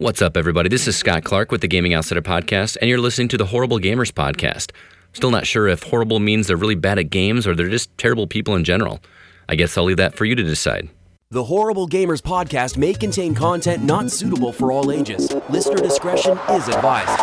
What's up, everybody? This is Scott Clark with the Gaming Outsider Podcast, and you're listening to the Horrible Gamers Podcast. Still not sure if horrible means they're really bad at games or they're just terrible people in general. I guess I'll leave that for you to decide. The Horrible Gamers podcast may contain content not suitable for all ages. Listener discretion is advised.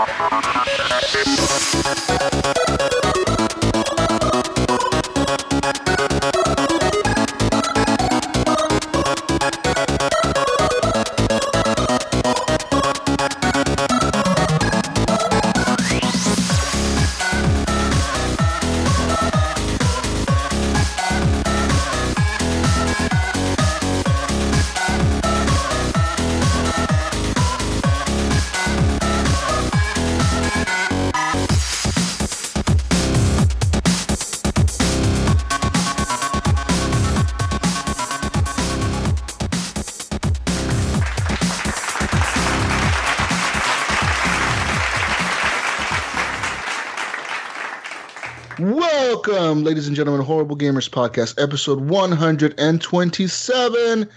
Ladies and gentlemen, Horrible Gamers Podcast, episode 127.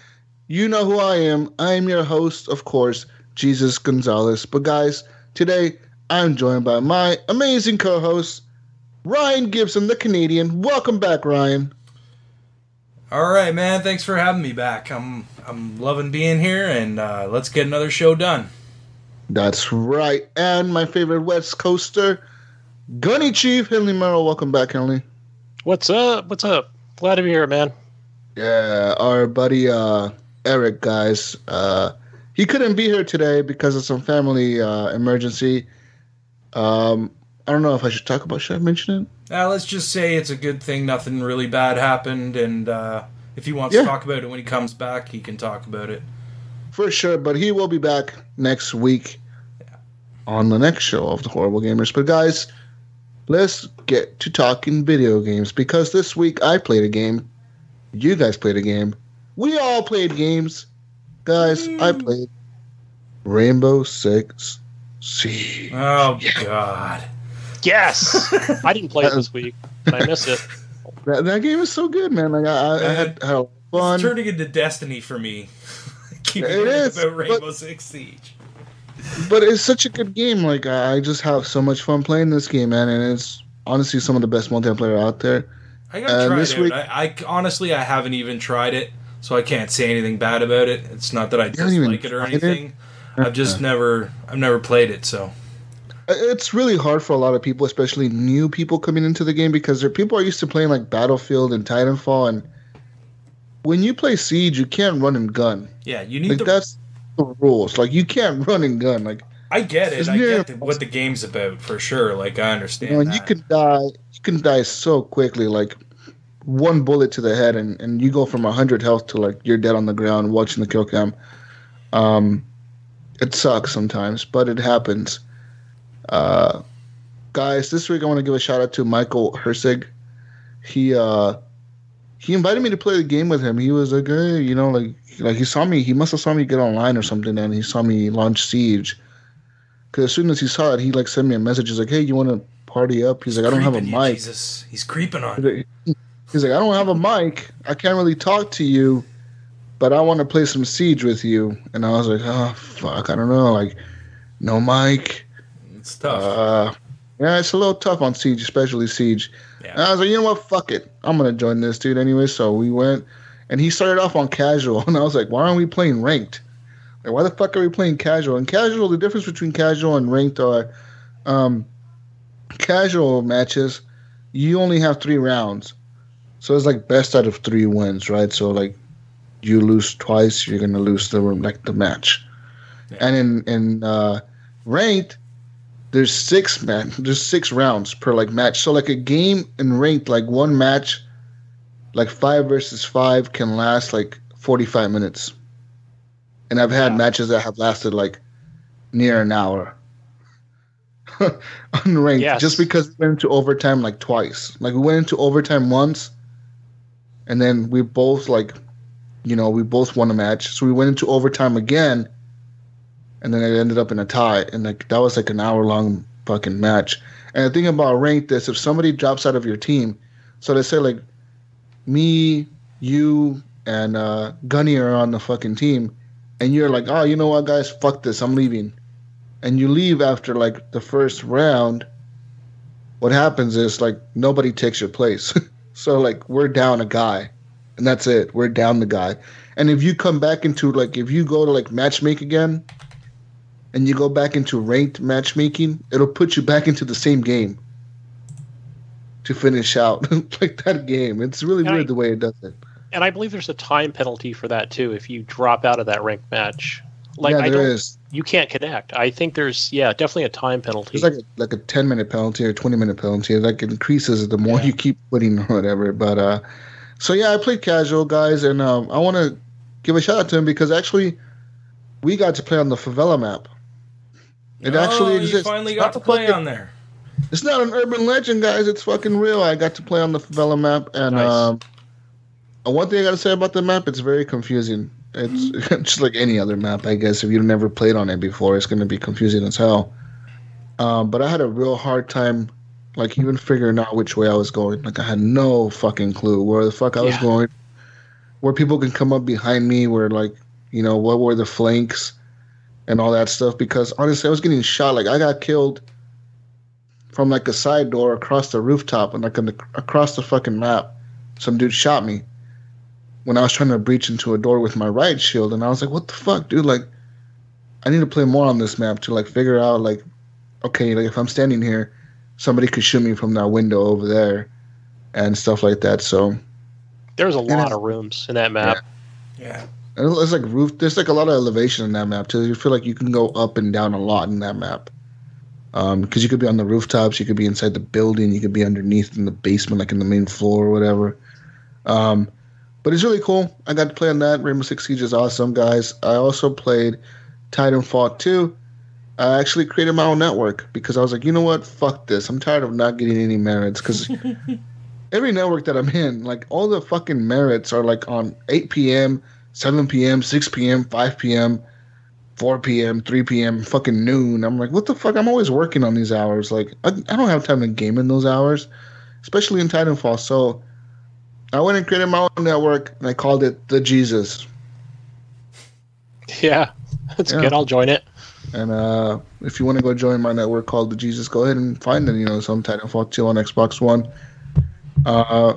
You know who I am. I am your host, of course, Jesus Gonzalez. But, guys, today I'm joined by my amazing co host, Ryan Gibson, the Canadian. Welcome back, Ryan. All right, man. Thanks for having me back. I'm I'm loving being here, and uh, let's get another show done. That's right. And my favorite West Coaster, Gunny Chief, Henley Merrill. Welcome back, Henley. What's up? What's up? Glad to be here, man. Yeah, our buddy uh, Eric, guys. Uh, he couldn't be here today because of some family uh, emergency. Um, I don't know if I should talk about. Should I mention it? Uh, let's just say it's a good thing. Nothing really bad happened, and uh, if he wants Yeah. to talk about it when he comes back, he can talk about it. For sure, but he will be back next week on the next show of the Horrible Gamers. But guys, let's get to talking video games because this week I played a game. You guys played a game. We all played games. Guys, I mm. played Rainbow Six Siege. Oh God! Yes, I didn't play it this week, but I miss it. That, that game is so good, man. Like I, I, I had, had a fun. It's turning into Destiny for me. Keep It hearing is, about but- Rainbow Six Siege. But it's such a good game. Like I just have so much fun playing this game, man, and it's honestly some of the best multiplayer out there. I gotta Uh, try it week- I, I honestly, I haven't even tried it, so I can't say anything bad about it. It's not that I dislike it or tried it? anything. I've just never, I've never played it. So It's really hard for a lot of people, especially new people coming into the game, because there people are used to playing like Battlefield and Titanfall, and when you play Siege, you can't run and gun. yeah, you need Like the. that's the rules. Like you can't run and gun. Like I get it. I get the, what the game's about for sure. Like I understand. you know, you can die. You can die so quickly. Like one bullet to the head, and and you go from hundred health to like you're dead on the ground watching the kill cam. Um, it sucks sometimes, but it happens. Uh, guys, this week I want to give a shout out to Michael Hersig. He uh he invited me to play the game with him. He was like, hey, you know, like like he saw me. He must have saw me get online or something, and he saw me launch Siege. Because as soon as he saw it, he like sent me a message. He's like, hey, you want to party up? He's like, I don't have a you, mic. Jesus, he's creeping on. He's like, he's like, I don't have a mic. I can't really talk to you, but I want to play some Siege with you. And I was like, oh fuck, I don't know, like, no mic. It's tough. Uh, yeah, it's a little tough on Siege, especially Siege. Yeah. And I was like, you know what, fuck it, I'm gonna join this dude anyway. So we went, and he started off on casual, and I was like, why aren't we playing ranked? Like, why the fuck are we playing casual? And casual, the difference between casual and ranked are, um, casual matches, you only have three rounds, so it's like best out of three wins, right? So like, you lose twice, you're gonna lose the like the match, and in in uh, ranked, there's six man, there's six rounds per like match. So like a game in ranked, like one match, like five versus five can last like 45 minutes, and I've had Yeah. matches that have lasted like near an hour. Unranked, Yes. just because we went into overtime like twice. Like we went into overtime once, and then we both like, you know, we both won a match. So we went into overtime again, and then it ended up in a tie. And like that was like an hour long fucking match. And the thing about ranked is if somebody drops out of your team, so they say like me, you, and uh, Gunny are on the fucking team, and you're like, oh, you know what, guys, fuck this, I'm leaving, and you leave after like the first round, what happens is like nobody takes your place. so like we're down a guy, and that's it. We're down the guy. And if you come back into like if you go to like matchmake again, and you go back into ranked matchmaking, it'll put you back into the same game to finish out like that game. It's really And weird I- the way it does it. And I believe there's a time penalty for that too if you drop out of that ranked match. Like yeah, I there don't is. you can't connect. I think there's yeah, definitely a time penalty. It's like a, like a ten minute penalty or twenty minute penalty. It like increases the more Yeah. you keep putting or whatever. But uh, so yeah, I played casual guys, and um, I want to give a shout out to him because actually we got to play on the favela map. It oh, actually you exists. finally got to play fucking- on there. It's not an urban legend, guys. It's fucking real. I got to play on the favela map, and Nice. um, uh, one thing I got to say about the map, it's very confusing. It's just like any other map, I guess. If you've never played on it before, it's going to be confusing as hell. Um, but I had a real hard time, like even figuring out which way I was going. Like I had no fucking clue where the fuck I was going, where people can come up behind me, where like you know what were the flanks, and all that stuff. Because honestly, I was getting shot. Like I got killed from like a side door across the rooftop and like on the, across the fucking map. Some dude shot me when I was trying to breach into a door with my right shield, and I was like, "What the fuck, dude? Like, I need to play more on this map to like figure out like, okay, like if I'm standing here, somebody could shoot me from that window over there, and stuff like that." So there's a lot of rooms in that map. Yeah. And it's like roof. There's like a lot of elevation in that map too. You feel like you can go up and down a lot in that map. Um, because you could be on the rooftops, you could be inside the building, you could be underneath in the basement, like in the main floor or whatever. Um, but it's really cool. I got to play on that. Rainbow Six Siege is awesome, guys. I also played Titanfall 2. I actually created my own network because I was like, you know what? Fuck this. I'm tired of not getting any merits because every network that I'm in, like all the fucking merits are like on 8 p.m., 7 p.m., 6 p.m., 5 p.m., 4 p.m., 3 p.m., fucking noon. I'm like, what the fuck? I'm always working on these hours. Like, I, I don't have time to game in those hours, especially in Titanfall. So I went and created my own network and I called it The Jesus. Yeah. That's Yeah. good. I'll join it. And uh, if you want to go join my network called The Jesus, go ahead and find it. You know, some Titanfall 2 on Xbox One. Uh,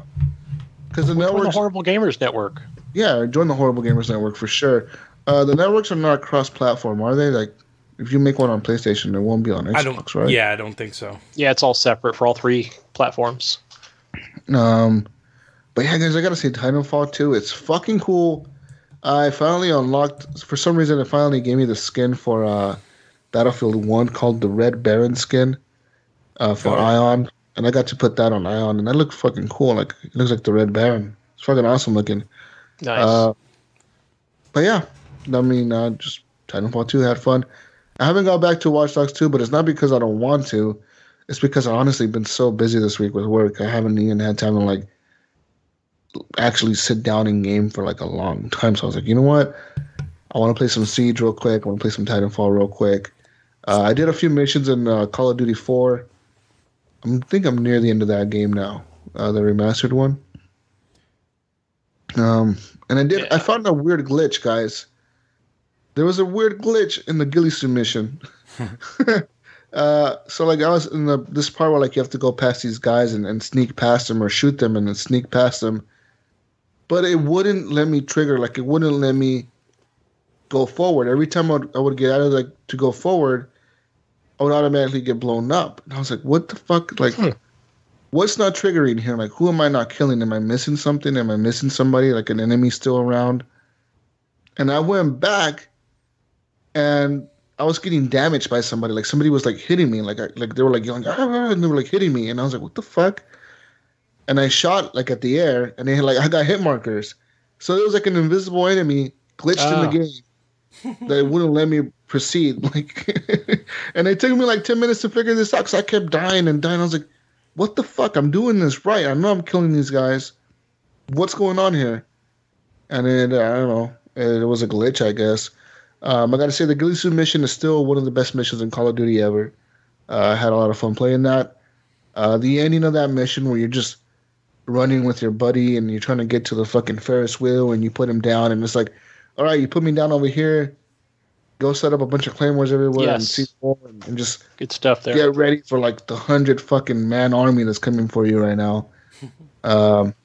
because the Join the network, Horrible Gamers Network. Yeah, join the Horrible Gamers Network for sure. Uh, the networks are not cross-platform, are they? Like, if you make one on PlayStation, it won't be on Xbox, I don't. right? Yeah, I don't think so. Yeah, it's all separate for all three platforms. Um, but yeah, guys, I gotta say, Titanfall 2, it's fucking cool. I finally unlocked. For some reason, it finally gave me the skin for uh, Battlefield 1 called the Red Baron skin uh, for Oh. Ion, and I got to put that on Ion, and that looked fucking cool. Like it looks like the Red Baron. It's fucking awesome looking. Nice. Uh, but yeah, I mean, uh, just Titanfall 2 had fun. I haven't got back to Watch Dogs 2, but it's not because I don't want to. It's because I honestly been so busy this week with work. I haven't even had time to like actually sit down and game for like a long time. So I was like, you know what? I want to play some Siege real quick. I want to play some Titanfall real quick. Uh, I did a few missions in uh, Call of Duty 4. I think I'm near the end of that game now, uh, the remastered one. Um, and I did. Yeah. I found a weird glitch, guys. There was a weird glitch in the Ghillie suit mission. uh, so like I was in the this part where like you have to go past these guys and, and sneak past them or shoot them and then sneak past them, but it wouldn't let me trigger. Like it wouldn't let me go forward. Every time I would, I would get out of like to go forward, I would automatically get blown up. And I was like, what the fuck? Like, what's not triggering here? Like, who am I not killing? Am I missing something? Am I missing somebody? Like an enemy still around? And I went back, and I was getting damaged by somebody. Like somebody was like hitting me. Like I, like they were like yelling, "Ah," and they were like hitting me. And I was like, what the fuck? And I shot like at the air, and they had like I got hit markers. So there was like an invisible enemy glitched in the Ah. game that wouldn't let me proceed. Like, and it took me like ten minutes to figure this out because I kept dying and dying. I was like, "What the fuck? I'm doing this right. I know I'm killing these guys. What's going on here?" And it, I don't know. It was a glitch, I guess. Um, I got to say, the Ghillie suit mission is still one of the best missions in Call of Duty ever. Uh, I had a lot of fun playing that. Uh, the ending of that mission where you're just running with your buddy and you're trying to get to the fucking Ferris wheel and you put him down and it's like, all right, you put me down over here. Go set up a bunch of claymores everywhere Yes. and C4 and, and just Good stuff there. get ready for like the hundred fucking man army that's coming for you right now. um,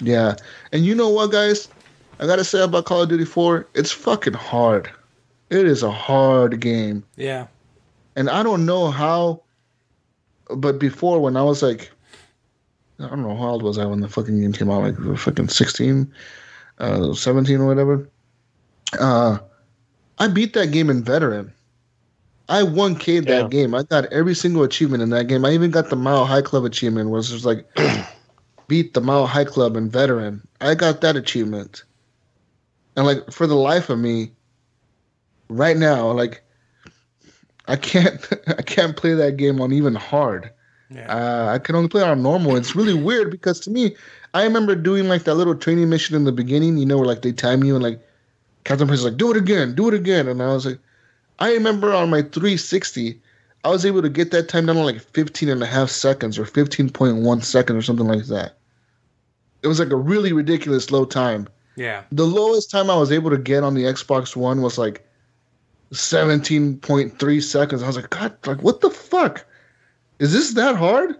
yeah, and you know what, guys? I gotta say about Call of Duty 4, it's fucking hard. It is a hard game, Yeah. and I don't know how. But before, when I was like, I don't know how old was I when the fucking game came out, like fucking 16, uh, 17 or whatever. Uh, I beat that game in veteran. I 1K'd that Yeah. game. I got every single achievement in that game. I even got the Mile High Club achievement, was just like beat the Mile High Club in veteran. I got that achievement. And like for the life of me, right now, like I can't I can't play that game on even hard. Yeah. Uh, I can only play on normal. It's really weird because to me, I remember doing like that little training mission in the beginning, you know, where like they time you and like Captain Price is like, do it again, do it again. And I was like, I remember on my 360, I was able to get that time down to like 15 and a half seconds or 15.1 seconds or something like that. It was like a really ridiculous low time. yeah. The lowest time I was able to get on the Xbox One was like 17.3 seconds. I was like, God, like what the fuck? Is this that hard?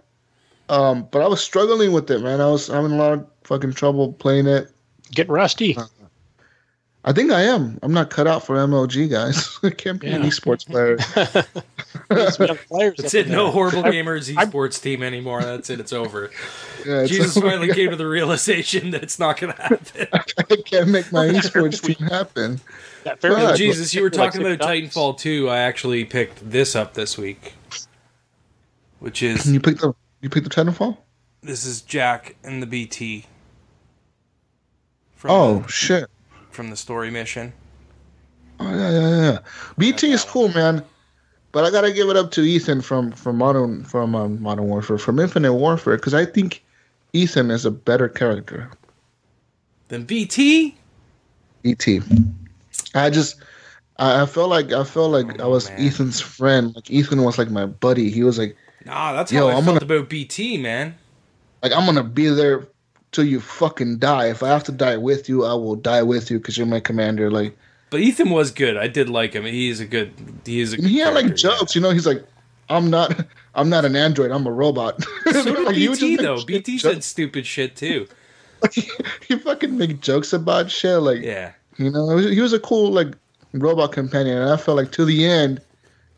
Um, but I was struggling with it, man. I was having a lot of fucking trouble playing it. Get rusty. I think I am. I'm not cut out for MLG, guys. I can't be an esports player. Some young players That's it. No horrible gamers esports team anymore. That's it. It's over. Yeah, it's- Jesus finally came to the realization that it's not going to happen. I can't make my esports team happen. That fair Jesus, you were talking six about times. Titanfall 2. I actually picked this up this week, which is You picked the you picked the Titanfall? this is Jack and the BT. From Oh the, shit. From the story mission. Oh yeah, yeah, yeah. BT is cool, man. But I gotta give it up to Ethan from from Modern from um, Modern Warfare from Infinite Warfare because I think Ethan is a better character. than BT. BT. I just I, I felt like I felt like I was man. Ethan's friend. Like Ethan was like my buddy. He was like Nah, that's Yo, how I I'm felt gonna- about BT, man. like I'm gonna be there till you fucking die. If I have to die with you, I will die with you because you're my commander. Like But Ethan was good. I did like him. He's a good. He's a. and he had like jokes, you know. He's like, I'm not I'm not an android. I'm a robot. So did Like, BT though. BT jokes. said stupid shit too. he fucking make jokes about shit. Like Yeah. you know, he was- he was a cool like robot companion, and I felt like to the end,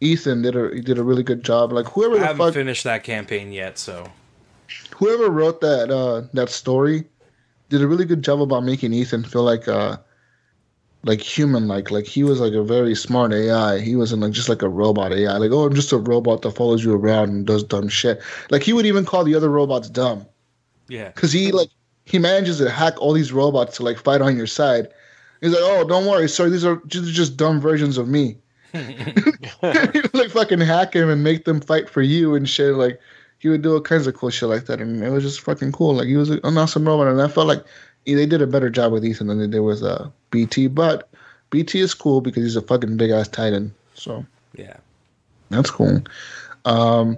Ethan did a he did a really good job. Like whoever I the haven't fuck finished that campaign yet, so whoever wrote that uh that story did a really good job about making Ethan feel like uh like human like like he was like a very smart AI. He wasn't like just like a robot AI. Like, oh I'm just a robot that follows you around and does dumb shit. Like he would even call the other robots dumb. yeah. Because he like he manages to hack all these robots to like fight on your side. He's like, oh, don't worry, sir. These are just, just dumb versions of me. he like fucking hack him and make them fight for you and shit. Like he would do all kinds of cool shit like that, and it was just fucking cool. Like he was an awesome robot, and I felt like they did a better job with Ethan than they did with uh, BT. But BT is cool because he's a fucking big ass Titan, so Yeah. that's cool. Um,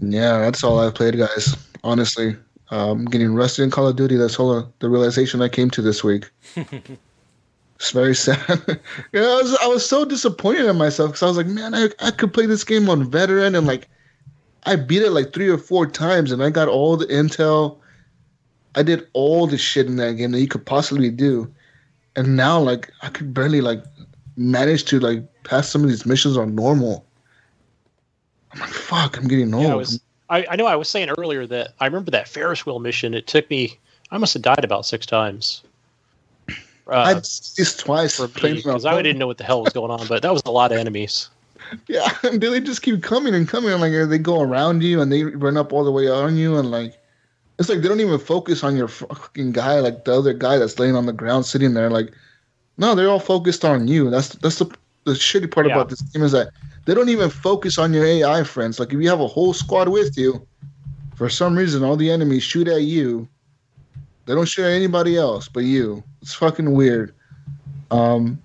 yeah, that's all I've played, guys. Honestly, um, getting rusty in Call of Duty. That's all uh, the realization I came to this week. it's very sad. you know, I was I was so disappointed in myself because I was like, man, I I could play this game on veteran and like, I beat it like three or four times and I got all the intel. I did all the shit in that game that you could possibly do, and now like I could barely like manage to like pass some of these missions on normal. I'm like, fuck, I'm getting old. Yeah, I was. I, I know I was saying earlier that I remember that Ferris wheel mission. It took me. I must have died about six times. I Uh, did this twice because I didn't know what the hell was going on, but that was a lot of enemies. Yeah, and they just keep coming and coming. And like they go around you and they run up all the way on you, and like it's like they don't even focus on your fucking guy, like the other guy that's laying on the ground sitting there. Like, no, they're all focused on you. That's that's the the shitty part Yeah. about this game is that they don't even focus on your AI friends. Like if you have a whole squad with you, for some reason all the enemies shoot at you. They don't shoot at anybody else but you. It's fucking weird. Um,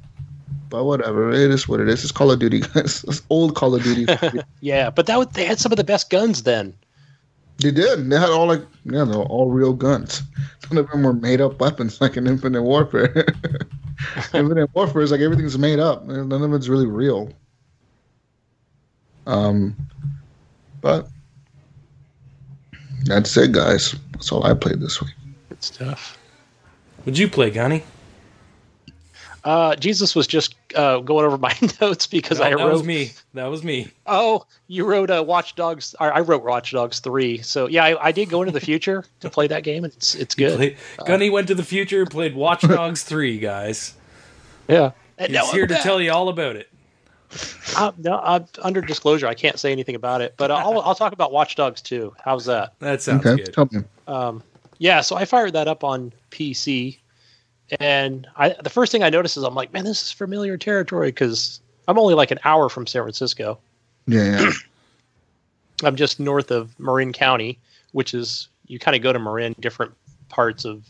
but whatever. It is what it is. It's Call of Duty, guys. It's old Call of Duty. Yeah, but that was, they had some of the best guns then. They did. They had all like yeah, they were all real guns. None of them were made up weapons like in Infinite Warfare. Infinite Warfare is like everything's made up. None of it's really real. Um, but that's it, guys. That's all I played this week. Good stuff. Would you play, Gunny? Uh, Jesus was just uh, going over my notes because No, I that wrote. was me. That was me. Oh, you wrote uh, Watch Dogs. I I wrote Watch Dogs three. So yeah, I, I did go into the future to play that game, it's it's good. Play, Gunny went to the future, and played Watch Dogs 3, guys. Yeah. And He's now here I'm to tell you all about it. Uh, no, uh, under disclosure, I can't say anything about it, but I'll I'll talk about Watch Dogs 2. How's that? That sounds okay, good. tell me. Um, yeah, so I fired that up on PC, and I the first thing I noticed is I'm like, man, this is familiar territory because I'm only like an hour from San Francisco. Yeah, yeah. I'm just north of Marin County, which is you kind of go to Marin, different parts of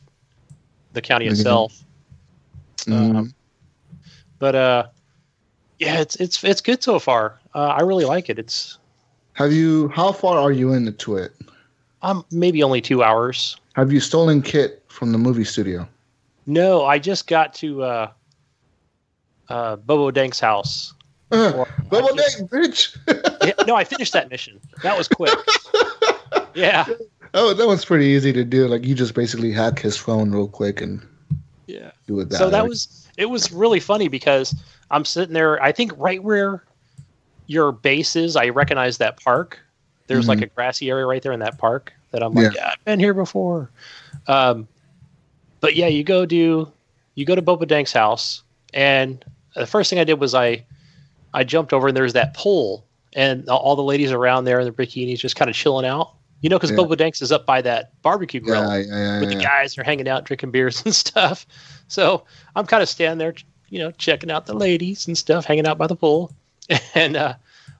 the county Mhm. itself. Mhm. Um, but uh, yeah, it's it's it's good so far. Uh, I really like it. It's Have you? How far are you into it? um maybe only two hours. Have you stolen KITT from the movie studio? No, I just got to uh, uh, Bobo Dank's house. Uh, I just- Dang, bitch! Yeah, no, I finished that mission. That was quick. Yeah, oh, that one's pretty easy to do. Like you just basically hack his phone real quick and yeah. do it that. so that way. was it was really funny because I'm sitting there. I think right where your base is, I recognize that park. There's like a grassy area right there in that park that I'm like, Mm-hmm. Yeah. yeah, I've been here before. Um, but yeah, you go do you go to Boba Dank's house, and the first thing I did was I I jumped over and there's that pole, and all the ladies around there in the bikinis just kind of chilling out. You know, because Yeah. Boba Dank's is up by that barbecue grill yeah, yeah, yeah, with the guys are hanging out drinking beers and stuff. So I'm kind of standing there, you know, checking out the ladies and stuff, hanging out by the pool. And uh,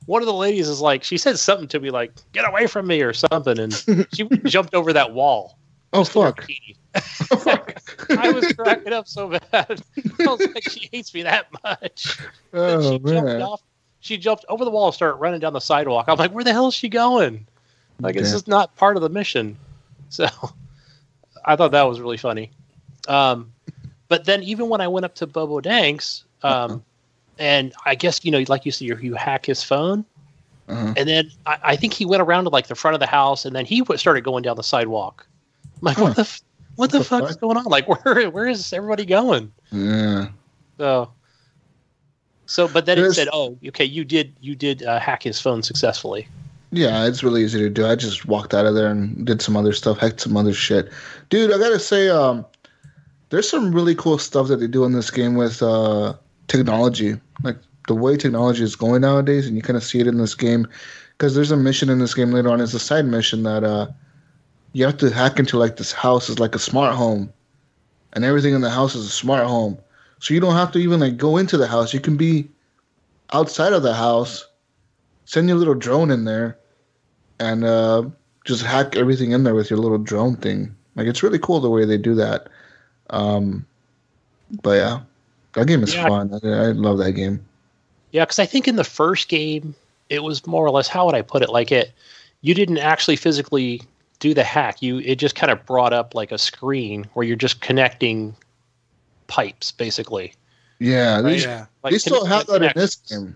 one of the ladies is like, she said something to me like, "Get away from me" or something, and she jumped over that wall. Oh fuck! I was cracking up so bad. I was like, she hates me that much. Oh she jumped man! off. She jumped over the wall and started running down the sidewalk. I'm like, where the hell is she going? Like, this is not part of the mission. So I thought that was really funny. Um, but then even when I went up to Bobo Danks, um, and I guess, you know, like you said, you, you hack his phone. Uh-huh. And then I, I think he went around to like the front of the house and then he w- started going down the sidewalk. I'm like, Huh. what the, f- what the, the fuck fuck? is going on? Like, where, where is everybody going? Yeah. So, so, but then it said, "Oh, okay, you did, you did uh, hack his phone successfully." Yeah, it's really easy to do. I just walked out of there and did some other stuff, hacked some other shit. Dude, I gotta say, um, there's some really cool stuff that they do in this game with uh, technology. Like the way technology is going nowadays, and you kind of see it in this game. Because there's a mission in this game later on. It's a side mission that uh, you have to hack into like this house is like a smart home, and everything in the house is a smart home. So you don't have to even like go into the house. You can be outside of the house, send your little drone in there, and uh, just hack everything in there with your little drone thing. Like it's really cool the way they do that. Um, but yeah, that game is Yeah. fun. I, I love that game. Yeah, because I think in the first game, it was more or less how would I put it? Like it, you didn't actually physically do the hack. You it just kind of brought up like a screen where you're just connecting pipes, basically. Yeah, they, yeah. Like they still have that in this game.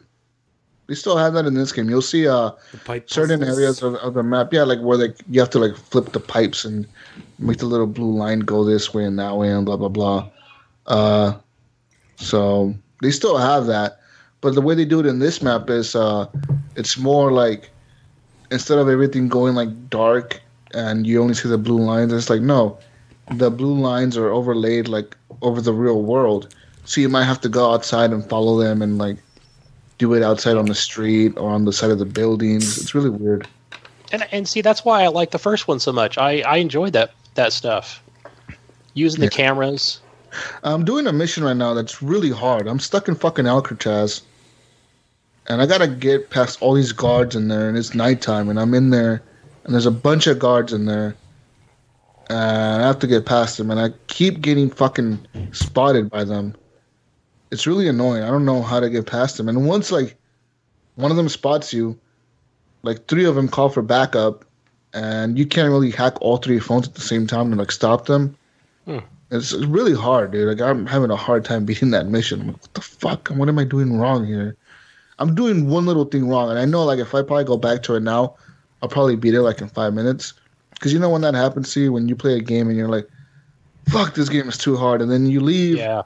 They still have that in this game. You'll see uh, The pipe certain puzzles. areas of, of the map. Yeah, like where like you have to like flip the pipes and make the little blue line go this way and that way and blah blah blah. Uh, so they still have that, but the way they do it in this map is uh, it's more like instead of everything going like dark and you only see the blue lines, it's like no, the blue lines are overlaid like over the real world. So you might have to go outside and follow them and like do it outside on the street or on the side of the buildings. It's really weird. And and see, that's why I like the first one so much. I I enjoyed that that stuff. Using the cameras. I'm doing a mission right now that's really hard. I'm stuck in fucking Alcatraz. And I gotta get past all these guards in there, and it's nighttime, and I'm in there, and there's a bunch of guards in there. And I have to get past them, and I keep getting fucking spotted by them. It's really annoying. I don't know how to get past them. And once, like, one of them spots you, like, three of them call for backup, and you can't really hack all three phones at the same time and like stop them. Hmm. It's really hard, dude. Like I'm having a hard time beating that mission. I'm like, what the fuck? What am I doing wrong here? I'm doing one little thing wrong, and I know like if I probably go back to it now, I'll probably beat it like in five minutes. Because you know when that happens to you, when you play a game and you're like, "Fuck, this game is too hard," and then you leave Yeah.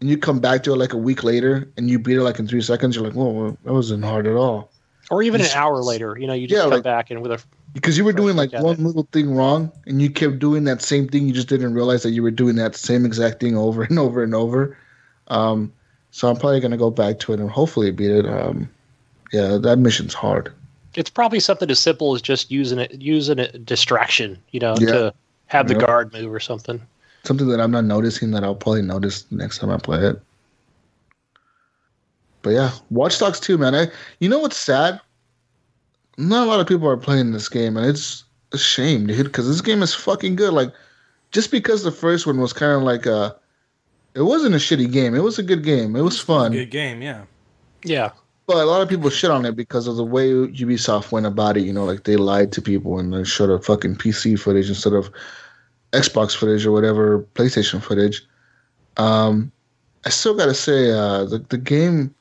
and you come back to it like a week later and you beat it like in three seconds. You're like, "Whoa, that wasn't hard at all." Or even an hour later, you know, you just Yeah, come like- back and with a Because you were doing like one it. little thing wrong, and you kept doing that same thing. You just didn't realize that you were doing that same exact thing over and over and over. Um, so I'm probably gonna go back to it and hopefully beat it. Um, yeah, that mission's hard. It's probably something as simple as just using it using a distraction, you know, Yeah. to have the Yeah. guard move or something. Something that I'm not noticing that I'll probably notice the next time I play it. But yeah, Watch Dogs 2, man. I, you know what's sad? Not a lot of people are playing this game, and it's a shame, dude, because this game is fucking good. Like, just because the first one was kind of like a, it wasn't a shitty game. It was a good game. It was fun. Good game, yeah. Yeah. But a lot of people shit on it because of the way Ubisoft went about it. You know, like they lied to people and they showed a fucking PC footage instead of Xbox footage or whatever PlayStation footage. Um, I still gotta say, uh, the the game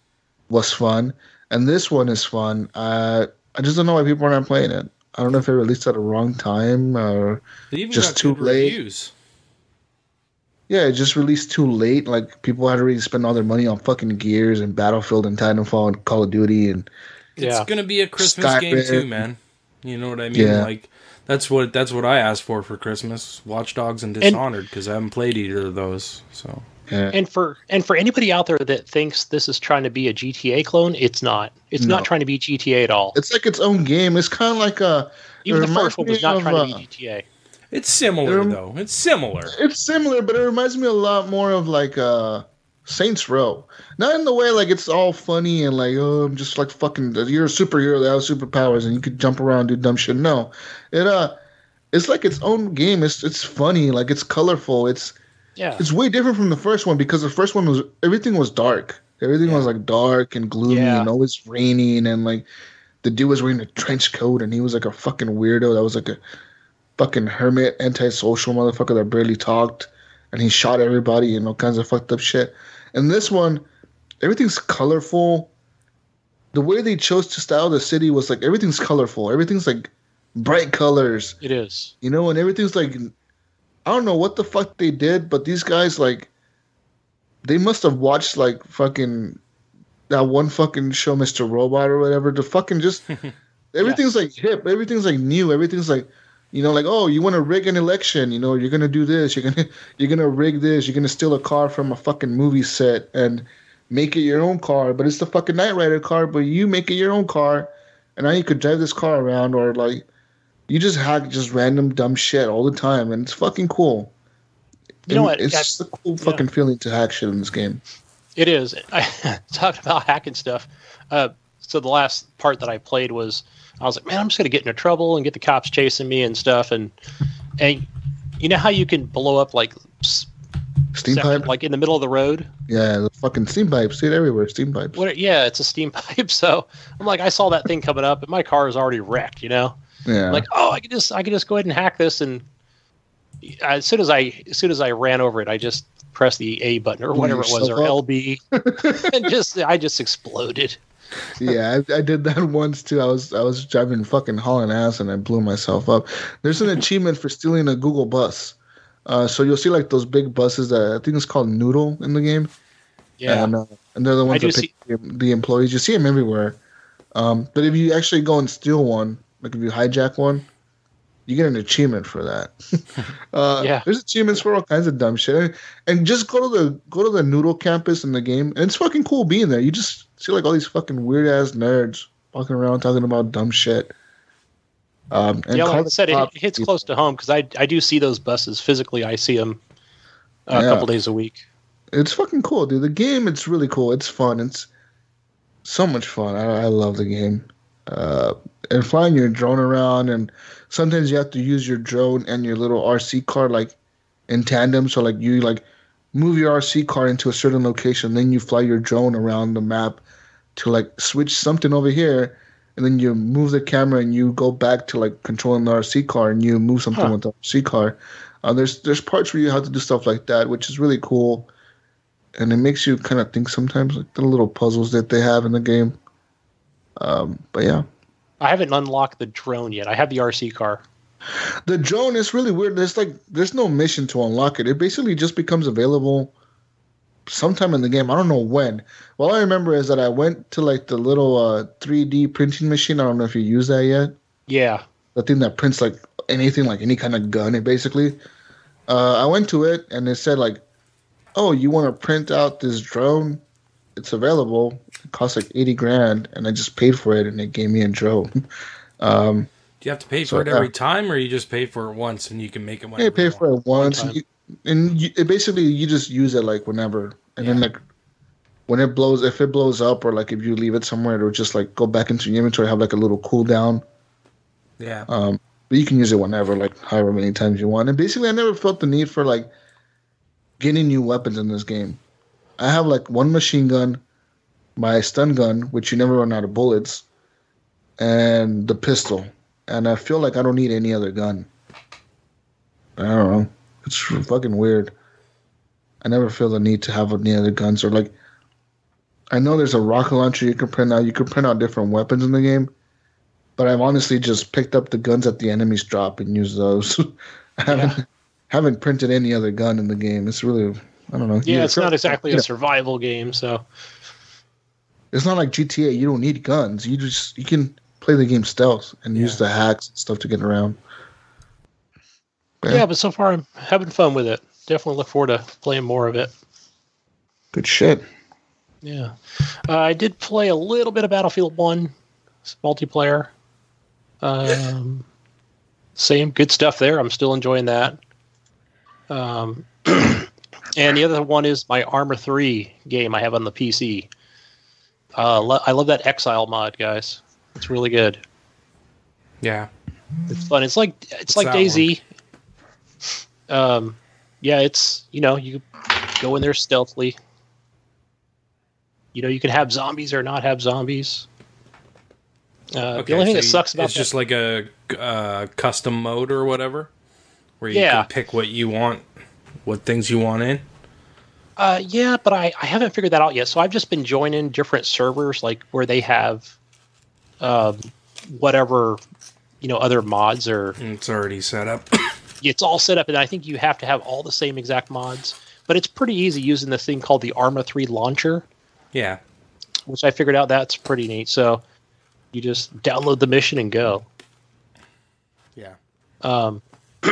was fun, and this one is fun. Uh, I just don't know why people are not playing it. I don't know if it released at the wrong time or even Just too good late. reviews. Yeah, it just released too late. Like people had already spent all their money on fucking Gears and Battlefield and Titanfall and Call of Duty and It's Yeah. gonna be a Christmas game Skyrim. too, man. You know what I mean? Yeah. Like that's what that's what I asked for for Christmas: Watch Dogs and Dishonored, because I haven't played either of those. So yeah. And for and for anybody out there that thinks this is trying to be a GTA clone, it's not. It's No. not trying to be GTA at all. it's like its own game. It's kind of like a. Even the first one was not me trying of, to be uh, GTA. It's similar Um, though. It's similar. It's similar, but it reminds me a lot more of like uh, Saints Row. Not in the way like it's all funny and like oh I'm just like fucking you're a superhero that has superpowers and you could jump around and do dumb shit. No, it uh, it's like its own game. It's it's funny, like it's colorful. It's Yeah. it's way different from the first one because the first one was everything was dark. Everything was like dark and gloomy Yeah. and always raining and like the dude was wearing a trench coat and he was like a fucking weirdo that was like a fucking hermit, antisocial motherfucker that barely talked and he shot everybody and all kinds of fucked up shit. And this one, everything's colorful. The way they chose to style the city was like everything's colorful. Everything's like bright colors It is. you know, and everything's like, I don't know what the fuck they did, but these guys like, they must have watched like fucking that one fucking show, Mr. Robot or whatever. To fucking just everything's like hip, everything's like new, everything's like, you know, like oh, you want to rig an election, you know, you're gonna do this, you're gonna you're gonna rig this, you're gonna steal a car from a fucking movie set and make it your own car, but it's the fucking Knight Rider car, but you make it your own car, and now you could drive this car around or like you just hack just random dumb shit all the time, and it's fucking cool. You know what? It's just a cool fucking feeling to hack shit in this game. It is. I talked about hacking stuff. Uh, so the last part that I played was I was like, man, I'm just gonna get into trouble and get the cops chasing me and stuff. And and you know how you can blow up like Steam separate- pipe, like in the middle of the road. yeah, the fucking steam pipes. See it everywhere. Steam pipes. What? Yeah, it's a steam pipe. So I'm like, I saw that thing coming up, and my car is already wrecked. You know, Yeah, I'm like, oh, I can just I can just go ahead and hack this. And uh, as soon as I as soon as I ran over it, I just pressed the A button or whatever it was or up? LB, and just I just exploded. Yeah, I, I did that once too. I was I was driving fucking hauling ass and I blew myself up. There's an achievement for stealing a Google bus. Uh, so you'll see like those big buses that I think it's called Nudle in the game. Yeah. and, uh, and they're the ones that pick the, the employees. You see them everywhere. Um, but if you actually go and steal one, like if you hijack one, you get an achievement for that. uh, Yeah. there's achievements for all kinds of dumb shit. And just go to the go to the Nudle campus in the game, and it's fucking cool being there. You just see like all these fucking weird ass nerds walking around talking about dumb shit. Um, and yeah, like I said, it, it hits people. close to home because I I do see those buses physically. I see them a Yeah. couple days a week. It's fucking cool, dude. The game, it's really cool. It's fun. It's so much fun. I, I love the game. Uh, and flying your drone around, and sometimes you have to use your drone and your little RC car like in tandem. So like you like move your RC car into a certain location, then you fly your drone around the map to like switch something over here, and then you move the camera and you go back to like controlling the RC car and you move something Huh. with the RC car. Uh, there's there's parts where you have to do stuff like that, which is really cool, and it makes you kind of think sometimes like the little puzzles that they have in the game. Um, but yeah, I haven't unlocked the drone yet. I have the RC car. the drone is really weird. There's like there's no mission to unlock it. It basically just becomes available sometime in the game. I don't know when. All I remember is that I went to like the little uh, 3D printing machine. I don't know if you use that yet. Yeah. The thing that prints like anything, like any kind of gun. It basically. Uh, I went to it and it said like, "Oh, you want to print out this drone? It's available. It costs like eighty grand." And I just paid for it, and it gave me a drone. um, Do you have to pay for So, it every yeah. time, or you just pay for it once and you can make it Yeah, whenever you pay you for want? it once, time. you, and you, it basically you just use it like whenever, and then like when it blows, if it blows up, or like if you leave it somewhere, it'll just like go back into your inventory, have like a little cooldown. Yeah. Um, but you can use it whenever, like however many times you want. And basically, I never felt the need for like getting new weapons in this game. I have like one machine gun, my stun gun, which you never run out of bullets, and the pistol. And I feel like I don't need any other gun. I don't know. It's fucking weird. I never feel the need to have any other guns or like. I know there's a rocket launcher you can print out. You can print out different weapons in the game, but I've honestly just picked up the guns that the enemies drop and used those. I haven't haven't printed any other gun in the game. It's really I don't know. Yeah, it's not exactly you a survival game, so It's not like GTA. You don't need guns. You just you can play the game stealth and use the hacks and stuff to get around. Yeah. But so far, I'm having fun with it. Definitely look forward to playing more of it. Good shit. Yeah, uh, I did play a little bit of Battlefield One it's multiplayer. Um, same good stuff there. I'm still enjoying that. Um, and the other one is my Arma Three game I have on the PC. Uh, lo- I love that Exile mod, guys. It's really good. Yeah. It's fun. It's like it's What's like DayZ. Um, yeah, it's you know you go in there stealthily. You know you can have zombies or not have zombies. Uh, the only thing so that sucks about it's that- just like a uh, custom mode or whatever, where you Yeah. can pick what you want, what things you want in. Uh, yeah, but I, I haven't figured that out yet. So I've just been joining different servers, like where they have, um, whatever, you know, other mods or it's already set up. It's all set up, and I think you have to have all the same exact mods. But it's pretty easy using this thing called the Arma Three launcher, yeah. which I figured out that's pretty neat. So you just download the mission and go. Yeah. Um,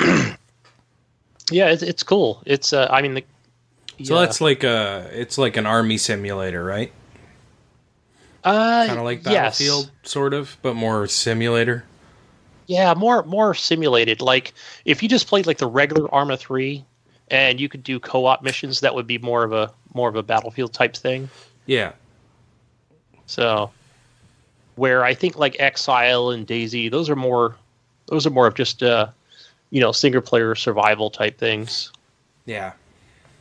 yeah, it's, it's cool. It's uh, I mean, the, So yeah. that's like a it's like an army simulator, right? uh, Kind of like yes. Battlefield, sort of, but more simulator. Yeah, more more simulated. Like if you just played like the regular Arma three, and you could do co-op missions, that would be more of a more of a battlefield type thing. Yeah. So, where I think like Exile and DayZ, those are more those are more of just uh, you know single player survival type things, Yeah.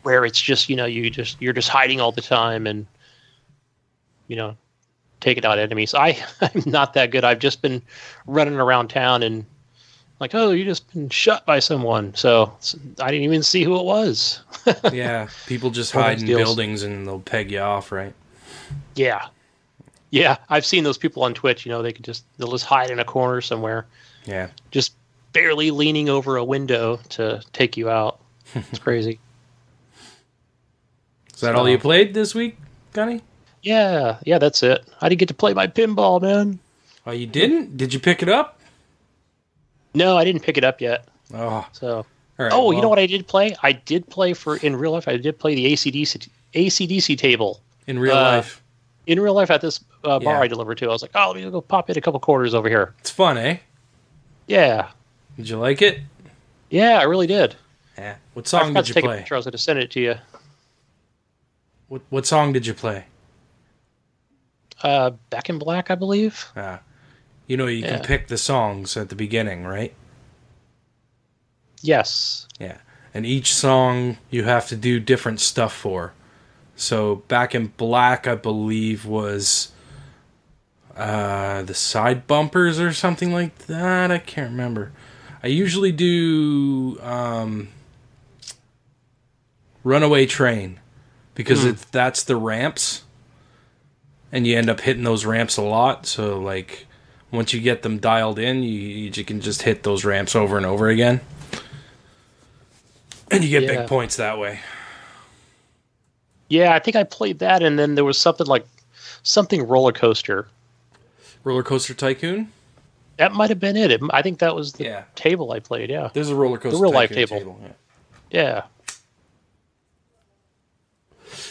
where it's just you know you just you're just hiding all the time and you know taking out enemies. I I'm not that good. I've just been running around town and like oh you just been shot by someone. So I didn't even see who it was. Yeah. People just hide in deals. buildings and they'll peg you off, right? Yeah. Yeah, I've seen those people on Twitch, you know, they could just they'll just hide in a corner somewhere, Yeah. just barely leaning over a window to take you out. It's crazy. Is that all you played this week, Gunny? Yeah, yeah, that's it. I didn't get to play my pinball, man. Oh, you didn't? Did you pick it up? No, I didn't pick it up yet. Oh, So right. Oh, you know what I did play? I did play for in real life. I did play the ACDC ACDC table In real uh, life, in real life at this uh, bar Yeah. I delivered to. I was like, oh, let me go pop in a couple quarters over here. it's fun, eh? Yeah, Did you like it? yeah, I really did. Yeah. What song did you play? I was going to send it to you. What What song did you play? Uh, Back in Black, I believe. Uh, you know, you Yeah. can pick the songs at the beginning, right? Yes. Yeah. And each song you have to do different stuff for. So Back in Black, I believe, was uh, the side bumpers or something like that. I can't remember. I usually do um, runaway train because it's that's the ramps, and you end up hitting those ramps a lot. So like once you get them dialed in, you you can just hit those ramps over and over again, and you get Yeah. big points that way. Yeah, I think I played that, and then there was something like something roller coaster. Roller coaster tycoon. That might have been it. it. I think that was the Yeah. table I played. Yeah, There's a roller coaster. the real life Tycoon table. yeah. yeah,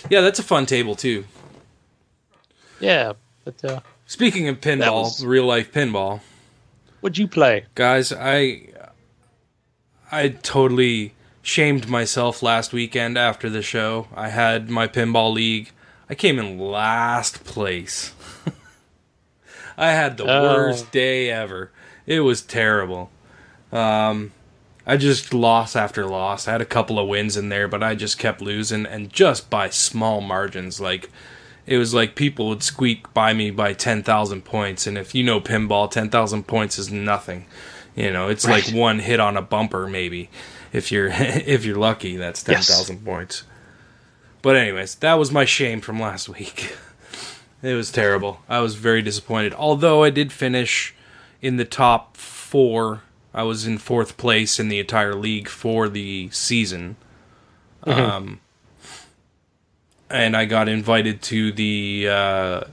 Yeah, that's a fun table too. Yeah. But uh, Speaking of pinball, was- real life pinball, what'd you play? guys, I I totally shamed myself last weekend after the show. I had my pinball league. I came in last place. I had the Oh. worst day ever. It was terrible. Um I just lost after loss. I had a couple of wins in there, but I just kept losing and just by small margins. Like it was like people would squeak by me by 10,000 points and if you know pinball 10,000 points is nothing. You know, it's like one hit on a bumper maybe. If you're if you're lucky, that's 10,000 points. But anyways, that was my shame from last week. It was terrible. I was very disappointed. Although I did finish in the top 4. I was in 4th place in the entire league for the season. Um and I got invited to the uh,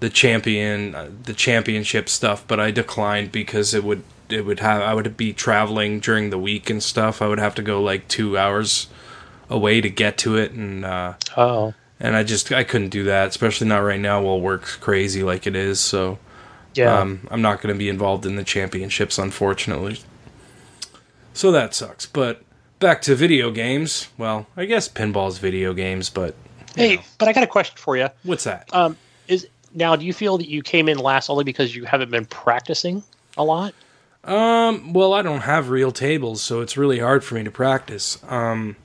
the champion uh, the championship stuff, but I declined because it would it would have I would be traveling during the week and stuff. I would have to go like two hours away to get to it, and uh, Oh, and I just I couldn't do that, especially not right now while work's crazy like it is. So yeah. um, I'm not going to be involved in the championships, unfortunately. So that sucks. But back to video games. Well, I guess pinball's video games, but hey, but I got a question for you. what's that? Um, is now do you feel that you came in last only because you haven't been practicing a lot? Um, well, I don't have real tables, so it's really hard for me to practice. Um,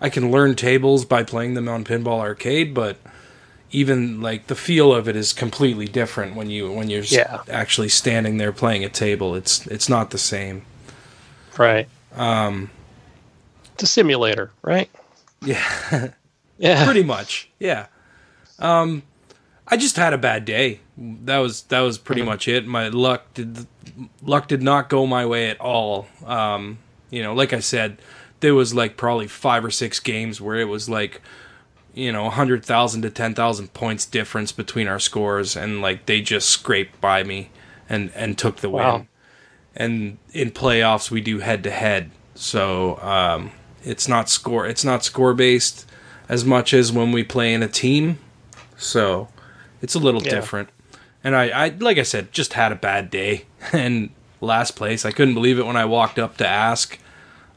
I can learn tables by playing them on Pinball Arcade, but even like the feel of it is completely different when you when you're Yeah. actually standing there playing a table. It's it's not the same. Right. Um, it's a simulator, right? Yeah. Yeah. pretty much. Yeah. Um i just had a bad day. That was that was pretty much it. My luck did luck did not go my way at all. Um you know like i said there was like probably five or six games where it was like you know 100,000 to 10,000 points difference between our scores and like they just scraped by me and and took the Wow. win and in playoffs we do head to head so um it's not score it's not score based as much as when we play in a team so it's a little Yeah. different and I, I like i said just had a bad day and last place i couldn't believe it when i walked up to ask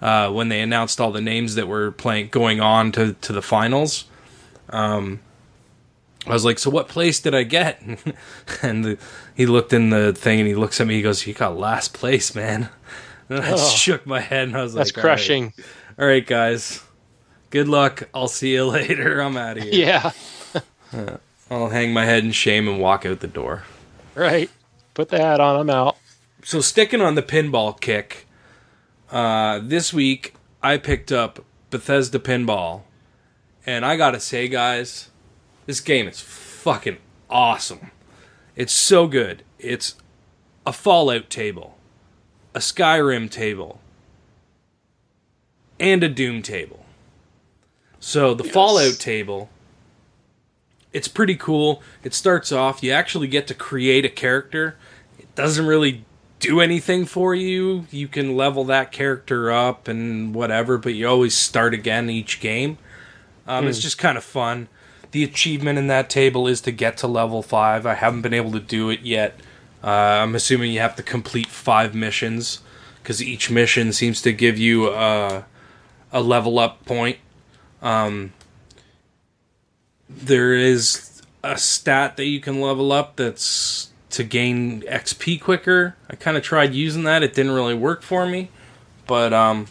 uh, when they announced all the names that were playing going on to, to the finals um, i was like so what place did i get and the, he looked in the thing and he looks at me he goes you got last place man and i Oh. shook my head and i was That's like "All right." crushing. all right guys good luck i'll see you later i'm out of here Yeah. I'll hang my head in shame and walk out the door. Right. Put the hat on. I'm out. So sticking on the pinball kick, uh, this week I picked up Bethesda Pinball, and I gotta say, guys, this game is fucking awesome. It's so good. It's a Fallout table, a Skyrim table, and a Doom table. So the Fallout table, it's pretty cool. It starts off, you actually get to create a character. It doesn't really do anything for you. You can level that character up and whatever, but you always start again each game. Um, It's just kind of fun. The achievement in that table is to get to level five. I haven't been able to do it yet. Uh, I'm assuming you have to complete five missions because each mission seems to give you uh, a level up point. Um, there is a stat that you can level up that's to gain XP quicker. I kind of tried using that; it didn't really work for me. But um,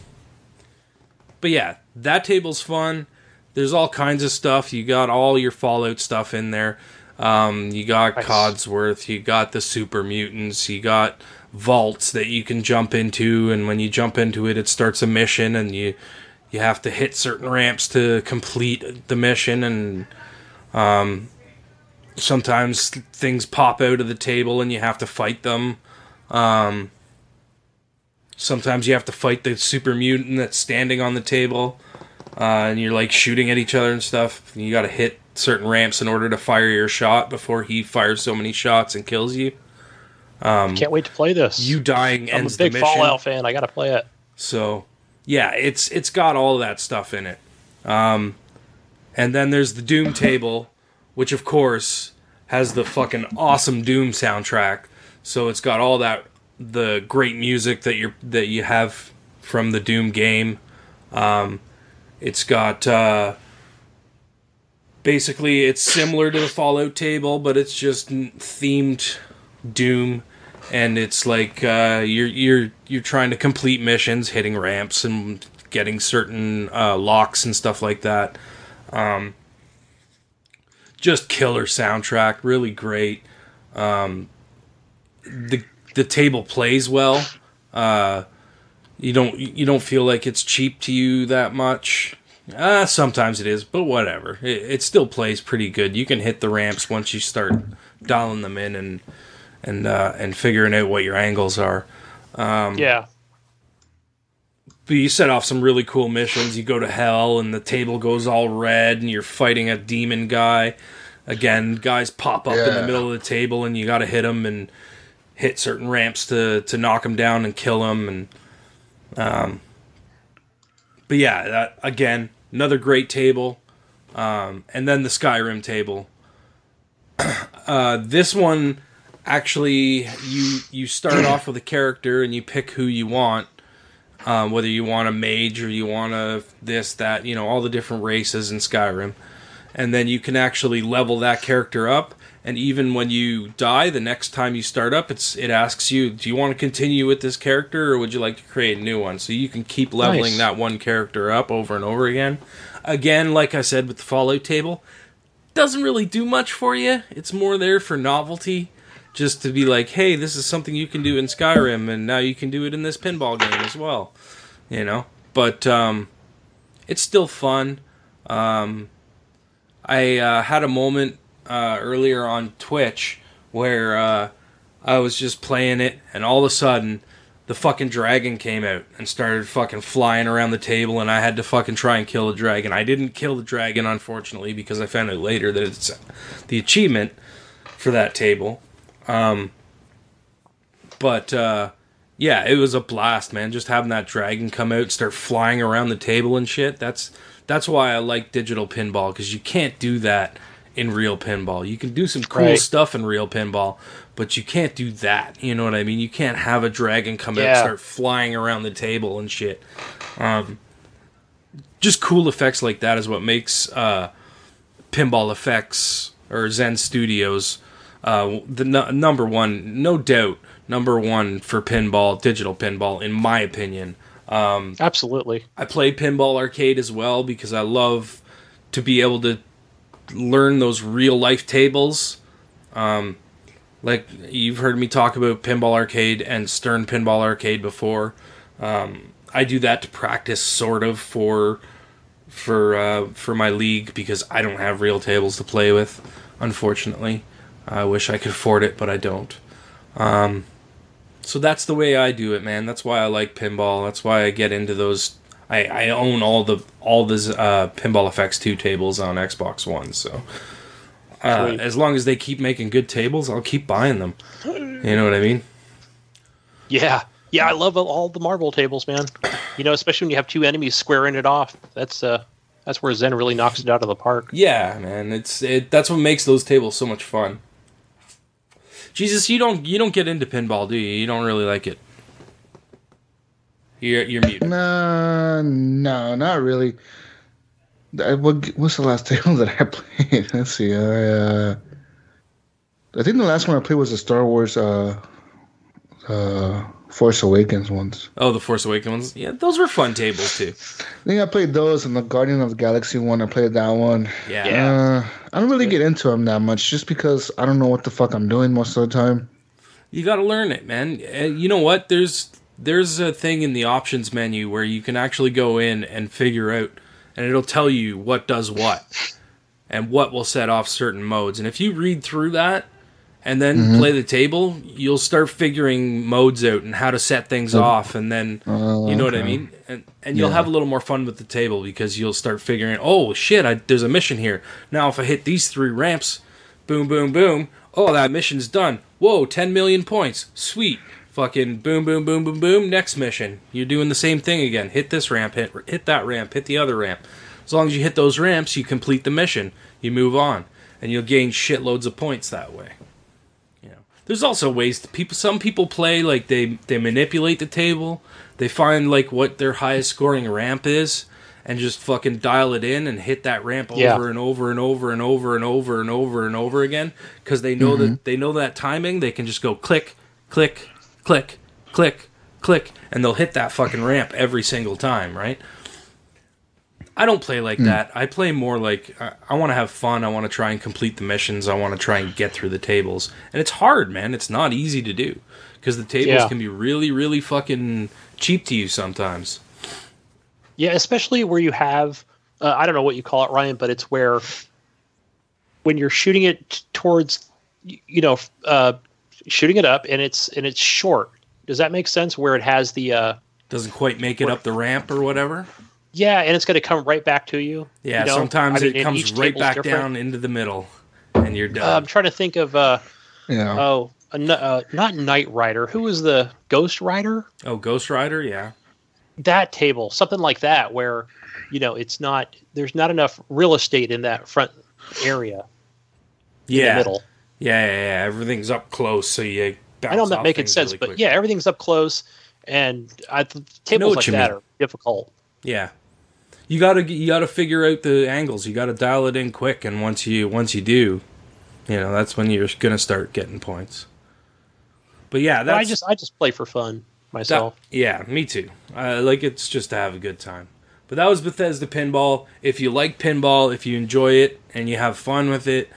but yeah, that table's fun. There's all kinds of stuff. You got all your Fallout stuff in there. Um, you got Nice. Codsworth, you got the super mutants, you got vaults that you can jump into, and when you jump into it, it starts a mission, and you you have to hit certain ramps to complete the mission, and um, sometimes things pop out of the table, and you have to fight them. Um, sometimes you have to fight the super mutant that's standing on the table, uh, and you're like shooting at each other and stuff. You got to hit certain ramps in order to fire your shot before he fires so many shots and kills you. Can't wait to play this. You dying I'm a big the mission. Fallout fan. I got to play it. So, yeah, it's it's got all that stuff in it. Um, and then there's the Doom table, which of course has the fucking awesome Doom soundtrack. So it's got all that the great music that you that you have from the Doom game. Um, it's got uh, basically it's similar to the Fallout table, but it's just themed Doom, and it's like uh, you're you're you're trying to complete missions, hitting ramps and getting certain uh, locks and stuff like that. Um, just killer soundtrack, really great. Um, the the table plays well. Uh, you don't you don't feel like it's cheap to you that much. Uh, sometimes it is, but whatever. It, it still plays pretty good. You can hit the ramps once you start dialing them in and and uh, and figuring out what your angles are. Um, yeah. But you set off some really cool missions. You go to hell, and the table goes all red, and you're fighting a demon guy. Again, guys pop up in the middle of the table, and you got to hit them and hit certain ramps to to knock them down and kill them. And um, but yeah, that again, another great table. Um, and then the Skyrim table. uh, this one actually, you you start off with a character and you pick who you want um, whether you want a mage or you want a this that you know all the different races in Skyrim, and then you can actually level that character up. And even when you die, the next time you start up, it's it asks you, do you want to continue with this character or would you like to create a new one? So you can keep leveling Nice. that one character up over and over again. Again, like I said with the Fallout table, doesn't really do much for you. It's more there for novelty, just to be like, hey, this is something you can do in Skyrim, and now you can do it in this pinball game as well. You know, but um, it's still fun. Um, I uh, had a moment uh, earlier on Twitch where uh, I was just playing it, and all of a sudden, the fucking dragon came out and started fucking flying around the table, and I had to fucking try and kill the dragon. I didn't kill the dragon, unfortunately, because I found out later that it's the achievement for that table. Um, but uh, yeah, it was a blast, man. Just having that dragon come out, start flying around the table and shit. That's that's why I like digital pinball because you can't do that in real pinball. You can do some cool Right. stuff in real pinball, but you can't do that. You know what I mean? You can't have a dragon come out, start flying around the table and shit. Um, just cool effects like that is what makes uh, pinball effects or Zen Studios uh, the nu- number one, no doubt, number one for pinball, digital pinball, in my opinion. Absolutely. I play pinball arcade as well because I love to be able to learn those real life tables. Um, like you've heard me talk about pinball arcade and Stern pinball arcade before. Um, I do that to practice, sort of for for uh, for my league because I don't have real tables to play with. Unfortunately, I wish I could afford it, but I don't. Um, so that's the way I do it, man. That's why I like pinball. That's why I get into those. I, I own all the all the uh, Pinball effects two tables on Xbox One. So uh, as long as they keep making good tables, I'll keep buying them. You know what I mean? Yeah. Yeah, I love all the Marvel tables, man. You know, especially when you have two enemies squaring it off. That's uh that's where Zen really knocks it out of the park. Yeah, man. It's it. That's what makes those tables so much fun. Jesus, you don't you don't get into pinball, do you? You don't really like it. You're you're muted. No, no, not really. I, what, what's the last table that I played? Let's see. I, uh, I think the last one I played was a Star Wars. Uh, uh, Force Awakens ones. Oh, the Force Awakens ones. Yeah, those were fun tables too. I think I played those and the Guardian of the Galaxy one. I played that one. Yeah. Yeah. Uh, I don't really get into them that much, just because I don't know what the fuck I'm doing most of the time. You got to learn it, man. Uh, You know what? There's there's a thing in the options menu where you can actually go in and figure out, and it'll tell you what does what, and what will set off certain modes. And if you read through that and then mm-hmm. play the table, you'll start figuring modes out and how to set things oh. off, and then oh, you know what I mean. And and you'll Yeah. have a little more fun with the table because you'll start figuring, oh shit, I, there's a mission here. Now if I hit these three ramps, boom, boom, boom. Oh, that mission's done. Whoa, 10 million points. Sweet. Fucking boom, boom, boom, boom, boom. Next mission. You're doing the same thing again. Hit this ramp, hit, hit that ramp, hit the other ramp. As long as you hit those ramps, you complete the mission. You move on. And you'll gain shitloads of points that way. There's also ways to people some people play like they they manipulate the table. They find like what their highest scoring ramp is and just fucking dial it in and hit that ramp Yeah. over and over and over and over and over and over and over again because they know mm-hmm. that they know that timing they can just go click click click click click and they'll hit that fucking ramp every single time right i don't play like that. I play more like i, I want to have fun. I want to try and complete the missions. I want to try and get through the tables. And it's hard man. It's not easy to do because the tables Yeah. can be really really fucking cheap to you sometimes. Yeah, especially where you have uh, I don't know what you call it, Ryan, but it's where when you're shooting it towards you know uh, shooting it up and it's and it's short. Does that make sense? Where it has the uh, doesn't quite make it up the ramp or whatever yeah, and it's going to come right back to you. Yeah, you know? sometimes I mean, it comes right back different. down into the middle, and you're done. Uh, I'm trying to think of uh, Yeah. oh uh, not Knight Rider. Who was the Ghost Rider? oh, Ghost Rider, yeah, that table, something like that, where you know it's not there's not enough real estate in that front area in yeah, the middle. yeah, yeah, yeah. Everything's up close, so you. I know I'm bounce not making sense, really but quick. yeah, everything's up close, and I, th- tables what like you that mean. are difficult. yeah. You gotta you gotta figure out the angles. You gotta dial it in quick, and once you once you do, you know that's when you're gonna start getting points. But yeah, that's I just I just play for fun That- myself. yeah, me too. Uh, like it's just to have a good time. But that was Bethesda Pinball. If you like pinball, if you enjoy it and you have fun with it,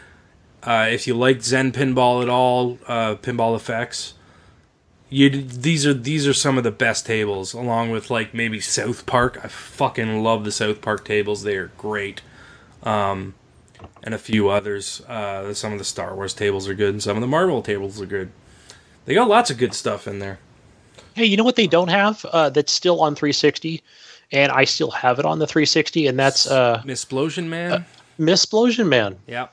uh, if you like Zen Pinball at all, uh, Pinball Effects, you these are these are some of the best tables. Along with like maybe South Park. I fucking love the South Park tables. They are great. Um, and a few others. Uh, some of the Star Wars tables are good, and some of the Marvel tables are good. They got lots of good stuff in there. Hey, you know what they don't have uh, that's still on 360, and I still have it on the 360, and that's uh, Ms. Splosion Man. Ms. Splosion Man. yeah,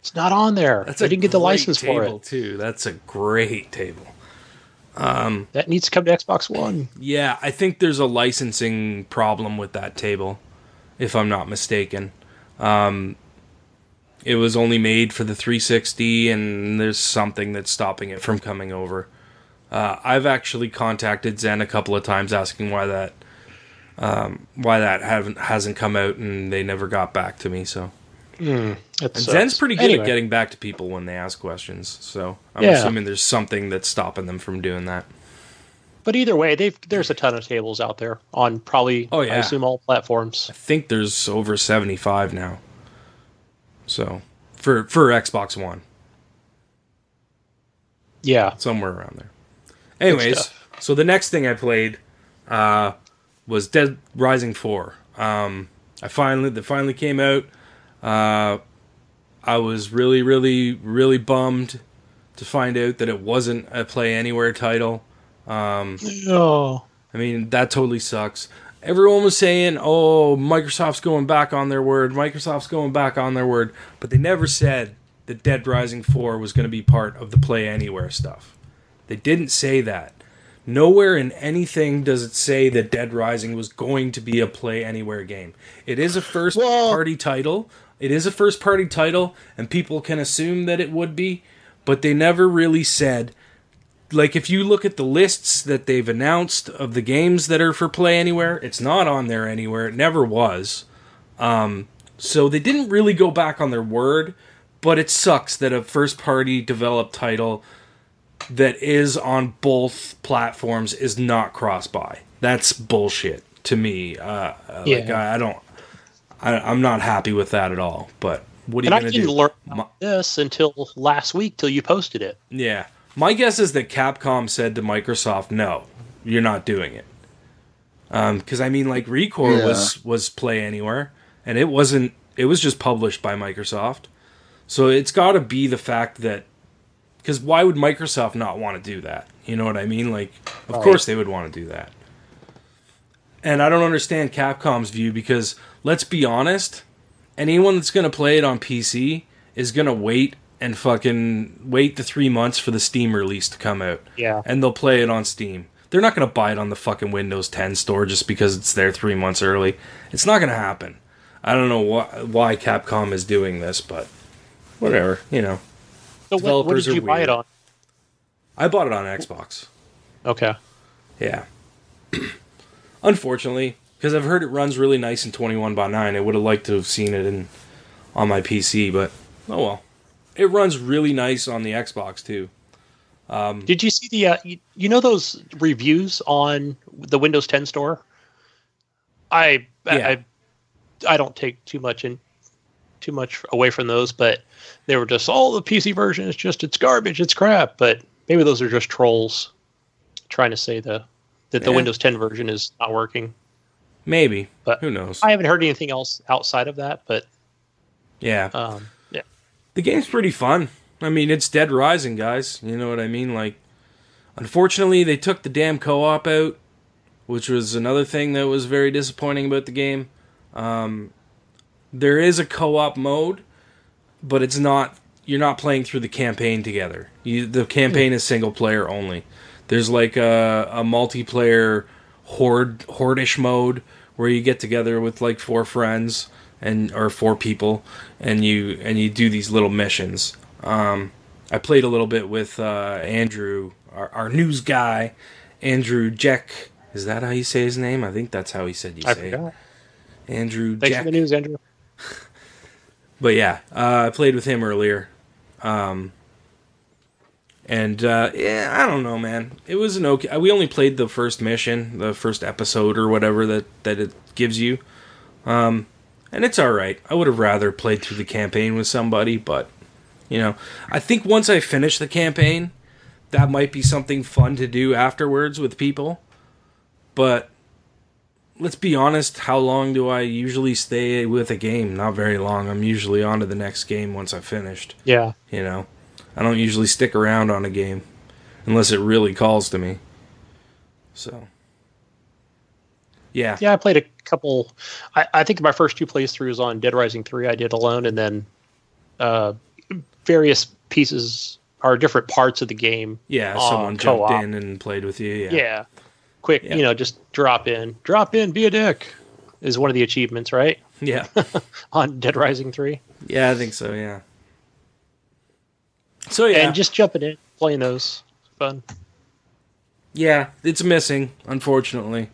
It's not on there. that's I didn't get the license for it. too. That's a great table. That needs to come to Xbox One. Yeah, I think there's a licensing problem with that table, if I'm not mistaken. Um, it was only made for the 360, and there's something that's stopping it from coming over. Uh, I've actually contacted Zen a couple of times asking why that um, why that haven't hasn't come out, and they never got back to me. So And sucks. Zen's pretty good Anyway. at getting back to people when they ask questions. So I'm Yeah. assuming there's something that's stopping them from doing that. But either way, they've there's a ton of tables out there on probably Oh, I assume all platforms. I think there's over 75 now. So for for Xbox One, Yeah. somewhere around there. Anyways, so the next thing I played uh, was Dead Rising 4. Um, I finally that finally came out. Uh, I was really, really, really bummed to find out that it wasn't a Play Anywhere title. Oh. I mean, that totally sucks. Everyone was saying, "Oh, Microsoft's going back on their word. Microsoft's going back on their word," but they never said that Dead Rising 4 was going to be part of the Play Anywhere stuff. They didn't say that. Nowhere in anything does it say that Dead Rising was going to be a Play Anywhere game. It is a first Well- party title. It is a first party title, and people can assume that it would be, but they never really said like if you look at the lists that they've announced of the games that are for play anywhere it's not on there anywhere it never was um, so they didn't really go back on their word but it sucks that a first party developed title that is on both platforms is not cross buy. That's bullshit to me. Uh, Like Yeah. I, I don't. I, I'm not happy with that at all. But what are And you gonna didn't do? learn My- this until last week, till you posted it. yeah, my guess is that Capcom said to Microsoft, "No, you're not doing it." Um, because I mean, like ReCore Yeah. was was Play Anywhere, and it wasn't. It was just published by Microsoft, so it's got to be the fact that. Because why would Microsoft not want to do that? You know what I mean? Like, of Right. course they would want to do that. And I don't understand Capcom's view because let's be honest, anyone that's going to play it on PC is going to wait and fucking wait the 3 months for the Steam release to come out. Yeah. And they'll play it on Steam. They're not going to buy it on the fucking Windows 10 store just because it's there 3 months early. It's not going to happen. I don't know why why Capcom is doing this, but whatever, you know. So what, what Developers did you buy it on? I bought it on Xbox. Okay. Yeah. Unfortunately, because I've heard it runs really nice in 21 by 9. I would have liked to have seen it in on my PC, but oh well. It runs really nice on the Xbox too. Did you see the uh, you, you know those reviews on the Windows 10 store? I Yeah. I I don't take too much in too much away from those, but they were just all the PC version is just it's garbage, it's crap. But maybe those are just trolls trying to say the that the Yeah. Windows 10 version is not working. Maybe, But who knows? I haven't heard anything else outside of that, but yeah. um, yeah, the game's pretty fun. I mean, it's Dead Rising, guys. You know what I mean? Like, unfortunately, they took the damn co-op out, which was another thing that was very disappointing about the game. Um, there is a co-op mode, but it's not. You're not playing through the campaign together. You, the campaign is single player only. There's like a, a multiplayer horde hordish mode where you get together with like four friends and or four people and you and you do these little missions. Um, I played a little bit with uh, Andrew, our, our news guy, Andrew Jack. Is that how you say his name? I think that's how he said you I say forgot. it. Andrew Thanks Jack. for the news, Andrew. But yeah, uh, I played with him earlier. Um, and uh, yeah, I don't know, man. It was an okay. We only played the first mission, the first episode or whatever that that it gives you. Um, and it's all right. I would have rather played through the campaign with somebody, but you know, I think once I finish the campaign, that might be something fun to do afterwards with people. But let's be honest, how long do I usually stay with a game? Not very long. I'm usually on to the next game once I've finished. Yeah. You know, I don't usually stick around on a game unless it really calls to me. So, yeah, Yeah, I played a couple. I, I think my first two playthroughs on Dead Rising three I did alone, and then uh, various pieces or different parts of the game. yeah. Someone jumped co-op. in and played with you. Yeah, Yeah, quick. Yeah. You know, just drop in, drop in, be a dick is one of the achievements, right? yeah, On Dead Rising three, yeah. I think so. Yeah. So yeah, and just jumping in, playing those, fun. yeah, it's missing. Unfortunately,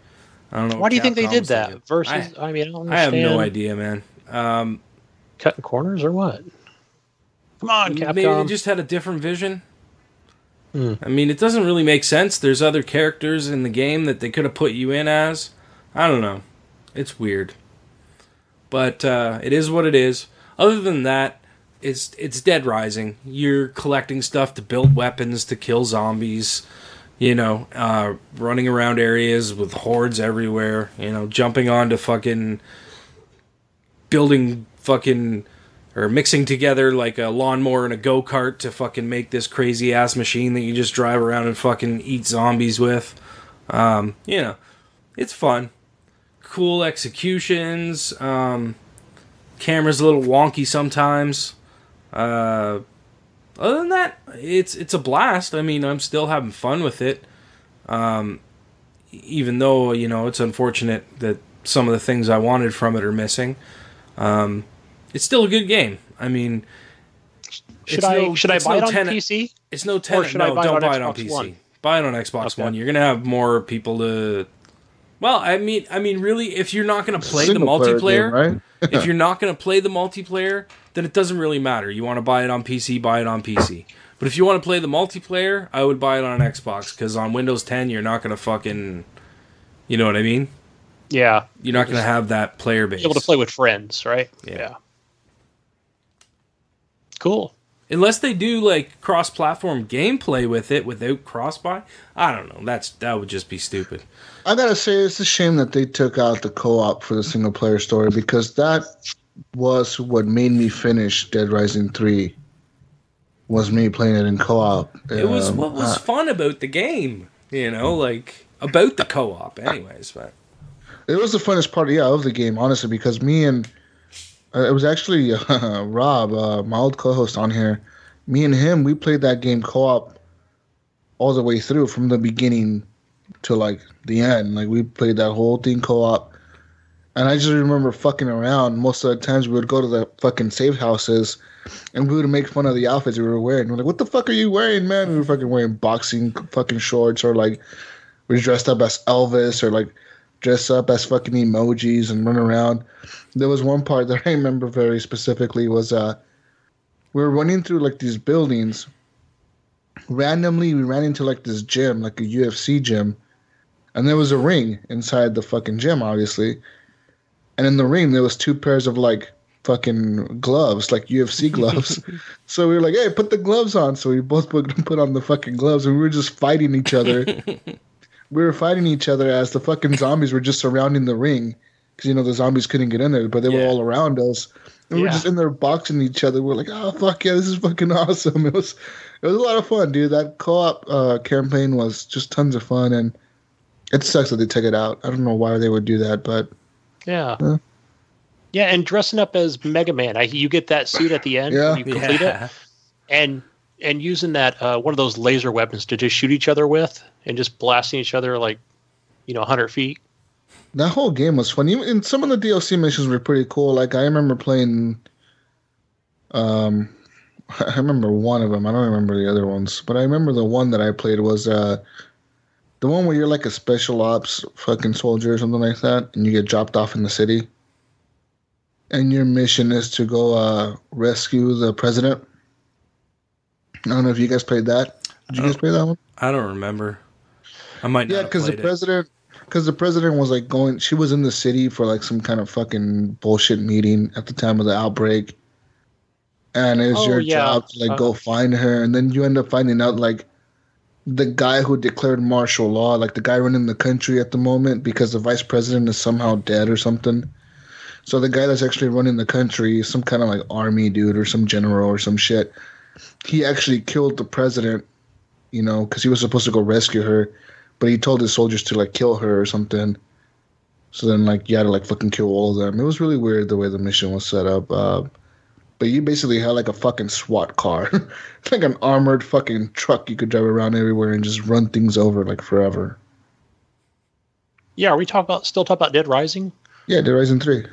I don't know. Why do you think they did that? thinking. Versus, I, mean, I don't I, I have no idea, man. Um, Cutting corners or what? Come on, Capcom. Maybe they just had a different vision. Hmm. I mean, it doesn't really make sense. There's other characters in the game that they could have put you in as. I don't know. It's weird. But uh, it is what it is. Other than that, it's it's Dead Rising. You're collecting stuff to build weapons to kill zombies. You know, uh, running around areas with hordes everywhere. You know, jumping onto fucking building fucking or mixing together like a lawnmower and a go kart to fucking make this crazy ass machine that you just drive around and fucking eat zombies with. Um, you know, it's fun. Cool executions. Um, camera's a little wonky sometimes. Uh, other than that, it's it's a blast. I mean, I'm still having fun with it. Um, even though you know it's unfortunate that some of the things I wanted from it are missing. Um, it's still a good game. I mean, should I no- should I buy no it on 10 PC? it's no ten. should no, I buy it don't on buy it on PC. One? Buy it on Xbox Okay. One. You're gonna have more people to. Well, I mean, I mean, really, if you're not gonna play the Single player multiplayer, game, right? If you're not gonna play the multiplayer, then it doesn't really matter. You want to buy it on PC, buy it on PC. But if you want to play the multiplayer, I would buy it on Xbox because on Windows 10 you're not gonna fucking, you know what I mean? Yeah. You're not gonna have that player base. Able to play with friends, right? Yeah. Cool. Unless they do like cross-platform gameplay with it without cross-buy, I don't know. That's that would just be stupid. I gotta say, it's a shame that they took out the co-op for the single player story because that was what made me finish Dead Rising three. Was me playing it in co-op. It was Um, what was uh, fun about the game, you know, like about the co-op, anyways. But It was the funnest part, yeah, of the game, honestly, because me and uh, it was actually uh, Rob, uh, my old co-host on here. Me and him, we played that game co-op all the way through, from the beginning to like the end. Like we played that whole thing co-op, and I just remember fucking around. Most of the times, we would go to the fucking safe houses, and we would make fun of the outfits we were wearing. We're like, "What the fuck are you wearing, man?" We were fucking wearing boxing fucking shorts, or like we dressed up as Elvis, or like dress up as fucking emojis and run around. There was one part that I remember very specifically was uh we were running through like these buildings. Randomly we ran into like this gym, like a UFC gym. And there was a ring inside the fucking gym, obviously. And in the ring there was two pairs of like fucking gloves, like UFC gloves. so we were like, hey, put the gloves on. So we both put, put on the fucking gloves and we were just fighting each other we were fighting each other as the fucking zombies were just surrounding the ring because you know the zombies couldn't get in there, but they were all around us. And we were Yeah. just in there boxing each other. We're like, oh fuck yeah, this is fucking awesome. It was it was a lot of fun, dude. That co-op uh, campaign was just tons of fun, and it sucks that they took it out. I don't know why they would do that, but Yeah. Yeah. Yeah, and dressing up as Mega Man, I, you get that suit at the end Yeah. when you complete yeah, it, and and using that uh, one of those laser weapons to just shoot each other with, and just blasting each other like, you know, hundred feet. that whole game was fun. Even and some of the DLC missions were pretty cool. Like I remember playing. Um, I remember one of them. I don't remember the other ones, but I remember the one that I played was uh, the one where you're like a special ops fucking soldier or something like that, and you get dropped off in the city, and your mission is to go uh, rescue the president. I don't know if you guys played that. Did you guys play that one? I don't remember. I might. Yeah, because the it. president, because the president was like going. She was in the city for like some kind of fucking bullshit meeting at the time of the outbreak, and it's Oh, your yeah. job to like go find her, and then you end up finding out like the guy who declared martial law, like the guy running the country at the moment, because the vice president is somehow dead or something. So the guy that's actually running the country some kind of like army dude or some general or some shit. He actually killed the president, you know, because he was supposed to go rescue her but he told his soldiers to like kill her or something. So then like you had to like fucking kill all of them. It was really weird the way the mission was set up. Uh, but you basically had like a fucking SWAT car, like an armored fucking truck you could drive around everywhere and just run things over like forever. Yeah, are we talking about still talking about Dead Rising? Yeah, Dead Rising three.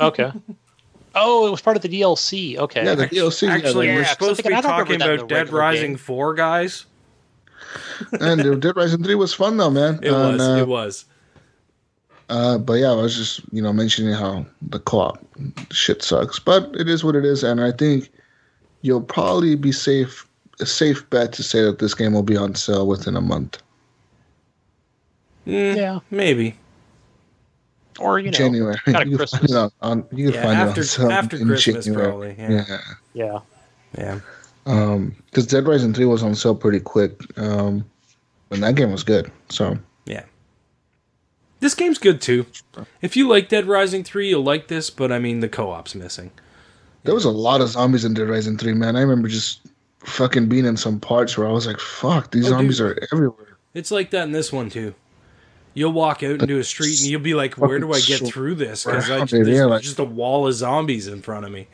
Okay. oh, it was part of the DLC. Okay. Yeah, the DLC. Actually, yeah, Yeah, we're 'cause I'm supposed to be thinking, I don't talking remember that in about Dead Rising game. 4, guys. and Dead Rising three was fun though, man. It And, was. uh, it was. Uh, but yeah, I was just you know mentioning how the co-op shit sucks, but it is what it is, and I think you'll probably be safe. A safe bet to say that this game will be on sale within a month, Mm, Yeah. Maybe. Or you know, January. got a you can Christmas. find it on, on you can Yeah, find after- it on sale after in Christmas, January. probably, yeah. Yeah, yeah. Yeah. Um, because Dead Rising three was on sale pretty quick. Um, and that game was good. So Yeah. This game's good too. If you like Dead Rising 3, you'll like this, but I mean, the co op's missing. there was a lot of zombies in Dead Rising three, man. I remember just fucking being in some parts where I was like, "Fuck, these Oh, zombies dude. are everywhere." It's like that in this one too. You'll walk out into a street and you'll be like, "Where do I get through this?" Because there's yeah, like- just a wall of zombies in front of me.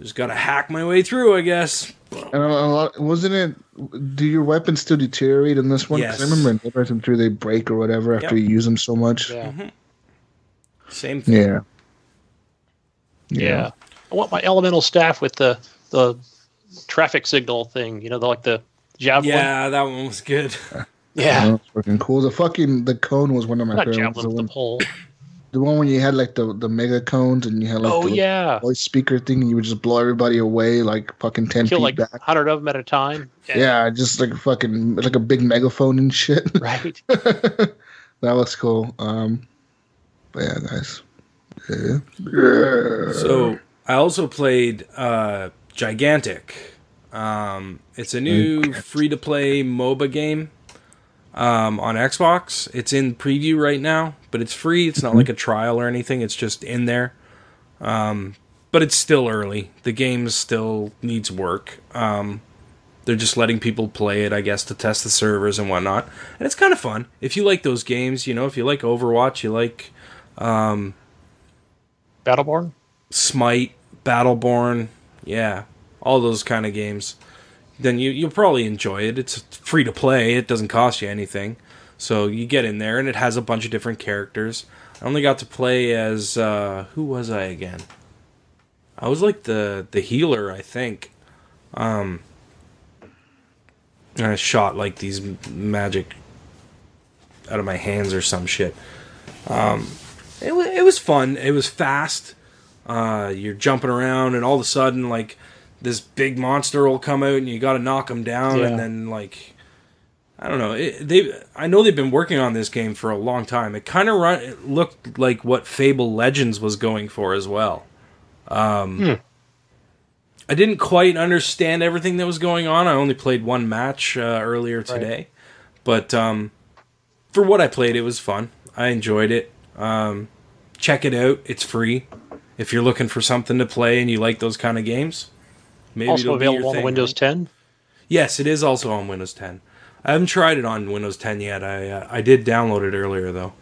Just gotta hack my way through, I guess. And a, a lot wasn't it? Do your weapons still deteriorate in this one? Yes. I remember in Dead Rising three they break or whatever after Yep. you use them so much. Yeah. Mm-hmm. Same thing. Yeah. Yeah. I want my elemental staff with the the traffic signal thing. You know, the, like the javelin. Yeah, that one was good. Yeah. That was fucking cool. The fucking the cone was one of my Not favorites. The javelin, one- the pole. The one when you had like the the mega cones and you had like oh the yeah, voice speaker thing, and you would just blow everybody away like fucking ten kill feet like back. hundred of them at a time. Yeah, just like fucking like a big megaphone and shit. right. that was cool. Um, but yeah, guys. Yeah. Yeah. So I also played uh, Gigantic. Um, it's a new free to play MOBA game um, on Xbox. It's in preview right now, but it's free. It's not like a trial or anything. It's just in there. Um, but it's still early. The game still needs work. Um, they're just letting people play it, I guess, to test the servers and whatnot. And it's kind of fun. If you like those games, you know, if you like Overwatch, you like Battleborn. Smite, Battleborn, yeah, all those kind of games, then you you'll probably enjoy it. It's free to play. It doesn't cost you anything. So you get in there and it has a bunch of different characters. I only got to play as uh who was I again? I was like the the healer, I think. Um and I shot like these magic out of my hands or some shit. Um it was it was fun. It was fast uh, you're jumping around, and all of a sudden, like this big monster will come out, and you got to knock him down, Yeah. and then like I don't know. It, they I know they've been working on this game for a long time. It kind of run it looked like what Fable Legends was going for as well. Um, I didn't quite understand everything that was going on. I only played one match uh, earlier today, but um, for what I played, it was fun. I enjoyed it. Um, check it out. It's free. If you're looking for something to play and you like those kind of games, maybe also it'll be your available on thing, Windows right? 10. Yes, it is also on Windows 10. I haven't tried it on Windows 10 yet. I uh, I did download it earlier though.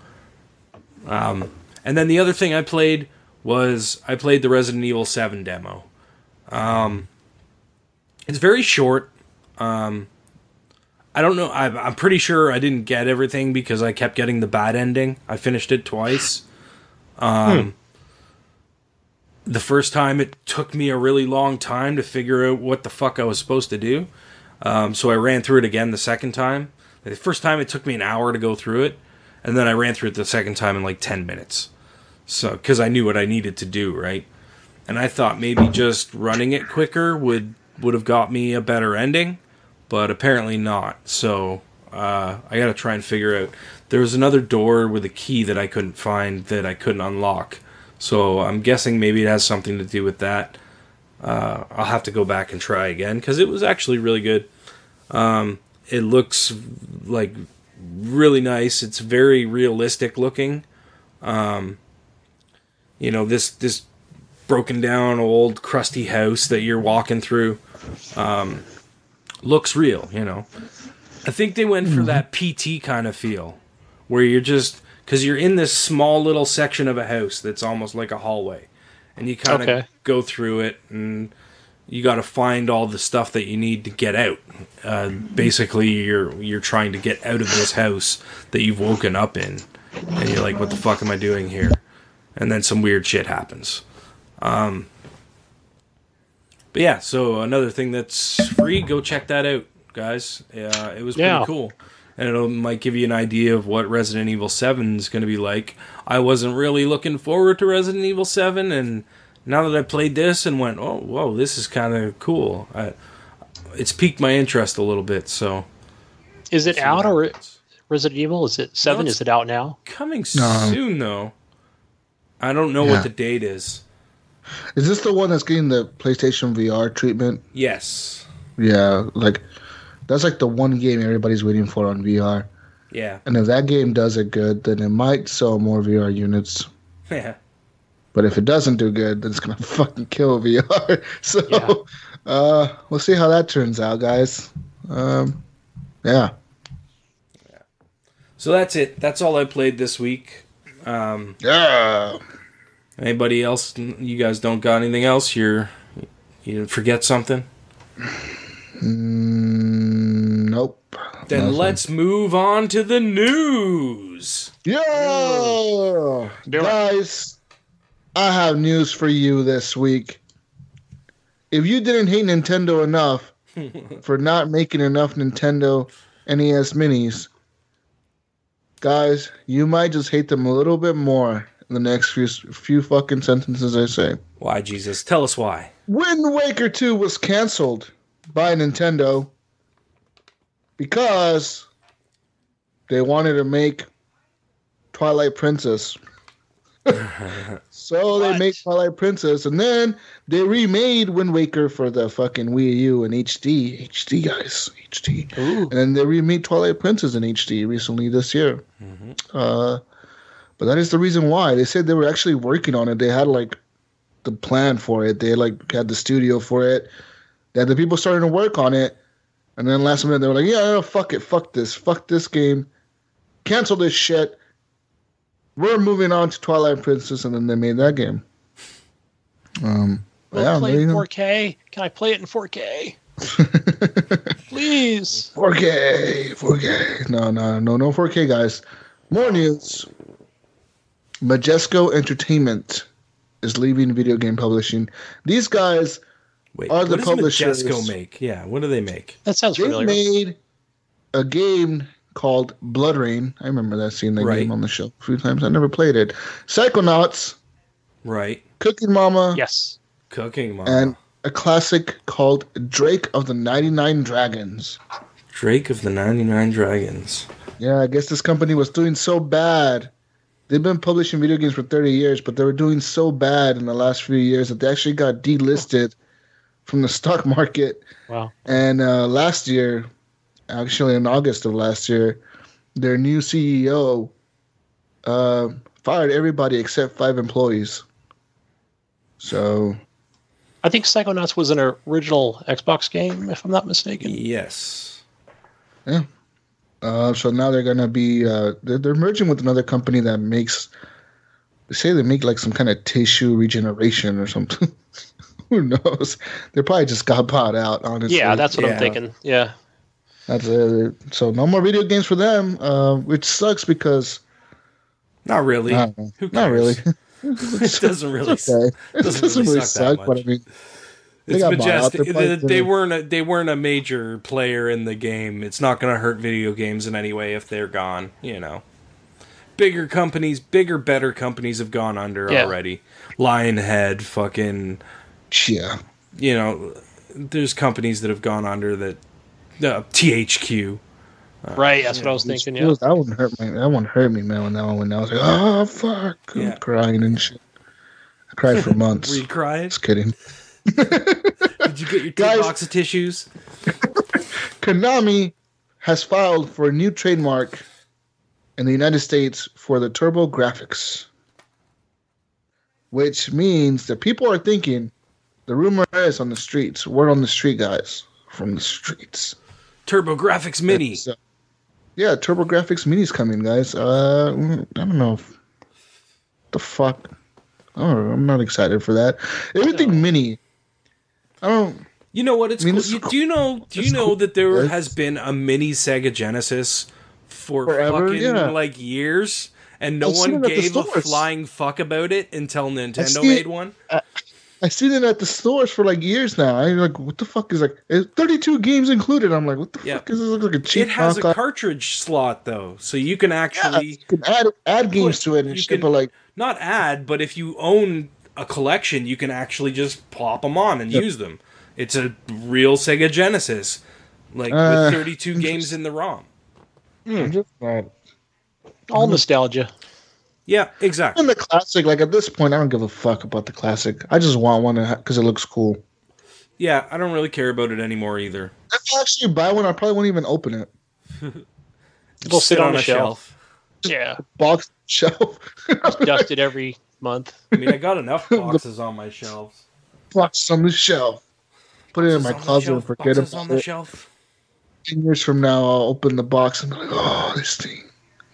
Um, and then the other thing I played was I played the Resident Evil 7 demo. Um, it's very short. Um, I don't know. I, I'm pretty sure I didn't get everything because I kept getting the bad ending. I finished it twice. Um, The first time it took me a really long time to figure out what the fuck I was supposed to do. Um, so I ran through it again the second time. The first time it took me an hour to go through it, and then I ran through it the second time in like 10 minutes. So, because I knew what I needed to do, right? And I thought maybe just running it quicker would would have got me a better ending, but apparently not. So uh, I got to try and figure out. There was another door with a key that I couldn't find that I couldn't unlock. So I'm guessing maybe it has something to do with that. Uh, I'll have to go back and try again because it was actually really good. Um, it looks like really nice. It's very realistic looking. Um, you know this this broken down old crusty house that you're walking through um, looks real. You know, I think they went for that PT kind of feel where you're just because you're in this small little section of a house that's almost like a hallway, and you kind of Okay. go through it and you got to find all the stuff that you need to get out. Uh, basically, you're you're trying to get out of this house that you've woken up in, and you're like, "What the fuck am I doing here?" And then some weird shit happens. Um, but yeah, so another thing that's free, go check that out, guys. Uh, it was pretty cool, and it might give you an idea of what Resident Evil Seven is going to be like. I wasn't really looking forward to Resident Evil Seven, and now that I played this and went, oh, whoa, this is kind of cool. I, it's piqued my interest a little bit. So Is it out or happens. Resident Evil? Is it seven? it's- Is it out now? coming No. soon though? I don't know Yeah. what the date is. Is this the one that's getting the PlayStation VR treatment? Yes. Yeah, like that's like the one game everybody's waiting for on VR. Yeah. And if that game does it good, then it might sell more VR units. Yeah. But if it doesn't do good, then it's gonna fucking kill VR. So, Yeah. uh, we'll see how that turns out, guys. Um, yeah. yeah. So that's it. That's all I played this week. Um, Yeah. anybody else? You guys don't got anything else? You're you didn't forget something? Mm, nope. Then Nothing. let's move on to the news. Yeah, Do it. guys, I have news for you this week. If you didn't hate Nintendo enough for not making enough Nintendo NES minis, guys, you might just hate them a little bit more in the next few few fucking sentences I say. Why, Jesus? Tell us why. Wind Waker 2 was canceled by Nintendo because they wanted to make Twilight Princess. so they made Twilight Princess and then they remade Wind Waker for the fucking Wii U and HD. HD, guys. HD. Ooh. And then they remade Twilight Princess in HD recently this year. Uh, but that is the reason why. They said they were actually working on it. They had like the plan for it. They like had the studio for it. They had the people starting to work on it. And then last minute they were like, yeah, no, fuck it, fuck this, fuck this game, cancel this shit. We're moving on to Twilight Princess, and then they made that game. Um, Will yeah, play there in 4K? Can I play it in 4K? Please. 4K, 4K. No, no, no, no 4K, guys. More news. Majesco Entertainment is leaving video game publishing. These guys, Wait, Are the what does publishers- Majesco make? Yeah, what do they make? That sounds they familiar. made a game called BloodRayne. I remember that seeing that Right. game on the show a few times. I never played it. Psychonauts, Right. Cooking Mama, yes. Cooking Mama. and a classic called Drake of the 99 Dragons. Drake of the 99 Dragons. Yeah, I guess this company was doing so bad. They've been publishing video games for 30 years, but they were doing so bad in the last few years that they actually got delisted from the stock market. Wow. And uh, last year, actually in August of last year, their new CEO uh, fired everybody except five employees. So, I think Psychonauts was an original Xbox game, if I'm not mistaken. Yes. uh, so now they're gonna be uh, they're, they're merging with another company that makes. They say they make like some kind of tissue regeneration or something. Who knows? They probably just got bought out. Honestly, Yeah, that's what Yeah. I'm thinking. Yeah. that's it. So no more video games for them, uh, which sucks because Not really. I don't. Who Uh, not really. cares? it doesn't really. It's okay. It doesn't doesn't, really really suck that suck, but I mean, They It's got bought out. majestic. They're They, they weren't. A, they weren't a major player in the game. It's not going to hurt video games in any way if they're gone. You know, bigger companies, bigger, better companies have gone under Yeah. already. Lionhead, fucking. Yeah. You know, there's companies that have gone under that. Uh, THQ. Right, that's what I was These thinking. Yeah. fools, That one hurt me. That one hurt me, man. When that one went, down. I was like, oh fuck, I'm Yeah. crying and shit. I cried for months. Were you crying? Just kidding. Did you get your two Guys- box of tissues? Konami has filed for a new trademark in the United States for the TurboGrafx, which means that people are thinking the rumor is on the streets. Word on the street, guys, from the streets. TurboGrafx Mini. So- yeah, TurboGrafx Mini's coming, guys. Uh, I don't know. The fuck? Oh, I'm not excited for that. Everything Mini. I don't. You know what? It's I mean, cool. You, cool. do you know? Do you It's know cool. that there It's- has been a mini Sega Genesis for Forever, fucking yeah. like years, and no I've one it at the gave a flying fuck about it until Nintendo made one. I seen it at the stores for like years now. I'm like, what the fuck is like? It's 32 games included. I'm like, what the Yeah. fuck is this? Look like a cheap It has a knockoff. cartridge slot though, so you can Yeah, actually you can add add games to it and you shit, can- but like, not add, but if you own a collection, you can actually just plop them on and use them. It's a real Sega Genesis, like Uh, with 32 games in the ROM. I'm just not. All nostalgia. Yeah, exactly. And the classic, like at this point, I don't give a fuck about the classic. I just want one because it looks cool. Yeah, I don't really care about it anymore either. If I actually buy one, I probably won't even open it. It'll sit on, a a shelf. Yeah. Box shelf, Dust it every month. I mean, I got enough boxes on my shelves. box on the shelf. Put it in my Boxes on the closet and shelf, forget boxes on the it. shelf. Ten years from now, I'll open the box and be like, oh, this thing,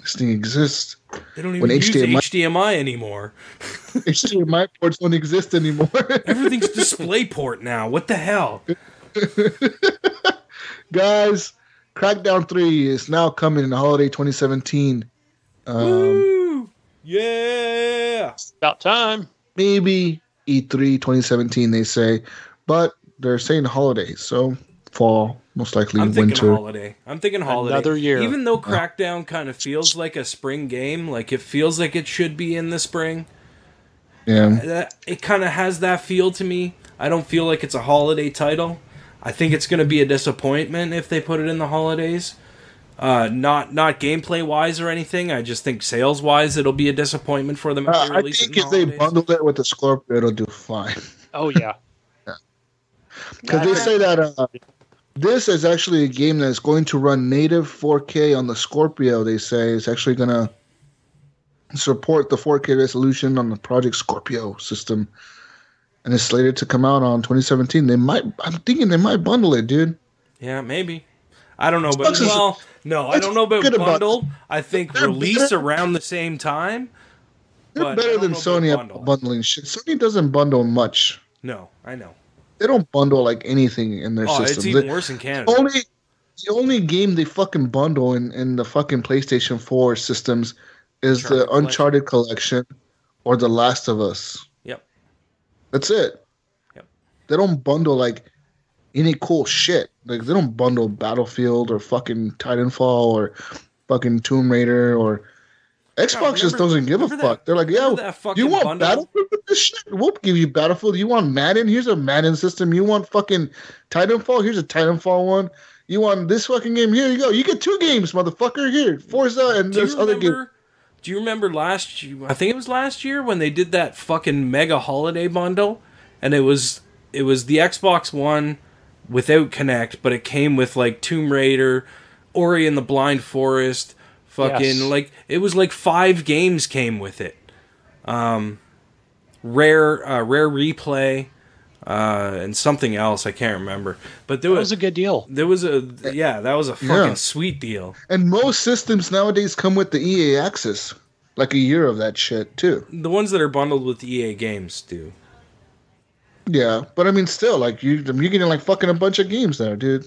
this thing exists. They don't even When use HDMI HDMI anymore. HDMI ports don't exist anymore. Everything's DisplayPort now. What the hell? Guys, Crackdown 3 is now coming in the holiday 2017. Um, Woo! Yeah. About time. maybe E E3 2017, they say, but they're saying holidays. So fall, most likely I'm thinking winter. holiday. I'm thinking holiday. Another year. Even though Crackdown kind of feels like a spring game, like it feels like it should be in the spring. Yeah, it kind of has that feel to me. I don't feel like it's a holiday title. I think it's going to be a disappointment if they put it in the holidays. Uh, not not gameplay wise or anything. I just think sales wise, it'll be a disappointment for them. If uh, they I think it in if they bundle it with the Scorpio, it'll do fine. Oh yeah. Because they say that uh, this is actually a game that's going to run native 4K on the Scorpio. They say it's actually going to support the 4K resolution on the Project Scorpio system, and it's slated to come out on 2017. They might. I'm thinking they might bundle it, dude. Yeah, maybe. I don't know, but Xbox is- well, no, I don't know about good about- bundle. I think release better- around the same time. They're better than Sony bundle. bundling shit. Sony doesn't bundle much. No, I know. They don't bundle like anything in their Oh, system. it's even The worse in Canada. only the only game they fucking bundle in, in the fucking PlayStation 4 systems is Uncharted the Collection. Uncharted collection or The Last of Us. Yep. That's it. Yep. They don't bundle like any cool shit. Like they don't bundle Battlefield or fucking Titanfall or fucking Tomb Raider or Xbox just remember- doesn't give a remember fuck. They're like, yeah, that you want bundle? Battlefield with this shit? We'll give you Battlefield. You want Madden? Here's a Madden system. You want fucking Titanfall? Here's a Titanfall one. You want this fucking game? Here you go. You get two games, motherfucker. Here, Forza and Do this other game. Do you remember last? year- I think it was last year when they did that fucking mega holiday bundle, and it was it was the Xbox One without Kinect, but it came with like Tomb Raider, Ori and the Blind Forest, fucking Yes. like it was like five games came with it. Um, rare uh, rare replay, uh, and something else I can't remember, but there That was. was a good deal. there was a yeah, that was a fucking Yeah. sweet deal. And most systems nowadays come with the EA access, like a year of that shit too. The ones that are bundled with EA games do. Yeah, but I mean, still, like you, you're getting like fucking a bunch of games there, dude.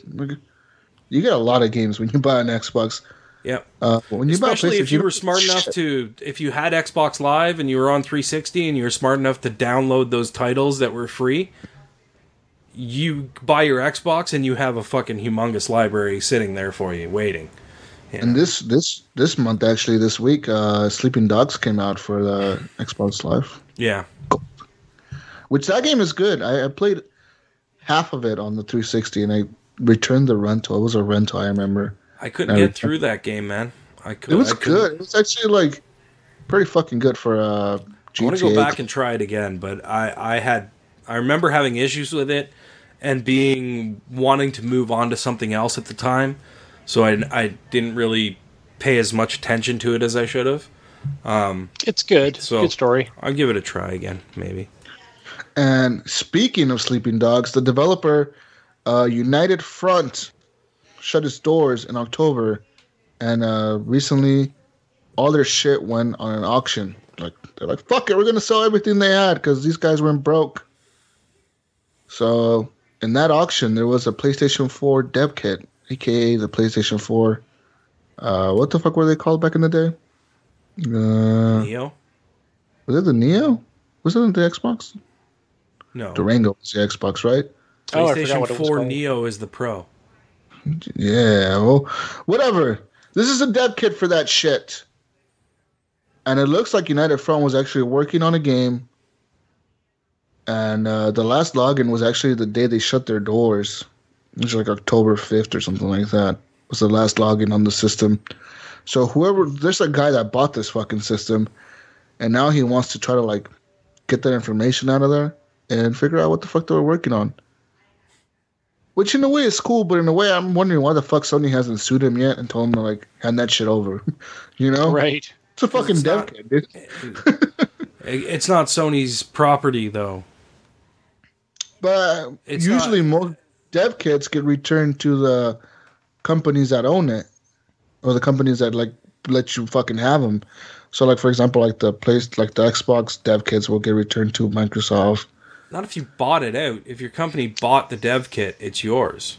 You get a lot of games when you buy an Xbox. Yep. Uh, when you Especially if you were smart enough shit. to, if you had Xbox Live and you were on 360 and you were smart enough to download those titles that were free, you buy your Xbox and you have a fucking humongous library sitting there for you, waiting. And this this this month, actually, this week, uh, Sleeping Dogs came out for the Xbox Live, Yeah. which that game is good. I, I played half of it on the 360, and I returned the rental. It was a rental, I remember. I couldn't get through that game, man. I could. It was good. It was actually like pretty fucking good for uh, GTA. I want to go back and try it again, but I, I had I remember having issues with it and being wanting to move on to something else at the time, so I, I didn't really pay as much attention to it as I should have. Um, It's good. So- good story. I'll give it a try again, maybe. And speaking of Sleeping Dogs, the developer uh, United Front shut its doors in October, and uh, recently all their shit went on an auction. Like they're like, "Fuck it, we're gonna sell everything they had because these guys went broke." So in that auction, there was a PlayStation 4 dev kit, aka the PlayStation 4. Uh, what the fuck were they called back in the day? Uh, Neo? was it the Neo? Was it the Xbox? No. Durango was the Xbox, right? Oh, I forgot PlayStation what it was 4. Neo is the Pro. Yeah, well, whatever. This is a dev kit for that shit. And it looks like United Front was actually working on a game. And uh, the last login was actually the day they shut their doors. It was like October 5th or something like that. Was the last login on the system. So whoever, there's a guy that bought this fucking system. And now he wants to try to like get that information out of there and figure out what the fuck they were working on. Which in a way is cool, but in a way I'm wondering why the fuck Sony hasn't sued him yet and told him to like hand that shit over. you know? Right. It's a fucking it's dev not- kit, dude. It's not Sony's property, though. But It's usually most dev kits get returned to the companies that own it. Or the companies that like let you fucking have them. So like for example, like the place like the Xbox dev kits will get returned to Microsoft. Not if you bought it out. If your company bought the dev kit, it's yours.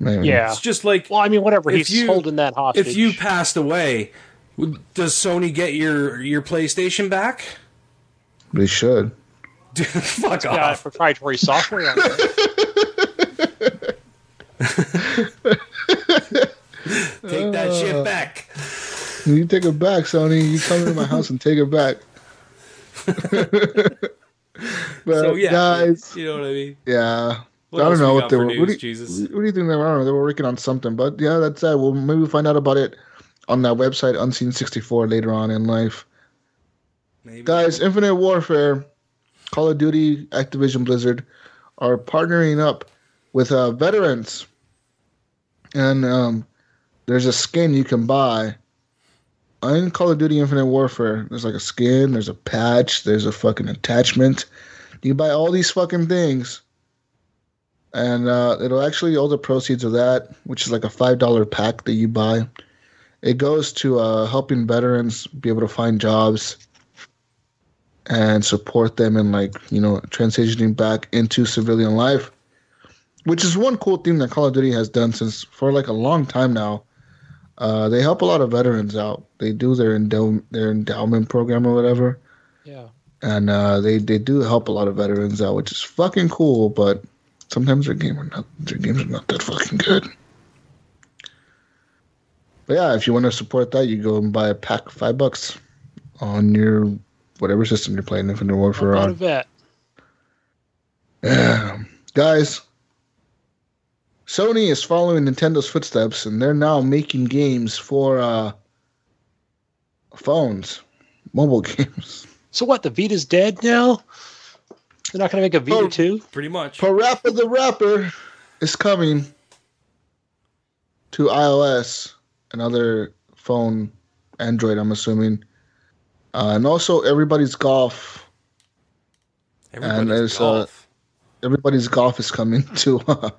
Maybe. Yeah. It's just like Well, I mean, whatever. If He's you- holding that hostage. if you passed away, does Sony get your your PlayStation back? They should. Fuck got off. proprietary software on it. Take that Uh. shit back. You take it back, Sony. You come into my house and take it back. but So yeah, guys, you know what I mean. yeah. What I don't know what they were. news, what, do you, Jesus? what do you think they were? I don't know. They were working on something, but yeah, that's that. We'll maybe find out about it on that website, Unseen sixty four, later on in life. Maybe. Guys, Infinite Warfare, Call of Duty, Activision Blizzard are partnering up with uh, veterans, and um, there's a skin you can buy in Call of Duty Infinite Warfare. There's like a skin, there's a patch, there's a fucking attachment. You buy all these fucking things, and uh, it'll actually all the proceeds of that, which is like a five dollar pack that you buy. It goes to uh, helping veterans be able to find jobs and support them in like you know transitioning back into civilian life which is one cool thing that call of duty has done since for like a long time now uh, they help a lot of veterans out they do their endow- their endowment program or whatever Yeah. And uh, they they do help a lot of veterans out which is fucking cool but sometimes their game are not their games are not that fucking good but yeah if you want to support that you go and buy a pack five bucks on your whatever system you're playing Infinite Warfare I'm not a on. vet. Yeah. Guys, Sony is following Nintendo's footsteps and they're now making games for uh, phones, mobile games. So what? The Vita's dead now. They're not going to make a Vita Oh. two. Pretty much. Parappa the Rapper is coming to iOS and other phone, Android, I'm assuming. Uh, and also, everybody's golf. Everybody's there's, uh, golf. Everybody's golf is coming to uh,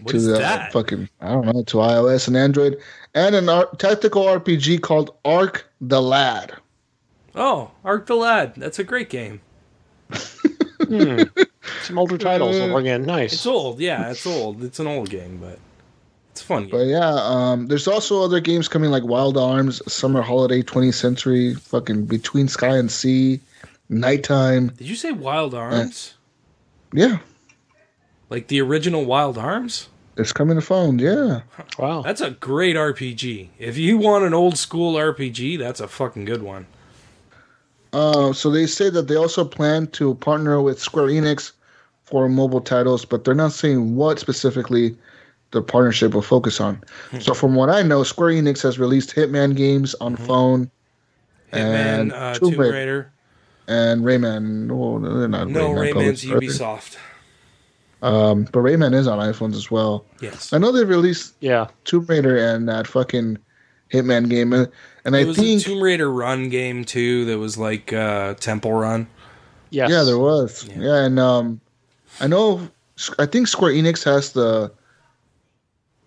what to is the that? fucking I don't know to iOS and Android, and an ar- tactical RPG called Arc the Lad. Oh, Arc the Lad. That's a great game. Some older titles over again. Nice. It's old. Yeah, it's old. It's an old game, but it's fun. Game. But yeah, um, there's also other games coming like Wild Arms, Summer Holiday, 20th Century, fucking Between Sky and Sea, Nighttime. Did you say Wild Arms? Yeah, Like the original Wild Arms? it's coming to phones. Yeah, wow. That's a great RPG. If you want an old school RPG, that's a fucking good one. Uh, so they say that they also plan to partner with Square Enix for mobile titles, but they're not saying what specifically the partnership will focus on. Hmm. so from what I know, Square Enix has released Hitman games on phone Mm-hmm. Hitman, and uh, Tomb Tomb Raider. Raider. and Rayman. No, they're not. No, Rayman Rayman's published, Ubisoft. Um, but Rayman is on iPhones as well. Yes. I know they've released Yeah. Tomb Raider and that fucking Hitman game, and, and I was think a Tomb Raider Run game too. That was like uh, Temple Run. Yes. Yeah, there was. Yeah. Yeah, and um, I know. I think Square Enix has the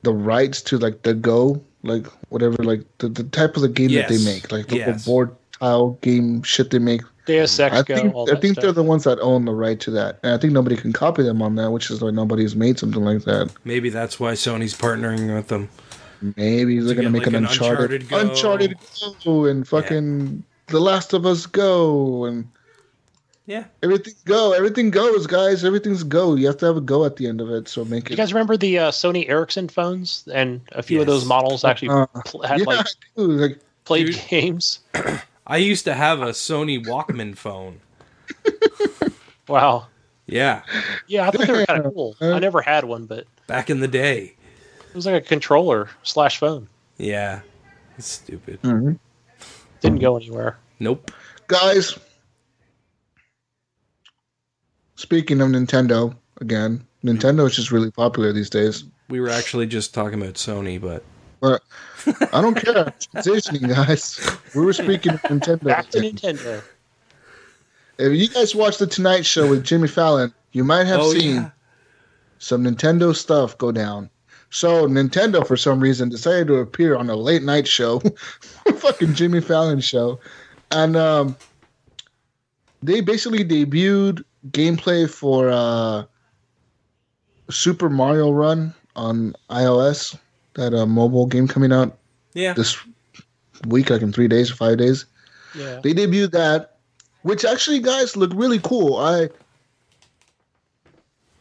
the rights to like the Go, like whatever, like the, the type of the game that they make, like the Yes. board tile game shit they make. Deus Ex I Go. think all I that think they're the ones that own the right to that, and I think nobody can copy them on that, which is why nobody's made something like that. Maybe that's why Sony's partnering with them. Maybe they're gonna make like, an an Uncharted, Uncharted Go. Uncharted Go, and fucking The Last of Us Go, and Yeah. everything Go. Everything goes, guys. Everything's Go. You have to have a Go at the end of it, so make it. You it. guys remember the uh, Sony Ericsson phones? And a few of those models actually Uh, pl- had yeah, like I. Like played Dude. games. I used to have a Sony Walkman phone. Wow. Yeah, Yeah, I thought they were kind of cool. I never had one, but back in the day. It was like a controller slash phone. Yeah, it's stupid. Mm-hmm. Didn't go anywhere. Nope. guys. Speaking of Nintendo, again, Nintendo is just really popular these days. We were actually just talking about Sony, but But I don't care. Transitioning, guys. We were speaking of Nintendo. Back to. Nintendo. If you guys watched the Tonight Show with Jimmy Fallon, you might have Oh, seen yeah. some Nintendo stuff go down. So Nintendo, for some reason, decided to appear on a late night show, fucking Jimmy Fallon show, and um, they basically debuted gameplay for uh, Super Mario Run on iOS, that uh, mobile game coming out yeah, this week, like in three days or five days. Yeah. They debuted that, which actually, guys, look really cool. I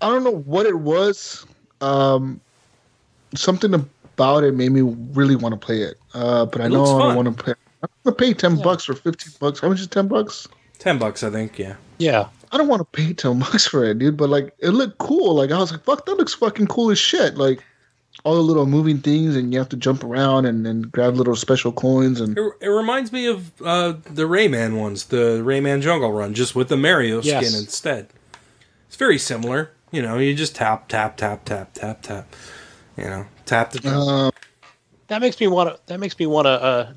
I don't know what it was. Um, something about it made me really want to play it. Uh, but I It know I don't want to pay. I'm gonna pay ten bucks or fifteen bucks. How much is ten bucks? Ten bucks, I think. Yeah. Yeah. I don't want to pay ten bucks for it, dude. But like, it looked cool. Like I was like, fuck, that looks fucking cool as shit. Like all the little moving things, and you have to jump around and and grab little special coins and. It, it reminds me of uh, the Rayman ones, the Rayman Jungle Run, just with the Mario Yes. skin instead. It's very similar. You know, you just tap, tap, tap, tap, tap, tap. You know, tap the. jump. Uh, That makes me want to. That makes me want to. Uh,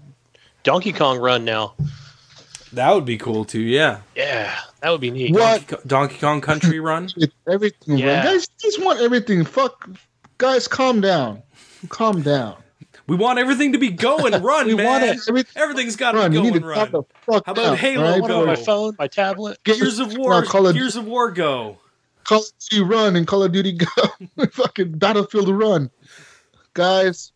Donkey Kong run now. that would be cool too. Yeah. Yeah, that would be neat. What? Donkey, Donkey Kong Country Run. everything. Yeah. Yeah. Guys, just want everything. Fuck, guys, calm down. Calm down. We want everything to be go and run, We man. want. Everything. Everything's got to be You go and run. calm the fuck How about down, Halo all right? What on my phone, my tablet? Gears of War. No, Call Gears of War Go. Call of Duty Run and Call of Duty Go. Fucking Battlefield Run. Guys,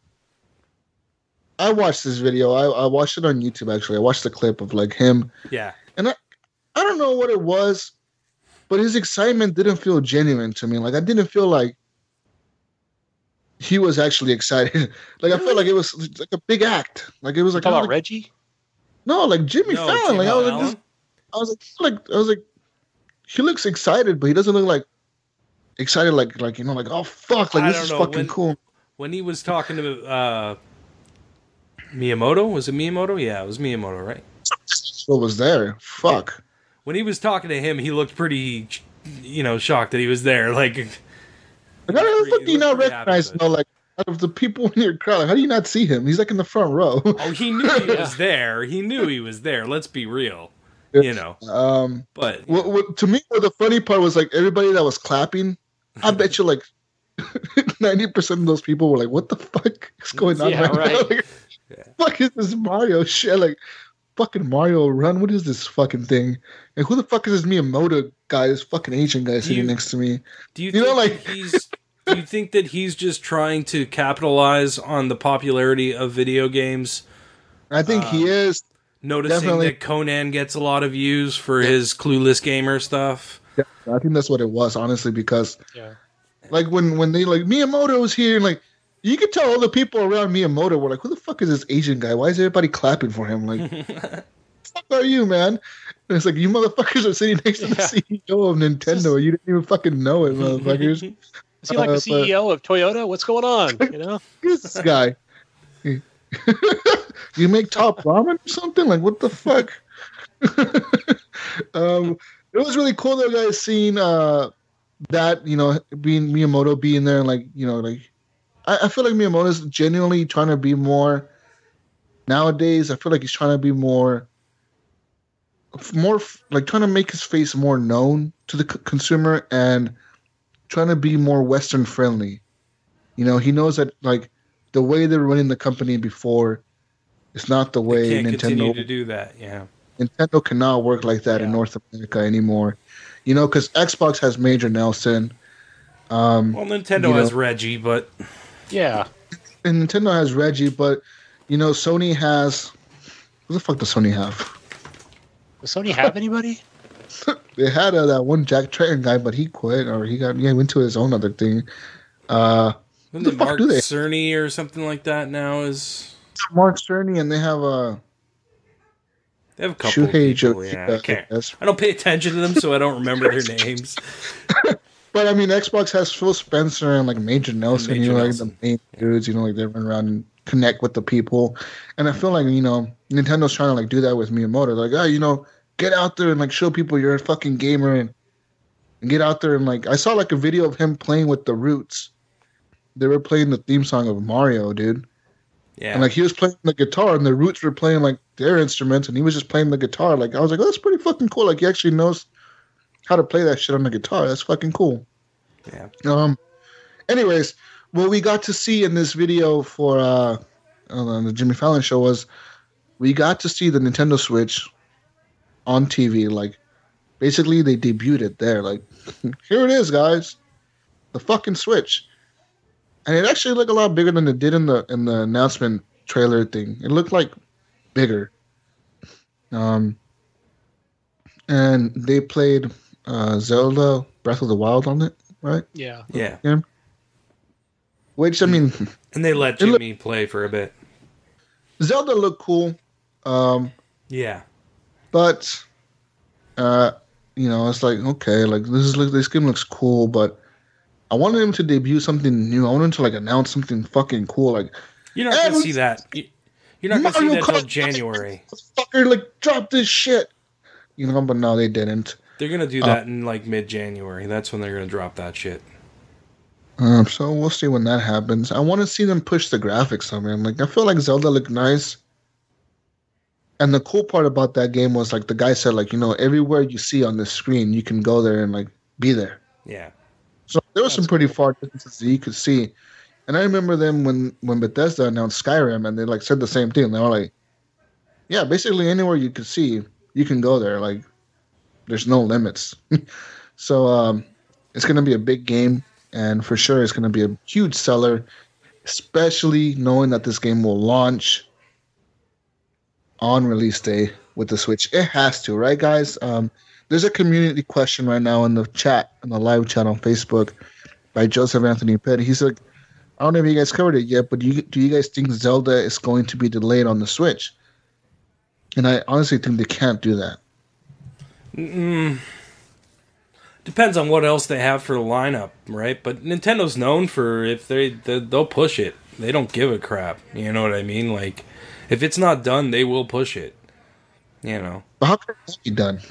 I watched this video. I, I watched it on YouTube actually. I watched the clip of like him. Yeah. And I I don't know what it was, but his excitement didn't feel genuine to me. Like I didn't feel like he was actually excited. like I felt like it was like a big act. Like it was like, Talk about like Reggie. no, like Jimmy No, Fallon. Like I Jimmy was like, this, I was like, like I was like, he looks excited, but he doesn't look like excited. Like like you know, like oh fuck, like I this is know, fucking when- cool. when he was talking to uh, Miyamoto, was it Miyamoto? Yeah, it was Miyamoto, right? What was there? Fuck. When he was talking to him, he looked pretty, you know, shocked that he was there. Like, Like, how the fuck do you not recognize? You know, like out of the people in your crowd, like, how do you not see him? He's like in the front row. oh, he knew he was there. He knew he was there. Let's be real, you know. um, But what, what, to me, what the funny part was like everybody that was clapping. I bet you like ninety percent of those people were like, "What the fuck is going on Yeah, right, right. now?" Like, Fuck is this Mario shit? Like, fucking Mario Run. What is this fucking thing? And who the fuck is this Miyamoto guy? This fucking Asian guy sitting you- next to me. do you, You know, like- he's? Do you think that he's just trying to capitalize on the popularity of video games? I think Uh, he is. Noticing Definitely. that Conan gets a lot of views for his clueless gamer stuff. Yeah, I think that's what it was, honestly, because Yeah. like when when they like Miyamoto was here, and like you could tell all the people around Miyamoto were like, "Who the fuck is this Asian guy? Why is everybody clapping for him?" Like, fuck are you, man? And it's like you motherfuckers are sitting next to the CEO of Nintendo. You didn't even fucking know it, motherfuckers. Is he like Uh, the CEO of Toyota? What's going on? You know? Who's this guy? you make top ramen or something? Like what the fuck? um, it was really cool though, guys, seeing uh that you know being Miyamoto being there and like you know like I, I feel like Miyamoto's genuinely trying to be more nowadays. I feel like he's trying to be more more like trying to make his face more known to the c- consumer and trying to be more Western friendly. You know, he knows that like the way they're running the company before is not the way Can't continue Nintendo to do that. Yeah. Nintendo cannot work like that in North America anymore. You know, because Xbox has Major Nelson, um, Well, Nintendo has know- Reggie, but Yeah. and Nintendo has Reggie, but you know, Sony has. What the fuck does Sony have? Does Sony have anybody? They had uh, that one Jack Tretton guy, but he quit or he got yeah he went to his own other thing. Uh, isn't the fuck Mark do they- Cerny or something like that now? Is Mark Cerny and they have a. they have a couple of Shuhei people? Yeah, I can't. I don't pay attention to them, so I don't remember their names. But I mean, Xbox has Phil Spencer and like Major Nelson, Major you know, Nelson. like the main dudes, you know, like they run around and connect with the people. And I feel like you know, Nintendo's trying to like do that with Miyamoto, like, oh, you know, get out there and like show people you're a fucking gamer and, and get out there and like I saw like a video of him playing with the Roots. They were playing the theme song of Mario, dude. Yeah, And like he was playing the guitar and the Roots were playing like their instruments and he was just playing the guitar. Like I was like, oh, that's pretty fucking cool. Like he actually knows how to play that shit on the guitar. That's fucking cool. yeah. Um. Anyways, what we got to see in this video for uh, on the Jimmy Fallon show was we got to see the Nintendo Switch on TV. Like, basically, they debuted it there. Like, here it is, guys, the fucking Switch, and it actually looked a lot bigger than it did in the in the announcement trailer thing. It looked like bigger. Um. And they played uh, Zelda Breath of the Wild on it, right? Yeah. Yeah. Which I mean, And they let It look- Jimmy play for a bit. Zelda looked cool, um, Yeah. but uh, you know, it's like okay, like this is this game looks cool, but I wanted him to debut something new. I wanted him to like announce something fucking cool, like You're not gonna see that. You- You're not gonna see that until January. fucker, like drop this shit, you know. But no, they didn't. They're gonna do Uh, that in like mid January. That's when they're gonna drop that shit. Um, so we'll see when that happens. I want to see them push the graphics on man. Like I feel like Zelda looked nice. And the cool part about that game was like the guy said, like, you know, everywhere you see on the screen, you can go there and like be there. Yeah. So there was some pretty far distances that you could see. And I remember them when when Bethesda announced Skyrim and they like said the same thing. They were like, Yeah, basically anywhere you could see, you can go there. Like there's no limits. so um it's gonna be a big game and for sure it's gonna be a huge seller, especially knowing that this game will launch on release day with the Switch. It has to, right guys? Um there's a community question right now in the chat, in the live chat on Facebook by Joseph Anthony Pitt. He's like, I don't know if you guys covered it yet, but do you, do you guys think Zelda is going to be delayed on the Switch? And I honestly think they can't do that. Depends on what else they have for the lineup, right? But Nintendo's known for if they, they they'll push it. They don't give a crap. You know what I mean? Like if it's not done, they will push it. You know. But how can it be done?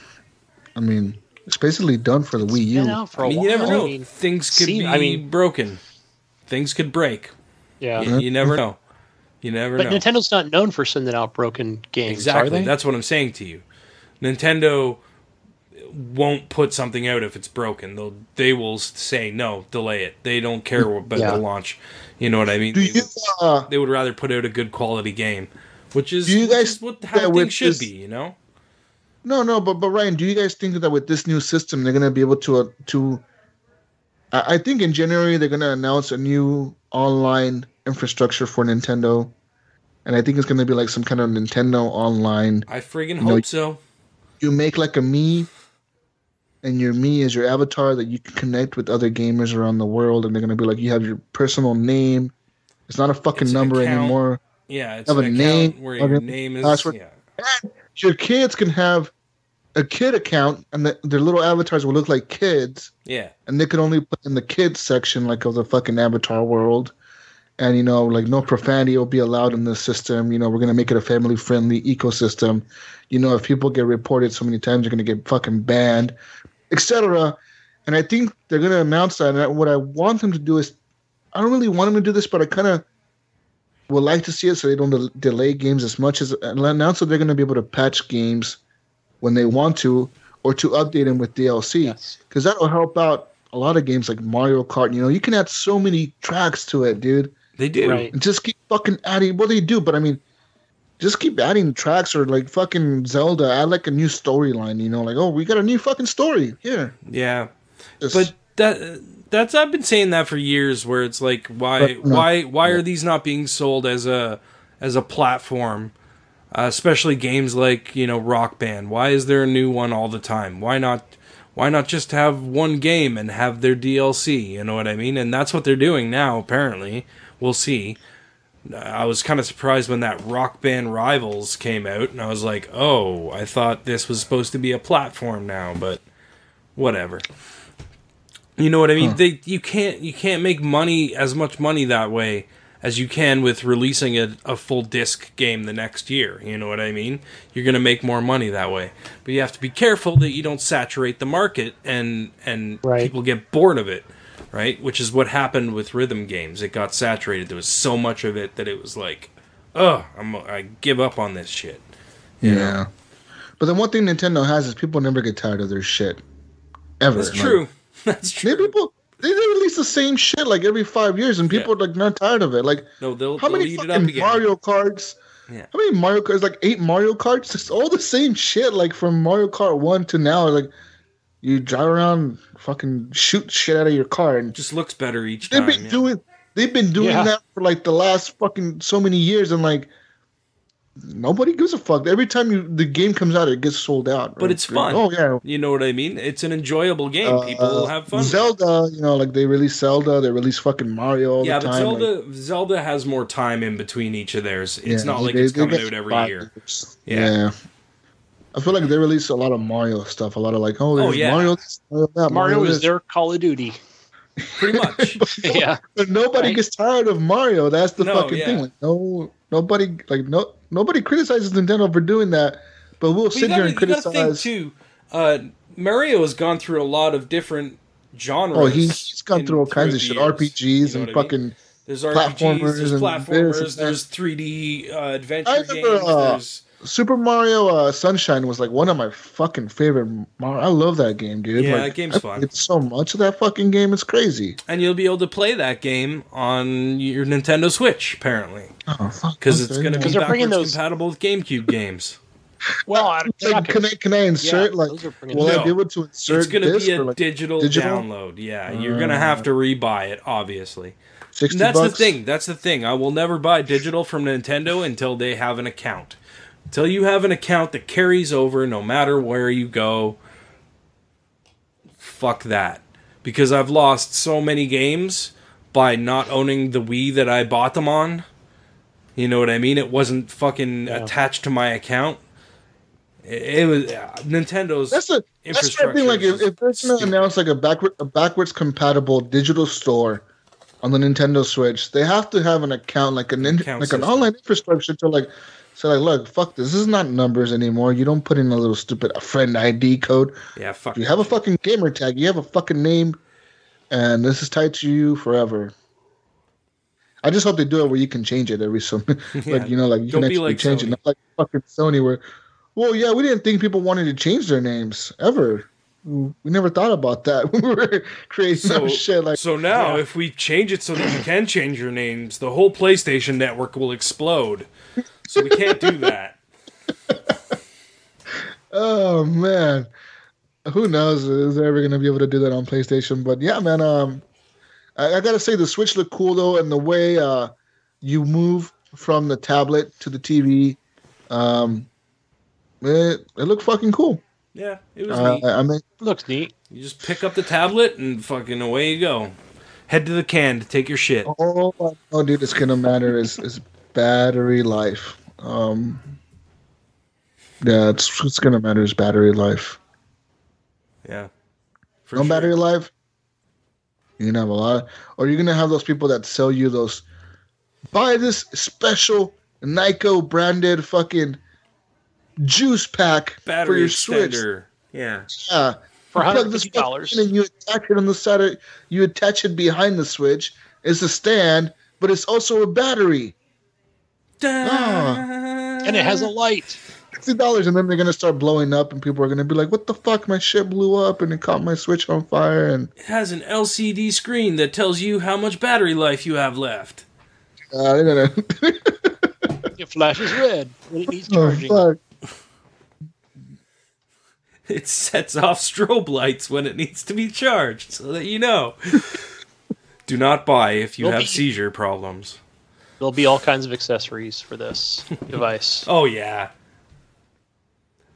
I mean, it's basically done for the Wii U. Out for a I mean, while. you never know. I mean, Things could see- be I mean- broken. Things could break. yeah. You, you never know. You never But know. Nintendo's not known for sending out broken games, Exactly. are they? That's what I'm saying to you. Nintendo won't put something out if it's broken. They'll they will say no, delay it. They don't care about Yeah. the launch. You know what I mean? Do they, you, would, uh, they would rather put out a good quality game, which is, Do you which guys is what think how things should this- be. You know? No, no, but but Ryan, do you guys think that with this new system, they're gonna be able to uh, to? I, I think in January they're gonna announce a new online infrastructure for Nintendo, and I think it's gonna be like some kind of Nintendo online I friggin' know, hope so. you make like a me and your me is your avatar that you can connect with other gamers around the world and they're gonna be like you have your personal name it's not a fucking number account. anymore Yeah, it's Have an a name, where your name is. password. Yeah. and your kids can have a kid account and the, their little avatars will look like kids. Yeah. and they could only put in the kids section like of the fucking avatar world. And you know like no profanity will be allowed in the system. You know we're going to make it a family friendly ecosystem. You know if people get reported so many times they're going to get fucking banned etc and i think they're going to announce that. And I- what i want them to do is i don't really want them to do this but i kind of would like to see it so they don't del- delay games as much as and announce that they're going to be able to patch games when they want to or to update them with dlc Yes. because that'll help out a lot of games like Mario Kart. You know, you can add so many tracks to it, dude, They do. Right. and just keep fucking adding. Well, they do, but I mean, just keep adding tracks or like fucking Zelda. Add like a new storyline. You know, like oh, we got a new fucking story here. Yeah. Just, But that that's I've been saying that for years. Where it's like, why no. Uh, why why are these not being sold as a as a platform? Uh, especially games like you know Rock Band. Why is there a new one all the time? Why not? Why not just have one game and have their DLC? You know what I mean? And that's what they're doing now. Apparently, we'll see. I was kind of surprised when that Rock Band Rivals came out, and I was like, "Oh, I thought this was supposed to be a platform now." But whatever. You know what I mean? They you can't you can't make money as much money that way as you can with releasing a, a full disc game the next year. You know what I mean? You're gonna make more money that way, but you have to be careful that you don't saturate the market and and Right. people get bored of it, right? Which is what happened with rhythm games. It got saturated. There was so much of it that it was like, oh, I'm I give up on this shit. yeah. But the one thing Nintendo has is people never get tired of their shit. Ever. That's Like, true. That's they- true. people they, they release the same shit like every five years, and people are like not tired of it. Like No, they'll, how they'll many eat it up fucking again. Mario Karts? Yeah. How many Mario Karts? Like eight Mario Karts? It's all the same shit. Like from Mario Kart one to now. Like you drive around, fucking shoot shit out of your car, and just looks better each they've time. been yeah. doing. They've been doing Yeah. that for like the last fucking so many years, and like nobody gives a fuck. Every time you the game comes out, it gets sold out. But it's fun. Oh yeah. You know what I mean? It's an enjoyable game. People Uh, have fun. with. Zelda, you know, like they release Zelda, they release fucking Mario all yeah, the but time. Zelda like, Zelda has more time in between each of theirs. It's yeah, not like they- it's coming out every five year. years. Yeah. Yeah. I feel like they release a lot of Mario stuff. A lot of like, oh, there's yeah. Mario, this, Mario that, Mario is their Call of Duty. Pretty much. yeah. But nobody Right? gets tired of Mario. That's the No, fucking yeah. thing. Like, no, nobody, like, no, nobody criticizes Nintendo for doing that. But we'll But sit gotta, here and you gotta think criticize. too. Uh, Mario has gone through a lot of different genres. Oh, he, he's gone in- through all kinds of shit. RPGs You know and I mean? fucking. There's RPGs, platformers there's platformers, there's 3D uh, adventure I games. uh, there's Super Mario uh, Sunshine was like one of my fucking favorite. Mario. I love that game, dude. Yeah, like, that game's I fun. played so much of that fucking game. It's crazy. and you'll be able to play that game on your Nintendo Switch apparently Oh, fuck. because it's going to be Because they're bringing backwards those- compatible with GameCube games. Well, I, they're Like, not gonna- can I can I insert Yeah, like? those are pretty- Will I be able to insert it's going to be a for like digital, digital? download. Yeah, you're going to have to rebuy it, obviously. sixty That's bucks? the thing. That's the thing. I will never buy digital from Nintendo until they have an account. Until you have an account that carries over no matter where you go. Fuck that. Because I've lost so many games by not owning the Wii that I bought them on. You know what I mean? It wasn't fucking attached to my account. It, it was uh, Nintendo's That's the that's the infrastructure. thing. Like if, if they're just gonna announce like a backward a backwards compatible digital store on the Nintendo Switch, they have to have an account like an in, Account like an online infrastructure to like say like look fuck this. this is not numbers anymore. You don't put in a little stupid a friend ID code. yeah, fuck. You have a fucking gamer tag. You have a fucking name, and this is tied to you forever. I just hope they do it where you can change it every so Yeah. like you know like you Don't can actually like change Sony. it, not like fucking Sony where. Well, yeah, we didn't think people wanted to change their names ever. We never thought about that when we were creating So, some shit like. so now, if we change it so that you can change your names, the whole PlayStation network will explode. So we can't do that. Oh man, who knows? Is they ever gonna be able to do that on PlayStation? But yeah, man. Um, I, I gotta say the Switch looked cool though, and the way uh you move from the tablet to the TV, um, it it looked fucking cool. Yeah, it was Uh, neat. I mean, looks neat. You just pick up the tablet and fucking away you go. Head to the can to take your shit. all I know, dude, it's gonna matter is is battery life. Um, yeah, it's it's gonna matter is battery life. Yeah. For no sure. battery life, you're gonna have a lot, or you're gonna have those people that sell you those. Buy this special Nyko branded fucking juice pack for Battery your Switch. Yeah. Yeah, For You plug this fucking $150. and you attach it on the side. Of, you attach it behind the Switch. It's a stand, but it's also a battery. And it has a light. Sixty dollars, and then they're gonna start blowing up, and people are gonna be like, "What the fuck? My shit blew up, and it caught my Switch on fire." And It has an LCD screen that tells you how much battery life you have left. uh, they're gonna. It flashes red when it needs oh charging. fuck! It sets off strobe lights when it needs to be charged, so that you know. Do not buy if you You'll have be- seizure problems. There'll be all kinds of accessories for this device. Oh yeah.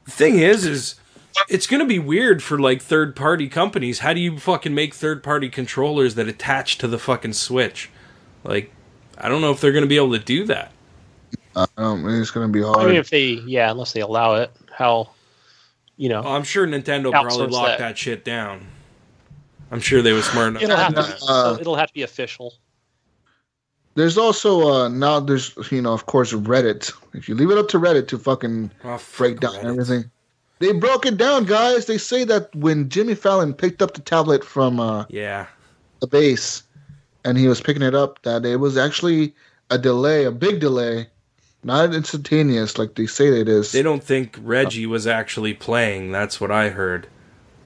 The thing is, is it's gonna be weird for like third party companies. How do you fucking make third party controllers that attach to the fucking Switch? Like, I don't know if they're gonna be able to do that. I don't. It's gonna be hard. I mean, if they, yeah, unless they allow it, how, you know, Oh, I'm sure Nintendo probably locked that. that. shit down. I'm sure they were smart enough. it'll have to, that. Uh, it'll have to be official. There's also uh now there's you know of course Reddit. If you leave it up to Reddit to fucking Oh, fuck break down Reddit. everything, they broke it down, guys. They say that when Jimmy Fallon picked up the tablet from uh, Yeah. the base, and he was picking it up, that it was actually a delay, a big delay, not instantaneous like they say it is. They don't think Reggie was actually playing. That's what I heard.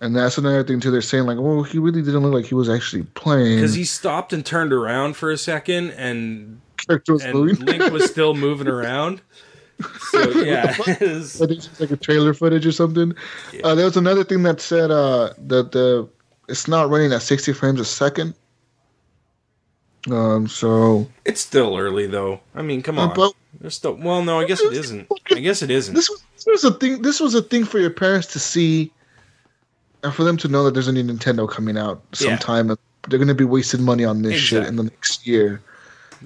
And that's another thing too. They're saying like, well, he really didn't look like he was actually playing. Because he stopped and turned around for a second, and was and. Link was still moving around. So yeah, it is- I think it's like a trailer footage or something. Uh, there was another thing that said uh, that the it's not running at 60 frames a second. Um, so It's still early though. I mean, come Uh, on. but- There's still well, no, I guess it isn't. I guess it isn't. this was this was a thing. This was a thing for your parents to see, and for them to know that there's a new Nintendo coming out sometime. and They're going to be wasting money on this shit in the next year.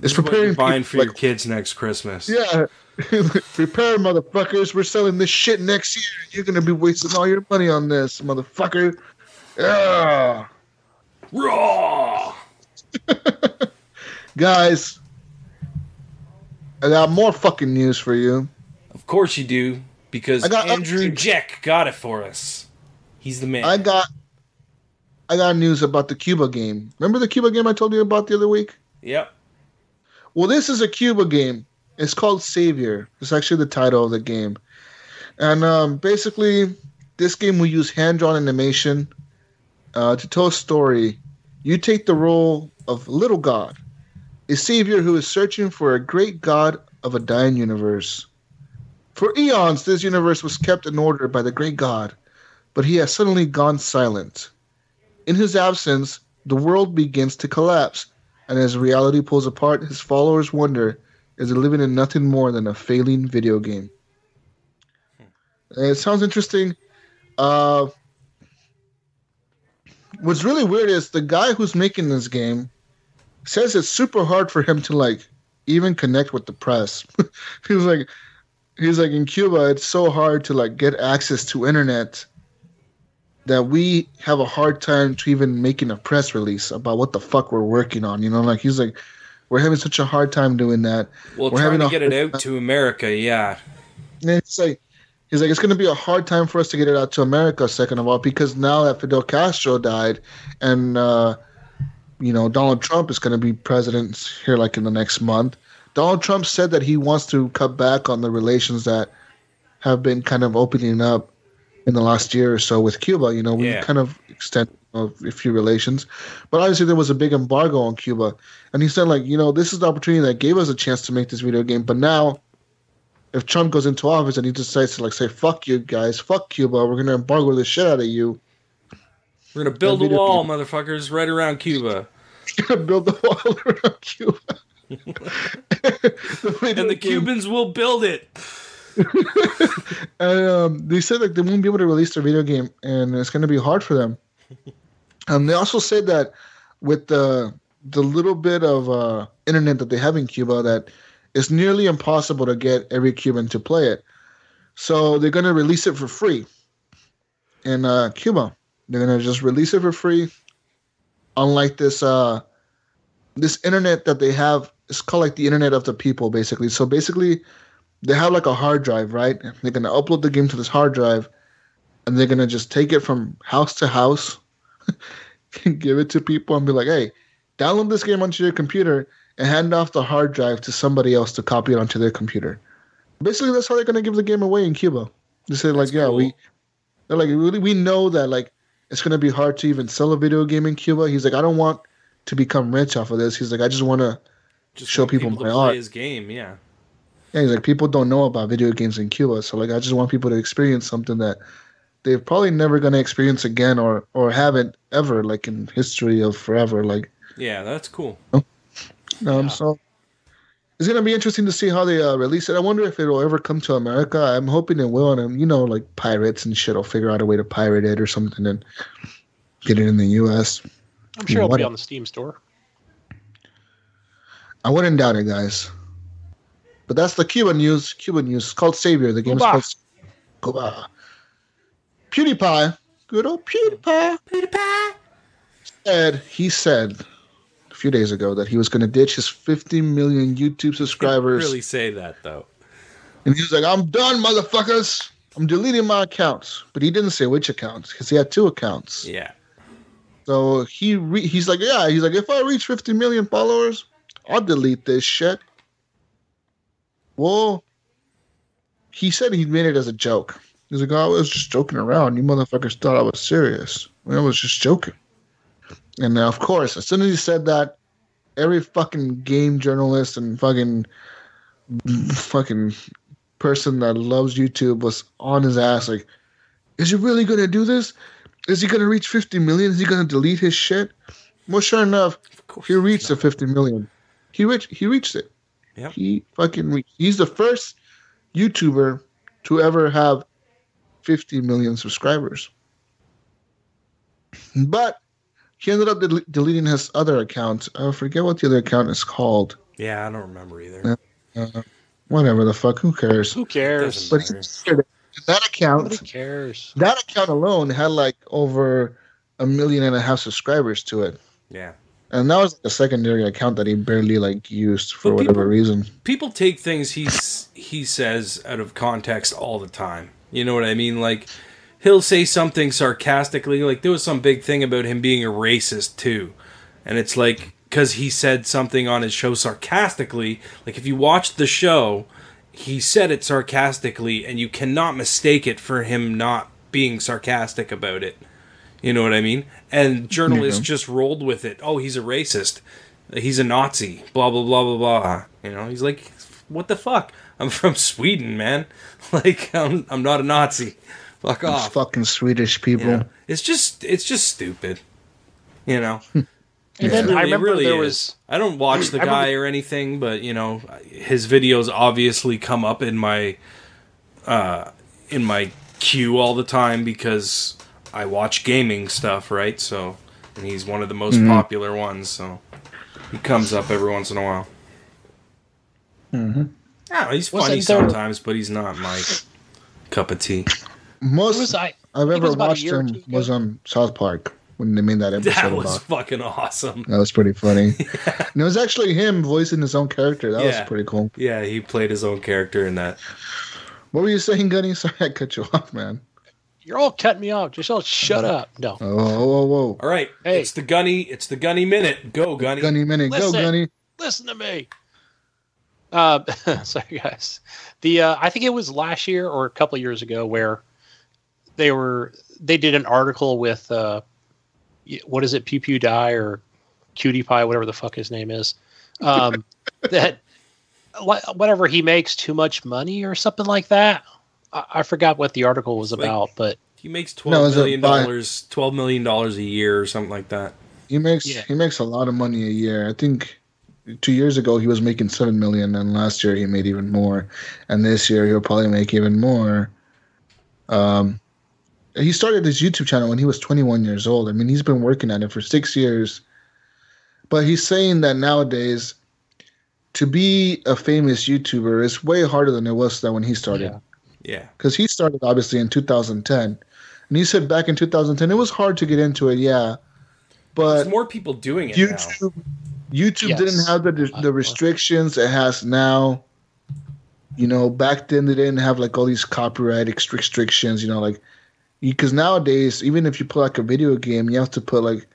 It's preparing buying for your like- kids next Christmas. Yeah. Prepare, motherfuckers. We're selling this shit next year. You're gonna be wasting all your money on this, motherfucker. Yeah. Raw. Guys, I got more fucking news for you. Of course you do, because got Andrew. Jack got it for us. He's the man. I got I got news about the Cuba game. Remember the Cuba game I told you about the other week? yep. Well, this is a Cuba game. It's called Savior. It's actually the title of the game. And um, basically, this game will use hand drawn animation uh, to tell a story. You take the role of Little God, a savior who is searching for a great God of a dying universe. For eons, this universe was kept in order by the great God, but he has suddenly gone silent. In his absence, the world begins to collapse and as reality pulls apart, his followers wonder is it living in nothing more than a failing video game? And it sounds interesting. Uh, what's really weird is the guy who's making this game says it's super hard for him to like even connect with the press. he was like, he's like in Cuba, it's so hard to like get access to internet that we have a hard time to even making a press release about what the fuck we're working on. You know, like he's like, we're having such a hard time doing that. Well, We're trying to get it out to America, yeah. And it's like, he's like, it's going to be a hard time for us to get it out to America. Second of all, because now that Fidel Castro died, and uh, you know Donald Trump is going to be president here, like in the next month. Donald Trump said that he wants to cut back on the relations that have been kind of opening up in the last year or so with Cuba. You know, we Yeah. kind of extend a few relations, but obviously there was a big embargo on Cuba, and he said like, you know, this is the opportunity that gave us a chance to make this video game, but now. If Trump goes into office and he decides to like say "fuck you guys, fuck Cuba, we're gonna embargo the shit out of you," We're gonna build a wall, motherfuckers, right around Cuba. We're gonna build the wall around Cuba. And the game- Cubans will build it. And um, they said like they won't be able to release their video game, and it's going to be hard for them. And they also said that with the the little bit of uh, internet that they have in Cuba, that it's nearly impossible to get every Cuban to play it. So they're going to release it for free in uh, Cuba. They're going to just release it for free. Unlike this uh, this internet that they have, it's called like the internet of the people, basically. So basically they have like a hard drive, right? They're gonna upload the game to this hard drive, and they're gonna just take it from house to house, and give it to people, and be like, "Hey, download this game onto your computer and hand off the hard drive to somebody else to copy it onto their computer." Basically, that's how they're gonna give the game away in Cuba. They say like, "Yeah, we," they're like, "Really, we know that like it's gonna be hard to even sell a video game in Cuba." He's like, "I don't want to become rich off of this." He's like, "I just want to." Just Show people to my art. his game, yeah. Yeah, he's like people don't know about video games in Cuba, so like I just want people to experience something that they're probably never gonna experience again, or or haven't ever, like in history of forever. Like, Yeah, that's cool. um, so it's gonna be interesting to see how they uh, release it. I wonder if it'll ever come to America. I'm hoping it will, and um, you know, like pirates and shit will figure out a way to pirate it or something and get it in the U.S. I'm sure it'll What be on the Steam store. I wouldn't doubt it, guys. But that's the Cuba news. Cuba news. It's called Savior. The game Cuba. is called Cuba. PewDiePie. Good old PewDiePie. PewDiePie. Said, he said a few days ago that he was going to ditch his 50 million YouTube subscribers. Really say that though. And he was like, I'm done, motherfuckers. I'm deleting my accounts. But he didn't say which accounts because he had two accounts. Yeah. So he re- he's like, yeah, he's like, if I reach 50 million followers, I'll delete this shit. Well, he said he made it as a joke. He's like, oh, I was just joking around. You motherfuckers thought I was serious. I was just joking. And now, of course, as soon as he said that, every fucking game journalist and fucking fucking person that loves YouTube was on his ass. Like, is he really gonna do this? Is he gonna reach 50 million? Is he gonna delete his shit? Well, sure enough, he reached the 50 million. He reached. He reached it. Yep. He fucking he's the first YouTuber to ever have 50 million subscribers. But he ended up del- deleting his other account. I forget what the other account is called. Yeah, I don't remember either. Uh, whatever the fuck. Who cares? Who cares? But that account. Nobody cares. That account alone had like over a million and a half subscribers to it. Yeah. And that was like a secondary account that he barely like used for But whatever reason. People take things he's he says out of context all the time. You know what I mean? Like he'll say something sarcastically. Like there was some big thing about him being a racist too, and it's like because he said something on his show sarcastically. Like if you watch the show, he said it sarcastically, and you cannot mistake it for him not being sarcastic about it. You know what I mean? And journalists just rolled with it. Oh, he's a racist. He's a Nazi. Blah blah blah blah blah. You know, he's like, what the fuck? I'm from Sweden, man. Like, I'm I'm not a Nazi. Fuck Those off. fucking Swedish people. You know? It's just it's just stupid. You know. And then really- I remember it really there is. was I don't watch the I remember- guy or anything, but you know, his videos obviously come up in my uh in my queue all the time because I watch gaming stuff, right? So, and he's one of the most Mm-hmm. popular ones, so he comes up every once in a while. Mm-hmm. Yeah, he's Was funny there- sometimes, but he's not my cup of tea. Most It was I. I've ever was watched him two was on South Park when they made that episode That was about. fucking awesome. That was pretty funny. And it was actually him voicing his own character. That Yeah. was pretty cool. Yeah, he played his own character in that. What were you saying, Gunny? Sorry, I cut you off, man. You're all cutting me off. Just all shut up. No. Oh, whoa, whoa, whoa. All right, Hey. it's the gunny. It's the gunny minute. Go gunny. Gunny minute. Go, Gunny. Listen to me. Uh, sorry, guys. The uh, I think it was last year or a couple of years ago where they were they did an article with uh, what is it, Pew Pew Die or Cutie Pie, whatever the fuck his name is, um, that whatever he makes too much money or something like that. I, I forgot what the article was Like- about, but He makes No, twelve it's a million dollars, twelve million dollars a year or something like that. He makes Yeah. he makes a lot of money a year. I think two years ago he was making seven million, and last year he made even more, and this year he'll probably make even more. Um, he started his YouTube channel when he was 21 years old. I mean, he's been working at it for six years, but he's saying that nowadays to be a famous YouTuber is way harder than it was that when he started Yeah. Yeah, because he started obviously in 2010, and he said back in 2010 it was hard to get into it, yeah, but there's more people doing it now. YouTube YouTube Yes. didn't have the the restrictions it has now. You know, back then they didn't have like all these copyright restrictions. You know, like because nowadays even if you put like a video game, you have to put like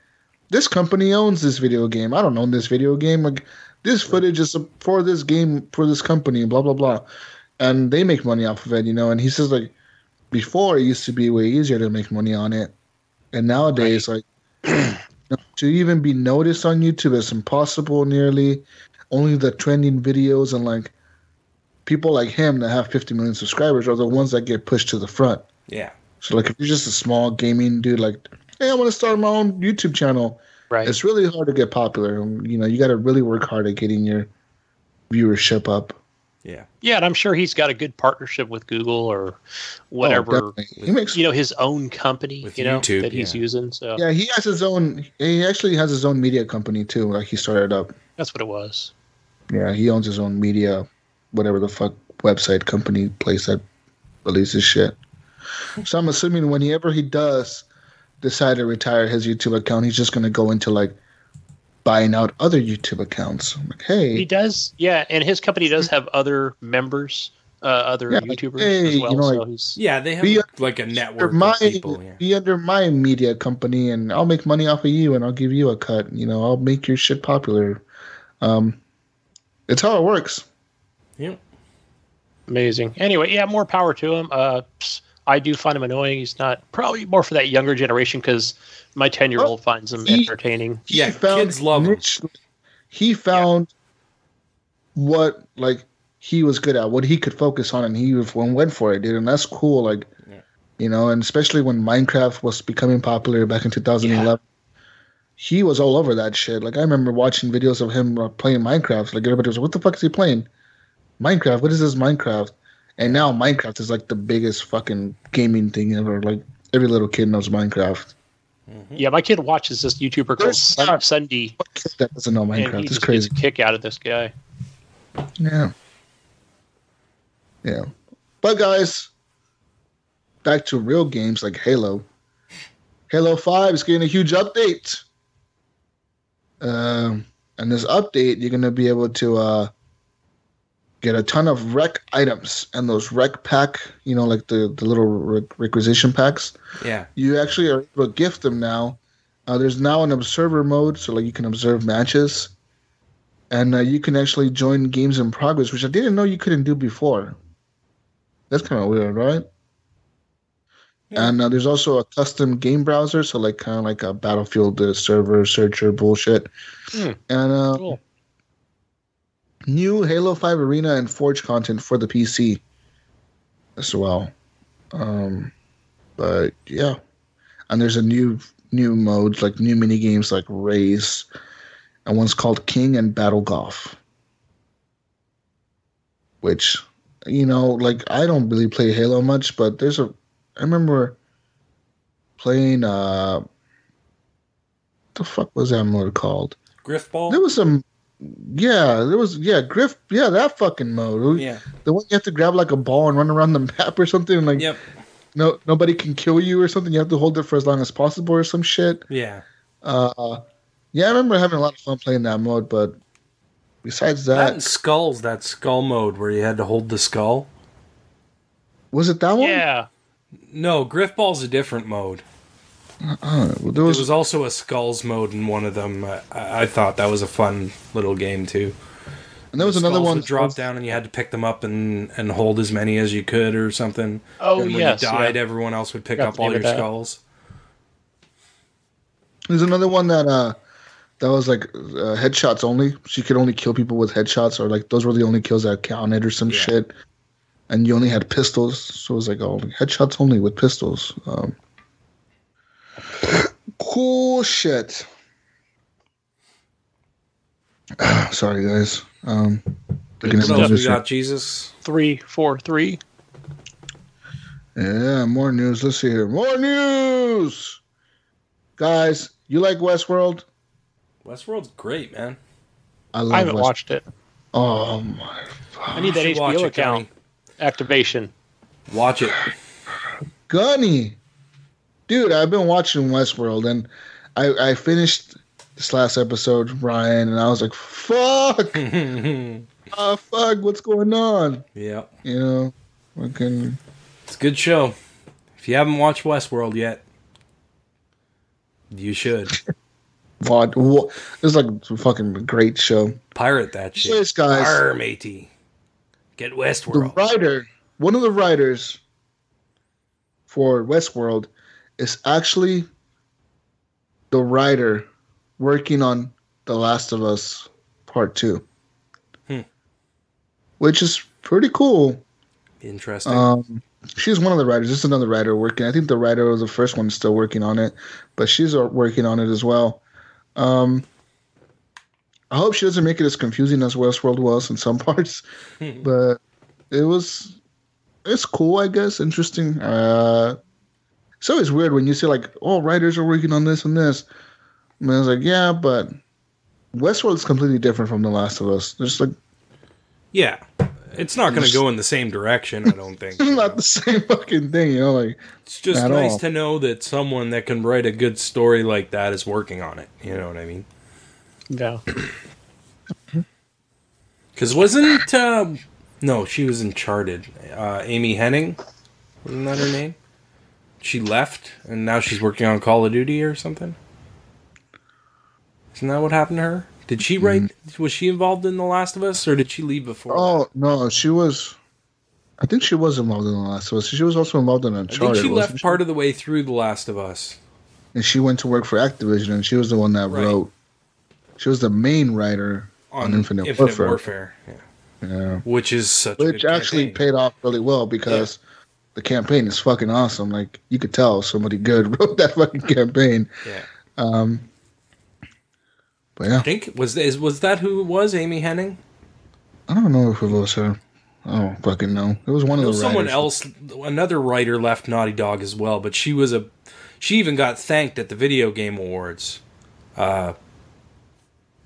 this company owns this video game. I don't own this video game. Like this footage is for this game for this company. Blah blah blah, and they make money off of it. You know, and he says like before it used to be way easier to make money on it, and nowadays like to even be noticed on YouTube is impossible nearly. Only the trending videos and like people like him that have 50 million subscribers are the ones that get pushed to the front. Yeah, So like if you're just a small gaming dude like, hey, I want to start my own YouTube channel, right. it's really hard to get popular. You know, you got to really work hard at getting your viewership up. Yeah. Yeah, and I'm sure he's got a good partnership with Google or oh, whatever. Oh, he makes you know, his own company, you know, YouTube, that he's yeah. using. So yeah, he has his own. He actually has his own media company too. Like he started up. that's what it was. Yeah, he owns his own media, whatever the fuck website company place that releases shit. So I'm assuming whenever he does decide to retire his YouTube account, he's just gonna go into like buying out other YouTube accounts. I'm like, He does, yeah, and his company does have other members, uh, other Yeah, like, YouTubers hey, as well. you know, so like- he's Yeah, they have Be- like a under network my of people. Yeah. be under my media company, and I'll make money off of you, and I'll give you a cut. You know, I'll make your shit popular. Um, it's how it works. yeah. amazing. Anyway, yeah, more power to him. Uh, pss, I do find him annoying. He's not probably more for that younger generation because my ten year old finds him he- entertaining. He Yeah, kids love him. He found what like he was good at, what he could focus on, and he went went for it, dude. And that's cool. Like, Yeah. you know, and especially when Minecraft was becoming popular back in 2011. he was all over that shit. Like I remember watching videos of him uh, playing Minecraft. Like everybody was like, "What the fuck is he playing? Minecraft? What is this Minecraft?" And now Minecraft is like the biggest fucking gaming thing ever. Like every little kid knows Minecraft. Yeah, my kid watches this YouTuber called There's Sun- not- Sunday, that doesn't know Minecraft? It's crazy. gets a kick out of this guy. Yeah. Yeah. But guys, back to real games like Halo. Halo 5 is getting a huge update. Um, and this update, you're going to be able to uh, get a ton of REQ items and those REQ pack, you know, like the, the little rec- requisition packs. Yeah. You actually are able to gift them now. Uh, there's now an observer mode, so like you can observe matches, and uh, you can actually join games in progress, which I didn't know you couldn't do before. That's kind of weird, right? And uh, there's also a custom game browser, so like kind of like a Battlefield uh, server searcher bullshit. Hmm. And uh, Cool. New Halo 5 Arena and Forge content for the PC as well. Um, but yeah, and there's a new new modes like new mini games like Race, and one's called King and Battle Golf. Which, you know, like I don't really play Halo much, but there's a I remember playing uh the fuck was that mode called? Grifball. There was some yeah, there was yeah, Griff yeah, that fucking mode. Yeah. The one you have to grab like a ball and run around the map or something and like Yep. no nobody can kill you or something. You have to hold it for as long as possible or some shit. Yeah. Uh yeah, I remember having a lot of fun playing that mode, but besides That that, and skulls. That skull mode where you had to hold the skull. was it that one? Yeah, No, Grifball's a different mode. Uh, well, there There was, was also a skulls mode in one of them. I, I thought that was a fun little game too. and there was another one would drop down and you had to pick them up and, and hold as many as you could or something. Oh, and when yes, you died, yeah. everyone else would pick Got up all your that. skulls. There's another one that uh that was like uh, headshots only. She could only kill people with headshots, or like those were the only kills that counted, or some Yeah. shit. And you only had pistols, so it was like oh, headshots only with pistols. Um, cool shit. Sorry, guys. Um, looking at we news. got, Jesus? three, four, three. Yeah, more news. Let's see here. More news, guys. You like Westworld? Westworld's great, man. I love I haven't West- watched it. Oh my I need that You should HBO it, account activation. Watch it. Gunny, dude, I've been watching Westworld and I I finished this last episode, Ryan, and I was like, fuck, ah, fuck, what's going on? yeah, You know, fucking it's a good show. If you haven't watched Westworld yet, you should what? what it's like a fucking great show. pirate that shit. Yes, guys. Arr, matey. Get Westworld. The writer, one of the writers for Westworld, is actually the writer working on The Last of Us Part Two, Hmm. which is pretty cool. Interesting. Um, she's one of the writers. This is another writer working. I think the writer was the first one still working on it, but she's uh, working on it as well. Um, I hope she doesn't make it as confusing as Westworld was in some parts, but it was it's cool, I guess. Interesting. Uh, it's always weird when you see like, oh, writers are working on this and this. And I was like, yeah, but Westworld is completely different from The Last of Us. There's like yeah, it's not going to go in the same direction. I don't think. it's not the same fucking thing, you know. Like It's just nice all. to know that someone that can write a good story like that is working on it. You know what I mean? Yeah. Because wasn't uh, no, she was Uncharted. Uh, Amy Hennig, wasn't that her name? She left, and now she's working on Call of Duty or something. Isn't that what happened to her? Did she write? Was she involved in The Last of Us, or did she leave before? Oh, that? Oh no, she was. I think she was involved in the last of us. She was also involved in I Uncharted. think she left part of the way through The Last of Us. and she went to work for Activision, and she was the one that Right. wrote. She was the main writer on, Infinite, Warfare. Warfare, yeah. Yeah, which is such a which actually campaign. paid off really well because the campaign is fucking awesome. Like you could tell somebody good wrote that fucking campaign. Yeah. Um, But yeah, I think was is was that who it was? Amy Hennig? I don't know if it was her. I don't fucking know. It was one of the someone writers. else, another writer left Naughty Dog as well, but she was a, she even got thanked at the video game awards. Uh,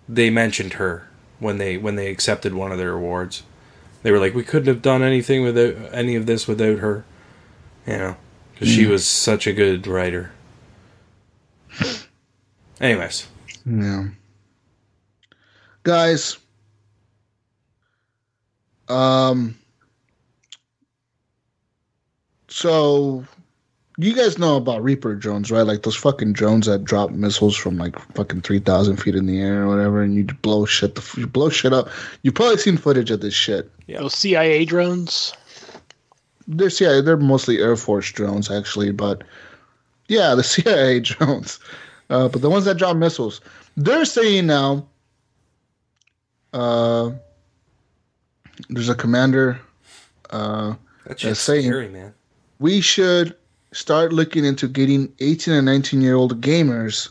they mentioned her when they when they accepted one of their awards. They were like, we couldn't have done anything without any of this without her, you know, because she was such a good writer. Anyways, Yeah. Guys. Um so you guys know about Reaper drones, right? Like those fucking drones that drop missiles from like fucking three thousand feet in the air or whatever, and you blow shit. The you blow shit up. You've probably seen footage of this shit. Yeah. Those CIA drones. They're CIA. They're mostly Air Force drones, actually, but yeah, the CIA drones. Uh, but the ones that drop missiles, they're saying now. Uh, there's a commander. Uh, that's same. scary, man. we should start looking into getting 18 and 19 year old gamers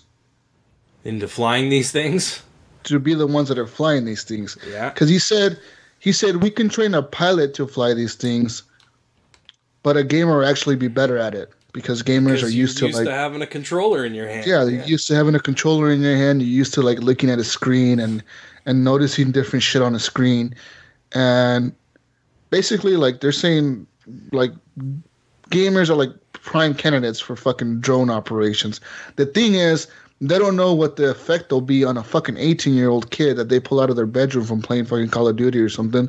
Into flying these things. to be the ones that are flying these things. Yeah. Because he said, he said we can train a pilot to fly these things, but a gamer will actually be better at it because gamers are used to you're used like to having a controller in your hand. yeah, they're used to having a controller in your hand. You're used to like looking at a screen and and noticing different shit on a screen, and basically like they're saying like gamers are like prime candidates for fucking drone operations. The thing is. They don't know what the effect will be on a fucking 18 year old kid that they pull out of their bedroom from playing fucking Call of Duty or something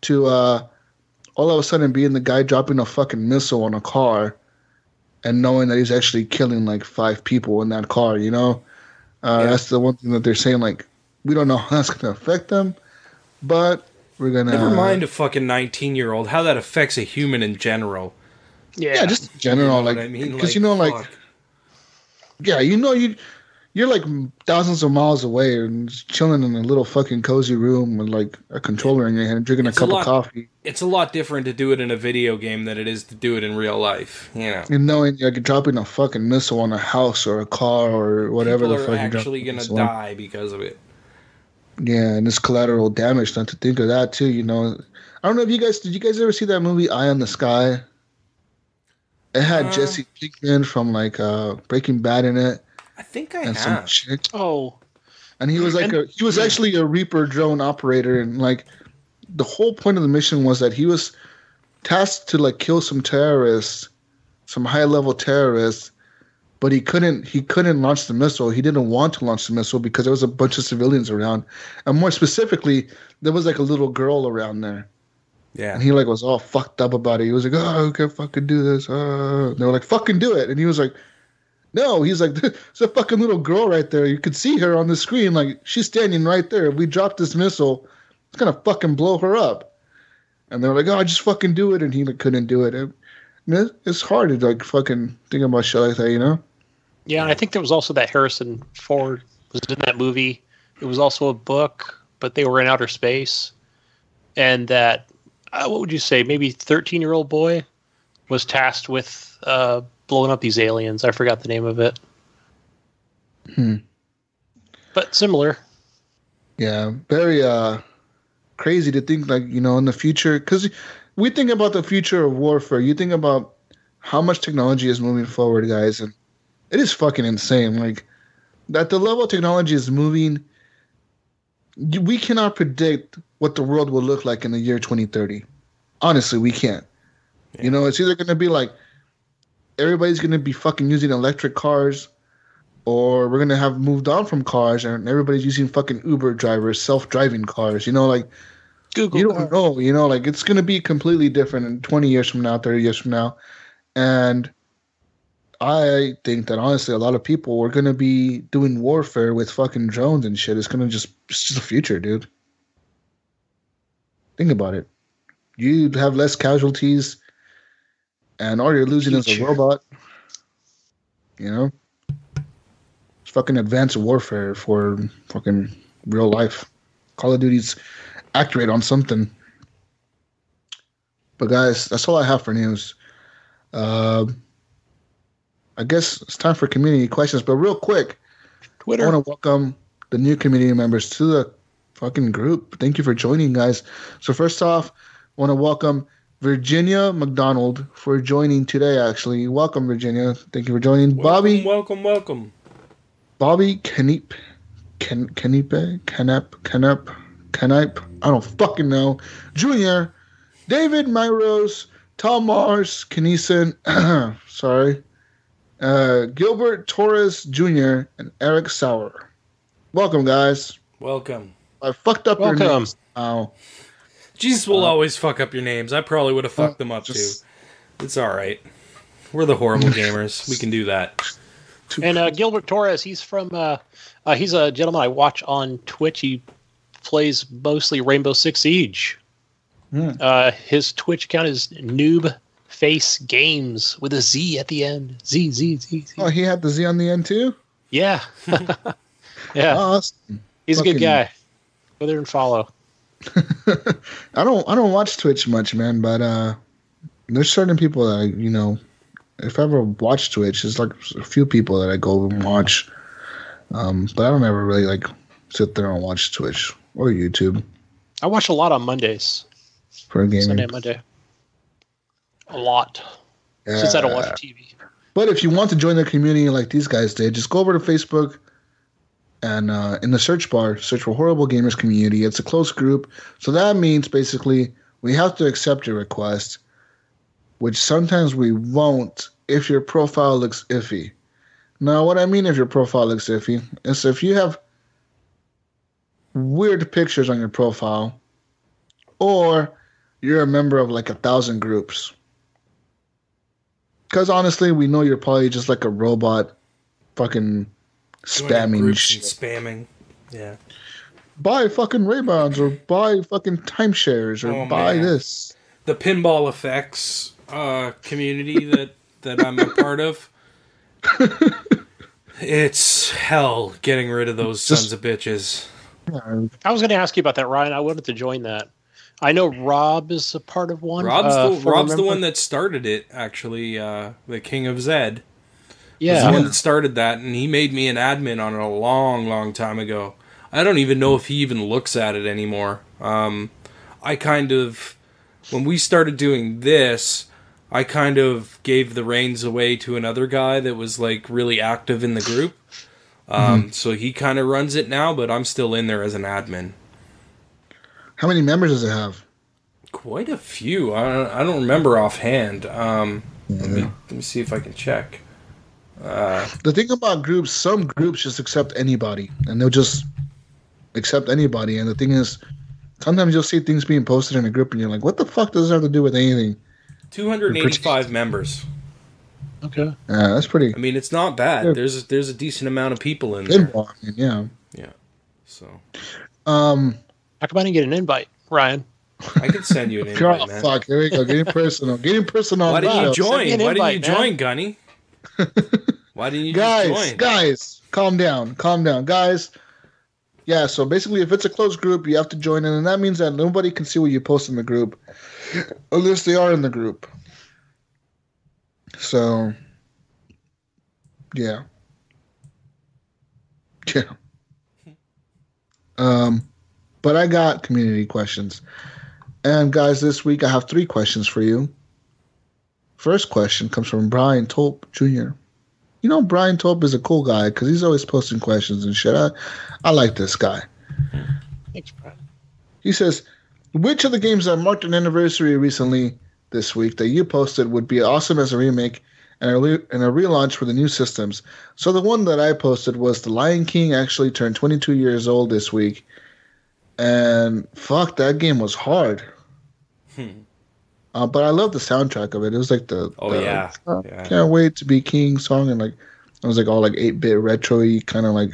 to uh, all of a sudden being the guy dropping a fucking missile on a car and knowing that he's actually killing like five people in that car, you know? Uh, Yeah. That's the one thing that they're saying, like, we don't know how that's going to affect them, but we're going to. Never mind a fucking 19 year old, how that affects a human in general. Yeah. Yeah, just in general, You know like, what I mean? because you know, like, fuck. yeah, you know, you you're like thousands of miles away and chilling in a little fucking cozy room with like a controller in your hand, drinking It's a a cup lot- of coffee, it's a lot different to do it in a video game than it is to do it in real life. You know, and knowing you're like, dropping a fucking missile on a house or a car or whatever people the fuck. you're actually a gonna on. die because of it. Yeah, and it's collateral damage. Not to think of that too. You know, I don't know if you guys did. You guys ever see that movie Eye on the Sky? It had Uh. Jesse Pinkman from like uh, Breaking Bad in it, I think I and some have. chick, oh, and he was like And- a, he was actually a Reaper drone operator, and like the whole point of the mission was that he was tasked to like kill some terrorists, some high level terrorists, but he couldn't he couldn't launch the missile. He didn't want to launch the missile because there was a bunch of civilians around, and more specifically, there was like a little girl around there, Yeah, and he like was all fucked up about it. He was like, "Oh, I can't fucking do this." Uh. They were like, "Fucking do it," and he was like. No, he's like, there's a fucking little girl right there. You could see her on the screen. Like, she's standing right there. If we drop this missile, it's going to fucking blow her up. And they're like, oh, I just fucking do it. And he like, couldn't do it. And, it- it's hard to like fucking think about shit like that, you know? yeah. And I think there was also that Harrison Ford was in that movie. It was also a book, but they were in outer space, and that uh, what would you say? Maybe thirteen year old boy was tasked with uh, blowing up these aliens. I forgot the name of it. Hmm. But similar. Yeah, very uh crazy to think like you know in the future because we think about the future of warfare. You think about how much technology is moving forward, guys, and it is fucking insane. Like that, the level of technology is moving. We cannot predict what the world will look like in the year 2030. Honestly, we can't. You know, it's either going to be like everybody's going to be fucking using electric cars or we're gonna have moved on from cars and everybody's using fucking Uber drivers, self-driving cars. You know, like Google. you don't know. You know, like it's gonna be completely different in 20 years from now, 30 years from now, and I think that honestly, a lot of people are gonna be doing warfare with fucking drones and shit. It's gonna just it's just the future, dude. Think about it. You'd have less casualties, and all you're losing is a robot. You know, it's fucking advanced warfare for fucking real life. Call of Duty's accurate on something. But guys, that's all I have for news. Uh, I guess it's time for community questions. But real quick, Twitter. I want to welcome the new community members to the fucking group. Thank you for joining, guys. So first off, I want to welcome Virginia McDonald for joining today. Actually, welcome Virginia. Thank you for joining, Bobby. welcome, welcome. Bobby Kenip, Ken Kenipe, Kenep, Kenep, Kenipe. I don't fucking know. Junior, David Myros, Tom Mars, Kenison. sorry, uh, Gilbert Torres Jr. and Eric Sauer. Welcome, guys. Welcome. I fucked up your names. Now. Jesus will always fuck up your names. I probably would have fucked them up just- too. It's all right. We're the horrible gamers. We can do that. And uh, Gilbert Torres, he's from. Uh, uh, he's a gentleman I watch on Twitch. He plays mostly Rainbow Six Siege. Uh, his Twitch account is Noob Face Games with a Z at the end. Z Z Z. Z. Oh, he had the Z on the end too. Yeah, yeah. Awesome. he's a good guy. Go there and follow. I don't I don't watch Twitch much, man, but uh there's certain people that I, you know, if I ever watch Twitch, there's like a few people that I go and watch. Um, but I don't ever really like sit there and watch Twitch or YouTube I watch a lot on Mondays, for a game. Sunday, Monday. A lot since I don't watch TV. But if you want to join the community like these guys did, just go over to Facebook and uh, in the search bar, search for Horrible Gamers Community. It's a close group. So that means basically we have to accept your request, which sometimes we won't if your profile looks iffy. Now, what I mean if your profile looks iffy is if you have weird pictures on your profile or you're a member of like a thousand groups. Because honestly, we know you're probably just like a robot fucking spamming shit. spamming. Yeah. Buy fucking Ray-Bans or buy fucking timeshares or Oh, buy man. this. The pinball effects uh, community that that I'm a part of. It's hell getting rid of those Just- sons of bitches. I was going to ask you about that, Ryan. I wanted to join that. I know Rob is a part of one. Rob's uh, the Rob's the one that started it. Actually, uh, the King of Zed. Was Yeah, the one that started that, and he made me an admin on it a long, long time ago. I don't even know if he even looks at it anymore. Um, I kind of, when we started doing this, I kind of gave the reins away to another guy that was like really active in the group. Um, So he kind of runs it now, but I'm still in there as an admin. How many members does it have? Quite a few. I don't, I don't remember offhand. Um, let, me, let me see if I can check. The thing about groups, some groups just accept anybody and they'll just accept anybody. And the thing is, sometimes you'll see things being posted in a group and you're like, what the fuck does this have to do with anything? 285 members. okay. Yeah, that's pretty I mean, it's not bad. Yeah. There's there's a decent amount of people in there. pinball. Yeah. Yeah. So Um, How come I didn't get an invite, Ryan? I can send you an oh, invite, man. fuck, here we go. Getting personal. Getting personal. Why didn't you join? me an Why didn't you man. join, Gunny? Why didn't you guys, guys, calm down, calm down, guys. Yeah, so basically, if it's a closed group, you have to join in, and that means that nobody can see what you post in the group, unless they are in the group. So, yeah, yeah. Um, but I got community questions, and guys, this week I have three questions for you. First question comes from Brian Tolp Jr you know, Brian Tope is a cool guy because he's always posting questions and shit. I, I like this guy. Thanks, Brian. He says, which of the games that marked an anniversary recently this week that you posted would be awesome as a remake and a, re- and a relaunch for the new systems? So the one that I posted was The Lion King actually turned 22 years old this week. And fuck, that game was hard. Hmm. Uh, but I love the soundtrack of it. It was like the Oh the, yeah, uh, yeah. can't wait to be king song and like it was like all like 8-bit retro-y kind of like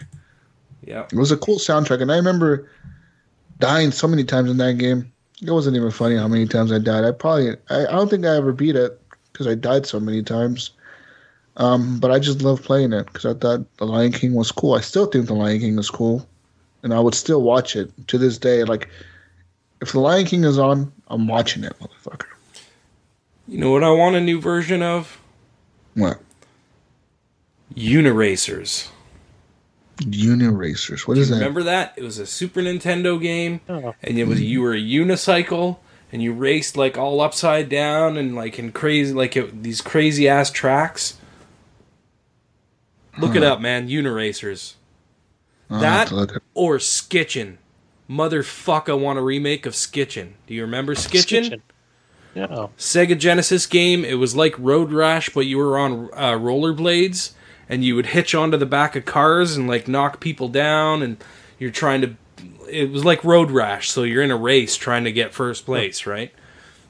yeah. it was a cool soundtrack. And i remember dying so many times in that game. It wasn't even funny how many times i died. I probably i, I don't think i ever beat it because i died so many times. Um, but i just love playing it because i thought the lion king was cool. I still think the lion king is cool. And i would still watch it to this day. Like if the lion king is on i'm watching it motherfucker You know what I want a new version of? what Uniracers. Union Racers. What Do is that? remember that? It was a Super Nintendo game, Oh. and it was you were a unicycle, and you raced like all upside down and like in crazy like it, these crazy ass tracks. Look it up, man. Uniracers. I'll That to look it- or Skitchin. Motherfucker, I want a remake of Skitchin. Do you remember Skitchin? Yeah. Sega Genesis game. It was like Road Rash, but you were on uh, rollerblades and you would hitch onto the back of cars and like knock people down, and you're trying to. It was like Road Rash, so you're in a race trying to get first place, right?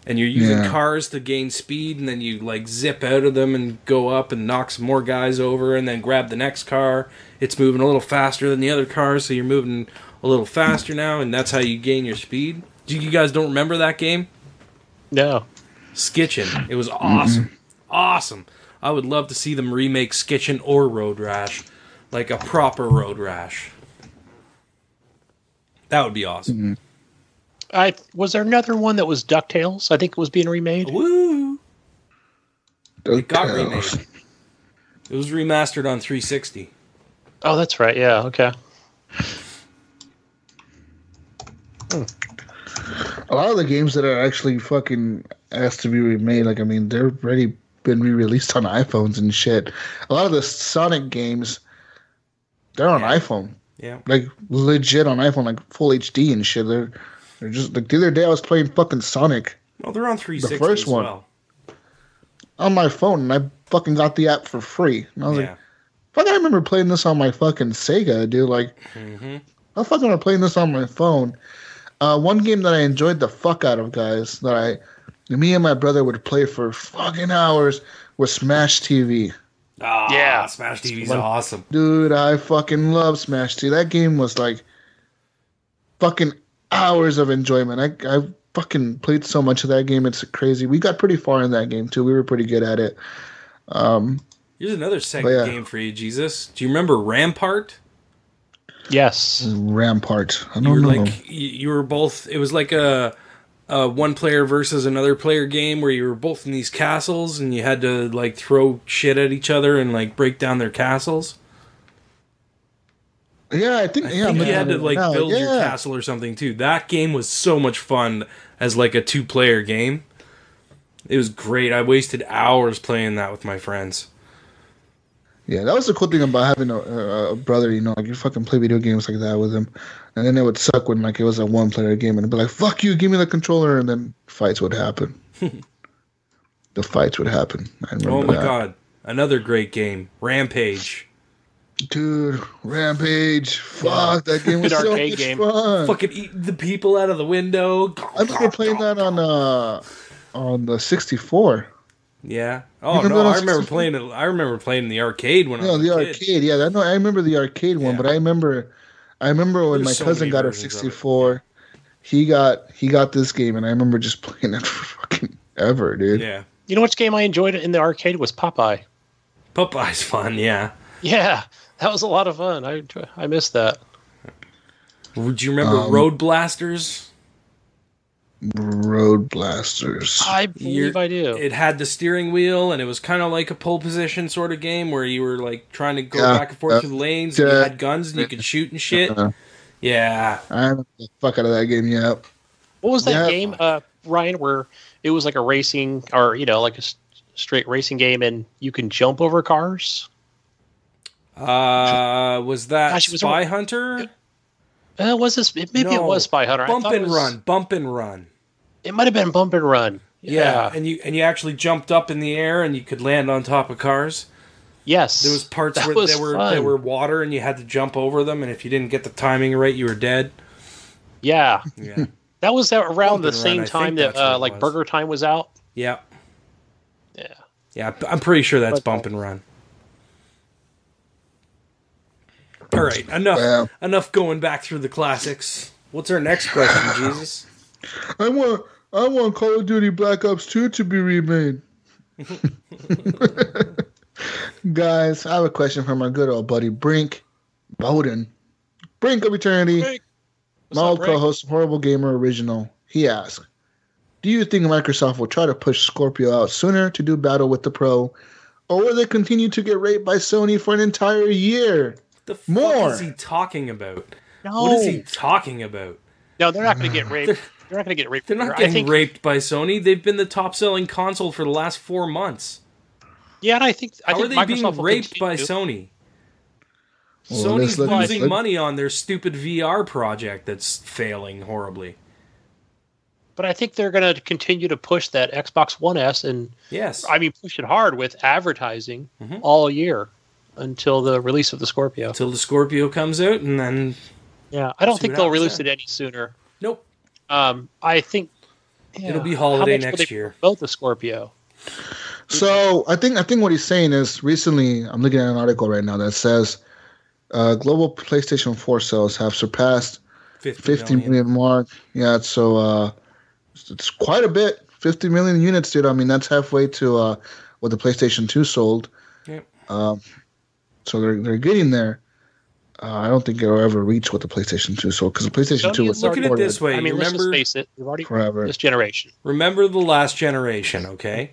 And you're using Yeah. cars to gain speed, and then you like zip out of them and go up and knock some more guys over, and then grab the next car. It's moving a little faster than the other cars, so you're moving a little faster now, and that's how you gain your speed. You guys don't remember that game? No. Skitchin. It was awesome. Awesome. I would love to see them remake Skitchin or Road Rash. Like a proper Road Rash. That would be awesome. I was there another one that was Ducktales. I think it was being remade. Woo! It got remade. It was remastered on 360. Oh, that's right. Yeah. Okay. Hmm. A lot of the games that are actually fucking asked to be remade, like I mean, they're already been re-released on iPhones and shit. A lot of the Sonic games, they're on Yeah. iPhone, Yeah. like legit on iPhone, like full HD and shit. They're they're just like the other day I was playing fucking Sonic Well, they're on three. 360 first as one. well. on my phone, and I fucking got the app for free. And I was Yeah. like, fuck, I remember playing this on my fucking Sega, dude. Like, Mhm. I fucking remember playing this on my phone. Uh, one game that I enjoyed the fuck out of, guys, that I, me and my brother would play for fucking hours was Smash TV. Ah, Yeah. Smash TV's One- awesome. Dude, I fucking love Smash TV. That game was like fucking hours of enjoyment. I, I fucking played so much of that game. It's crazy. We got pretty far in that game too. We were pretty good at it. Um, Here's another Sega But yeah. game for you, Jesus. Do you remember Rampart? Yes. Rampart. I You don't were know. like you, you were both. It was like a, a one player versus another player game where you were both in these castles and you had to like throw shit at each other and like break down their castles. yeah, I think. I yeah, think I'm you had to like now. build your castle or something too. That game was so much fun as like a two player game. It was great. I wasted hours playing that with my friends. Yeah, that was the cool thing about having a, a, a brother. You know, like you fucking play video games like that with him, and then it would suck when like it was a one player game, and it'd be like, "Fuck you, give me the controller," and then fights would happen. the fights would happen. I Oh my that. god. Another great game. Rampage. dude, Rampage! Fuck, that game was so much game. fun. Fucking eat the people out of the window. I remember playing that on uh on the sixty four. Yeah. Oh no, I remember 64? playing it. I remember playing the arcade when I was the a kid. arcade. Yeah, I know. I remember the arcade one, Yeah. but I remember, I remember when There's my so cousin got a versions of it. 64. He got he got this game, and I remember just playing it for fucking ever, dude. Yeah. You know which game I enjoyed in the arcade was Popeye. Popeye's fun. Yeah. Yeah, that was a lot of fun. I I missed that. Would you remember Um, Road Blasters? Road Blasters. I believe You're- I do. It had the steering wheel, and it was kind of like a pole position sort of game where you were like trying to go Yeah, back and forth yeah. through the lanes. And you had guns and you could shoot and shit. Uh, Yeah. I remember the fuck out of that game. yet. what was that yeah. game, uh, Ryan, where it was like a racing or you know like a straight racing game, and you can jump over cars? Uh, was that Gosh, it was Spy a- Hunter? Uh, was this? Maybe it was Spy Hunter. Bump and was- run. Bump and run. It might have been Bump and Run. Yeah. and you and you actually jumped up in the air and you could land on top of cars. Yes. There was parts That where was there were fun. there were water and you had to jump over them, and if you didn't get the timing right, you were dead. Yeah, Yeah, that was around Bump the and Run, same time that uh, like. Burger Time was out. yeah, Yeah. yeah. I'm pretty sure that's But- bump and run. All right, enough Well. enough going back through the classics. What's our next question, Jesus? I want I want Call of Duty Black Ops 2 to be remade. Guys, I have a question from my good old buddy Brink Bowden. Brink of Eternity. Brink. My up, old Brink? co-host, Horrible Gamer Original. He asked, "Do you think Microsoft will try to push Scorpio out sooner to do battle with the Pro, or will they continue to get raped by Sony for an entire year?" The fuck More. is he talking about? No, What is he talking about? no, they're not going to get raped. They're not going to get raped. They're not getting think, raped by Sony. They've been the top selling console for the last four months. Yeah, and I think I How think are they Microsoft being raped by continue- Sony? Well, Sony's let's- let's- losing let's- money on their stupid VR project that's failing horribly. But I think they're going to continue to push that Xbox One S and Yes. I mean push it hard with advertising Mhm. all year until the release of the Scorpio. Until the Scorpio comes out, and then Yeah, I don't think they'll happens release there. it any sooner. nope. Um, I think yeah, It'll be holiday next year. Both the Scorpio. So I think I think what he's saying is recently I'm looking at an article right now that says uh, global PlayStation 4 sales have surpassed 50, 50 million. million mark. Yeah, so uh, it's- it's quite a bit. 50 million units, dude. I mean, that's halfway to uh, what the PlayStation 2 sold. Yep. Um, so they're they're getting there. Uh, I don't think it'll ever reach what the PlayStation 2 sold because the PlayStation Sony 2 is was Look at it this way. I mean, you let's remember face it. We've already forever. this generation. remember the last generation, okay?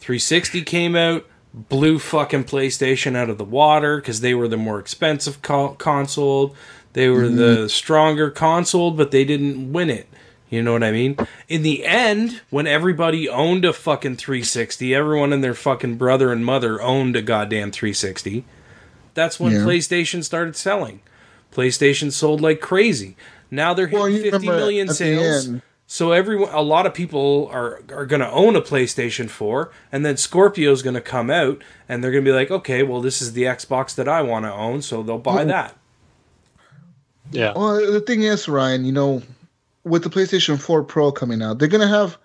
360 came out, blew fucking PlayStation out of the water because they were the more expensive co- console. They were the stronger console, but they didn't win it. You know what I mean? In the end, when everybody owned a fucking 360, everyone and their fucking brother and mother owned a goddamn 360. That's when Yeah. PlayStation started selling. PlayStation sold like crazy. Now they're hitting Well, you 50 remember million at the sales. So everyone, a lot of people are are going to own a PlayStation 4, and then Scorpio's going to come out, and they're going to be like, okay, well, this is the Xbox that I want to own, so they'll buy Well- that. Yeah. Well, the thing is, Ryan, you know, with the PlayStation 4 Pro coming out, they're gonna have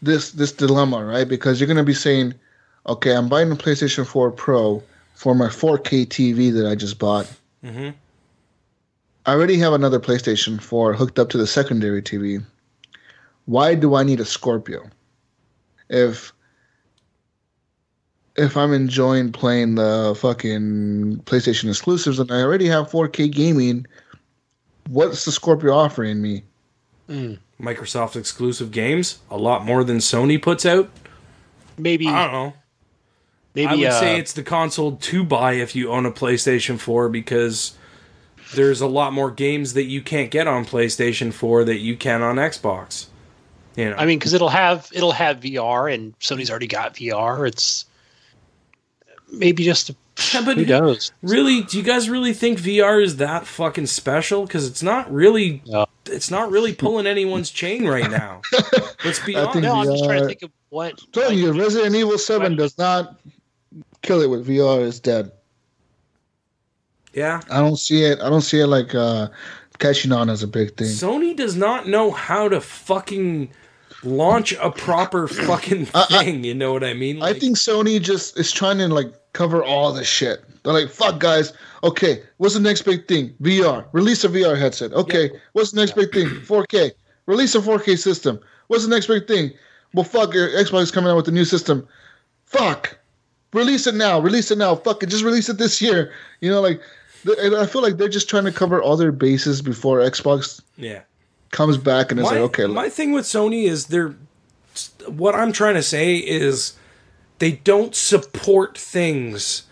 this this dilemma, right? Because you're gonna be saying, okay, I'm buying a PlayStation 4 Pro for my 4K TV that I just bought. Mhm. I already have another PlayStation 4 hooked up to the secondary TV. Why do I need a Scorpio? If if I'm enjoying playing the fucking PlayStation exclusives and I already have 4K gaming, what's the Scorpio offering me? Microsoft exclusive games, a lot more than Sony puts out. Maybe I don't know. Maybe I would uh, say it's the console to buy if you own a PlayStation 4 because there's a lot more games that you can't get on PlayStation 4 that you can on Xbox. You know, I mean, because it'll have it'll have VR, and Sony's already got VR. It's maybe just Yeah, but who knows? Really, do you guys really think VR is that fucking special? Because it's not really, No. it's not really pulling anyone's chain right now. Let's be I honest. think No, I'm just trying to think of what. I'm telling you, Resident Evil 7 does not kill it with VR. is dead. Yeah, I don't see it. I don't see it like uh, catching on as a big thing. Sony does not know how to fucking launch a proper fucking I- I- thing. you know what I mean? I think Sony just is trying to like cover all the shit. They're like, "Fuck, guys. Okay, what's the next big thing? VR. Release a VR headset. Okay, what's the next big thing? 4K. Release a 4K system. What's the next big thing? Well, fuck, your Xbox is coming out with a new system. Fuck. Release it now. Release it now. Fuck it. Just release it this year. You know, like, and I feel like they're just trying to cover all their bases before Xbox yeah. comes back and is my, like, okay, my thing with Sony is they're. What I'm trying to say is, they don't support things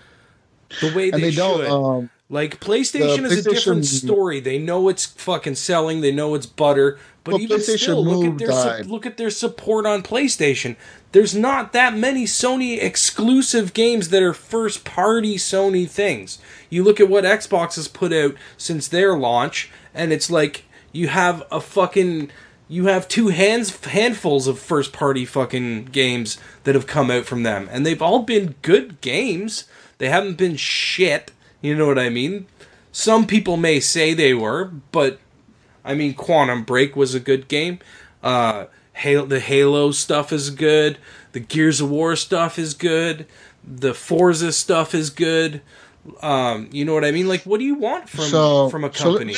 the way they, and they should. don't. Um, Like PlayStation is a different story. They know it's fucking selling. They know it's butter. But Well, even still, look at their su- look at their support on PlayStation. There's not that many Sony exclusive games that are first party Sony things. You look at what Xbox has put out since their launch, and it's like you have a fucking you have two hands handfuls of first party fucking games that have come out from them, and they've all been good games. They haven't been shit. You know what I mean? Some people may say they were, but I mean, Quantum Break was a good game. Uh, Halo, the Halo stuff is good. The Gears of War stuff is good. The Forza stuff is good. Um, you know what I mean? Like, what do you want from so from a so let- company?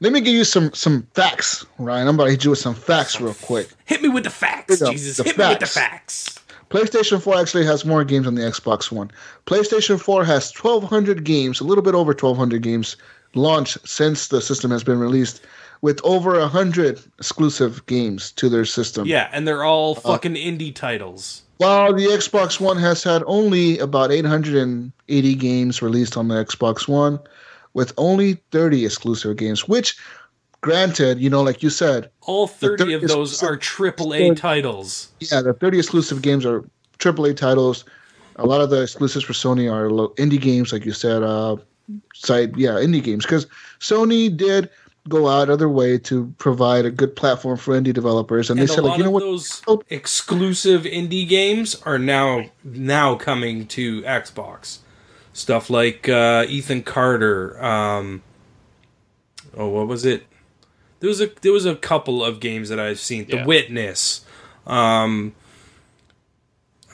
let me give you some some facts, Ryan. I'm about to hit you with some facts real quick. Hit me with the facts. Jesus. The Hit me with the facts. PlayStation 4 actually has more games than the Xbox One. PlayStation 4 has 1,200 games, a little bit over 1,200 games launched since the system has been released, with over a hundred exclusive games to their system. Yeah, and they're all uh, fucking indie titles. While the Xbox One has had only about 880 games released on the Xbox One, with only 30 exclusive games, which, granted, you know, like you said, All 30 30 of those are AAA titles. yeah, the 30 exclusive games are AAA titles. A lot of the exclusives for Sony are indie games, like you said. Uh, side, yeah, indie games, because Sony did go out of their way to provide a good platform for indie developers, and, And they said, like, you know what? those exclusive indie games are now now coming to Xbox. Stuff like uh, Ethan Carter. Um, oh, what was it? There was a there was a couple of games that I've seen. The Witness. Um,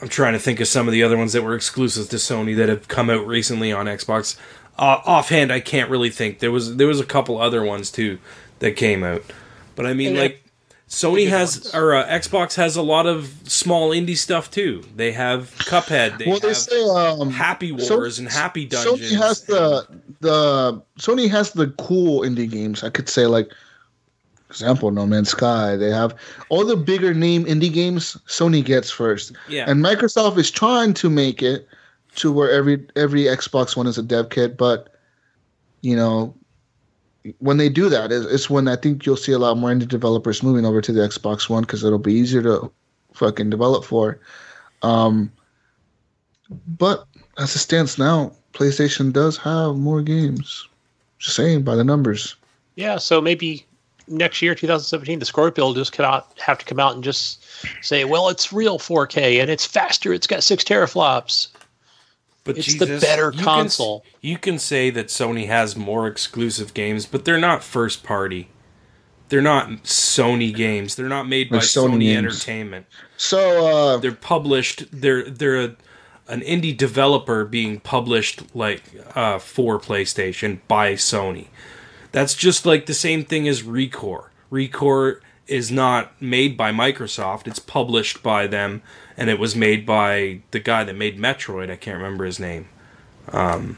I'm trying to think of some of the other ones that were exclusive to Sony that have come out recently on Xbox. Uh, offhand, I can't really think. There was there was a couple other ones too that came out, but I mean, And, like Sony has ones. or uh, Xbox has a lot of small indie stuff too. They have Cuphead. They well, have they say um, Happy So- Wars and Happy Dungeons. Sony has the the Sony has the cool indie games. I could say like example No Man's Sky. They have all the bigger name indie games. Sony gets first, yeah, and Microsoft is trying to make it to where every every Xbox One is a dev kit. But you know, when they do that, it's it's when I think you'll see a lot more indie developers moving over to the Xbox One because it'll be easier to fucking develop for. Um, but as it stands now, PlayStation does have more games. Just saying by the numbers. Yeah, so maybe next year, 2017, the Scorpio will just come out, have to come out and just say, well, it's real 4K and it's faster. It's got six teraflops. but it's the better you can- console. you can say that Sony has more exclusive games, but they're not first party. They're not Sony games. They're not made by Sony Sony. Entertainment. So uh, they're published they're they're a, an indie developer being published like uh, for PlayStation by Sony. That's just like the same thing as ReCore. ReCore is not made by Microsoft. It's published by them, and it was made by the guy that made Metroid. I can't remember his name. Um,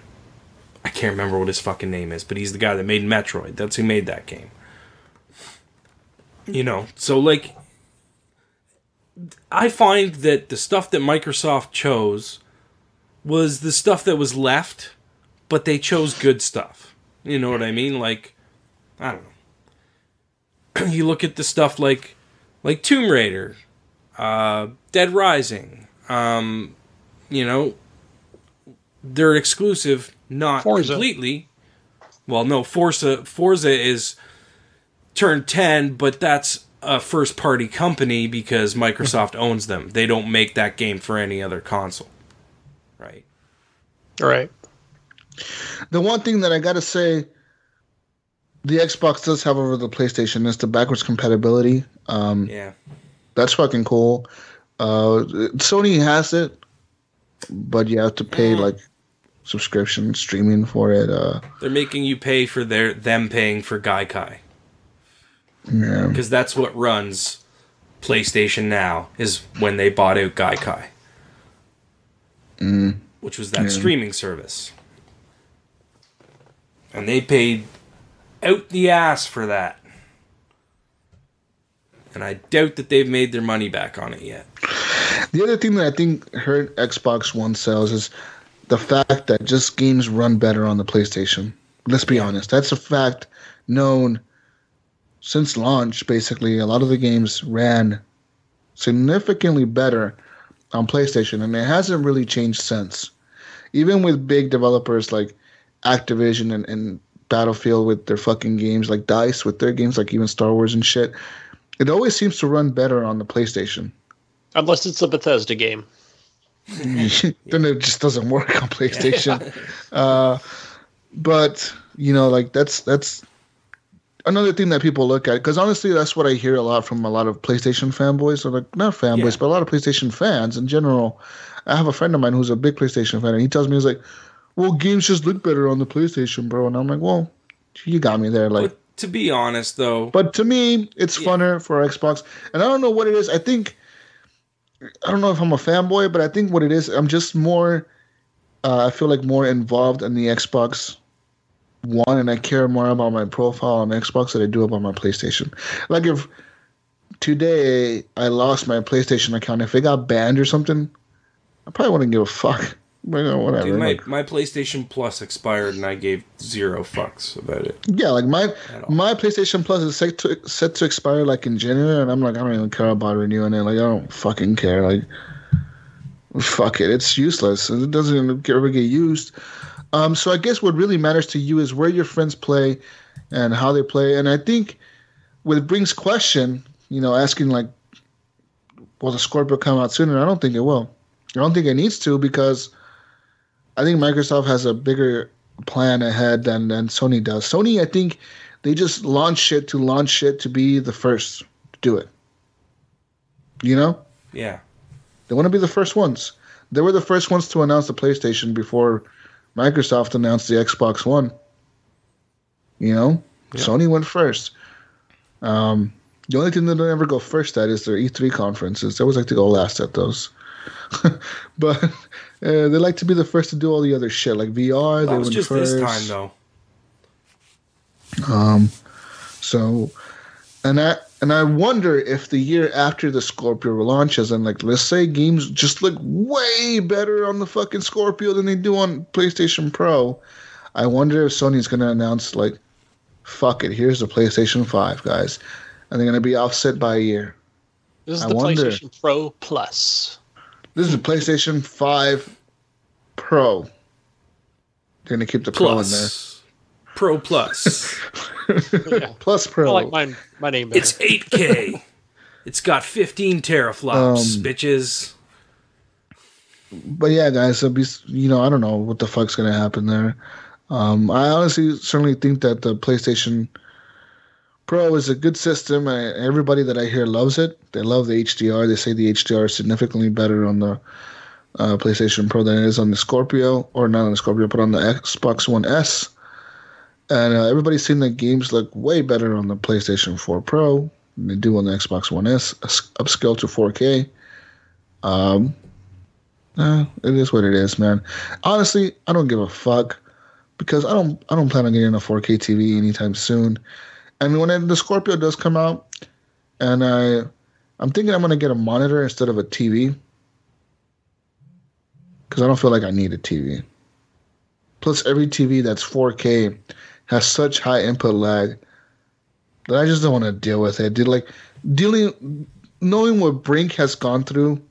I can't remember what his fucking name is, but he's the guy that made Metroid. That's who made that game. You know, so like I find that the stuff that Microsoft chose was the stuff that was left, but they chose good stuff. You know what I mean? Like, I don't know. you look at the stuff like, like Tomb Raider, uh, Dead Rising. Um, you know, they're exclusive, not Forza. completely. Well, no, Forza. Forza is Turn 10, but that's a first party company because Microsoft owns them. They don't make that game for any other console. Right. All right. The one thing that I gotta say, the Xbox does have over the PlayStation is the backwards compatibility. Um, Yeah. that's fucking cool. Uh, Sony has it, but you have to pay like subscription streaming for it. Uh, They're making you pay for their them paying for Gaikai. yeah. Because that's what runs PlayStation now is when they bought out Gaikai. Which was that streaming service. And they paid out the ass for that. And I doubt that they've made their money back on it yet. The other thing that I think hurt Xbox One sales is the fact that just games run better on the PlayStation. Let's be honest. That's a fact known since launch, basically. A lot of the games ran significantly better on PlayStation, and it hasn't really changed since. Even with big developers like Activision and, and Battlefield with their fucking games, like DICE with their games, like even Star Wars and shit, it always seems to run better on the PlayStation. Unless it's a Bethesda game. then it just doesn't work on PlayStation. Uh, but you know, like that's that's another thing that people look at because honestly, that's what I hear a lot from a lot of PlayStation fanboys, or like not fanboys, Yeah. but a lot of PlayStation fans in general. I have a friend of mine who's a big PlayStation fan, and he tells me he's like, "Well, games just look better on the PlayStation, bro," and I'm like, "Well, you got me there." Like, But to be honest, though, but to me, it's Yeah. funner for Xbox. And I don't know what it is. I think I don't know if I'm a fanboy, but I think what it is, I'm just more. Uh, I feel like more involved in the Xbox One, and I care more about my profile on Xbox than I do about my PlayStation. Like if today I lost my PlayStation account, if it got banned or something, I probably wouldn't give a fuck. But you know, whatever. Dude, my, Like, my PlayStation Plus expired and I gave zero fucks about it. yeah, like my my PlayStation Plus is set to set to expire like in January, and I'm like, I don't even care about renewing it. Like I don't fucking care. Like fuck it, it's useless. It doesn't even ever get used. Um, so I guess what really matters to you is where your friends play and how they play. And I think with Brink's question, you know, asking like, will the Scorpio come out sooner? I don't think it will. I don't think it needs to because I think Microsoft has a bigger plan ahead than, than Sony does. Sony, I think they just launch it to launch it to be the first to do it. You know? Yeah. They want to be the first ones. They were the first ones to announce the PlayStation before Microsoft announced the Xbox One. You know, Sony went first. Um, the only thing they don't ever go first at is their E3 conferences. They always like to go last at those. but uh, they like to be the first to do all the other shit, like VR. That they was went just first. this time though. Um, so, and I and I wonder if the year after the Scorpio launches, and like let's say games just look way better on the fucking Scorpio than they do on PlayStation Pro. I wonder if Sony's gonna announce like, fuck it, here's the PlayStation Five, guys, and they're gonna be offset by a year. This is I the wonder. PlayStation Pro Plus. This is a PlayStation Five Pro. They're gonna keep the Pro in there. Pro Plus. Yeah. Plus I Pro. like my my name better. it's 8K. it's got 15 teraflops, Um, bitches. but yeah, guys, it'll be you know I don't know what the fuck's gonna happen there. Um, I honestly certainly think that the PlayStation Pro is a good system. I, everybody that I hear loves it. They love the HDR. They say the HDR is significantly better on the uh, PlayStation Pro than it is on the Scorpio, or not on the Scorpio, but on the Xbox One S. And uh, everybody's seen the games look way better on the PlayStation 4 Pro than they do on the Xbox One S, upscale to 4K. Um, it is what it is, man. Honestly, I don't give a fuck because I don't I don't plan on getting a 4K TV anytime soon. And when the Scorpio does come out, and I I'm thinking I'm gonna get a monitor instead of a TV because I don't feel like I need a TV. Plus, every TV that's 4K has such high input lag that I just don't want to deal with it. Dude, like dealing, knowing what Brink has gone through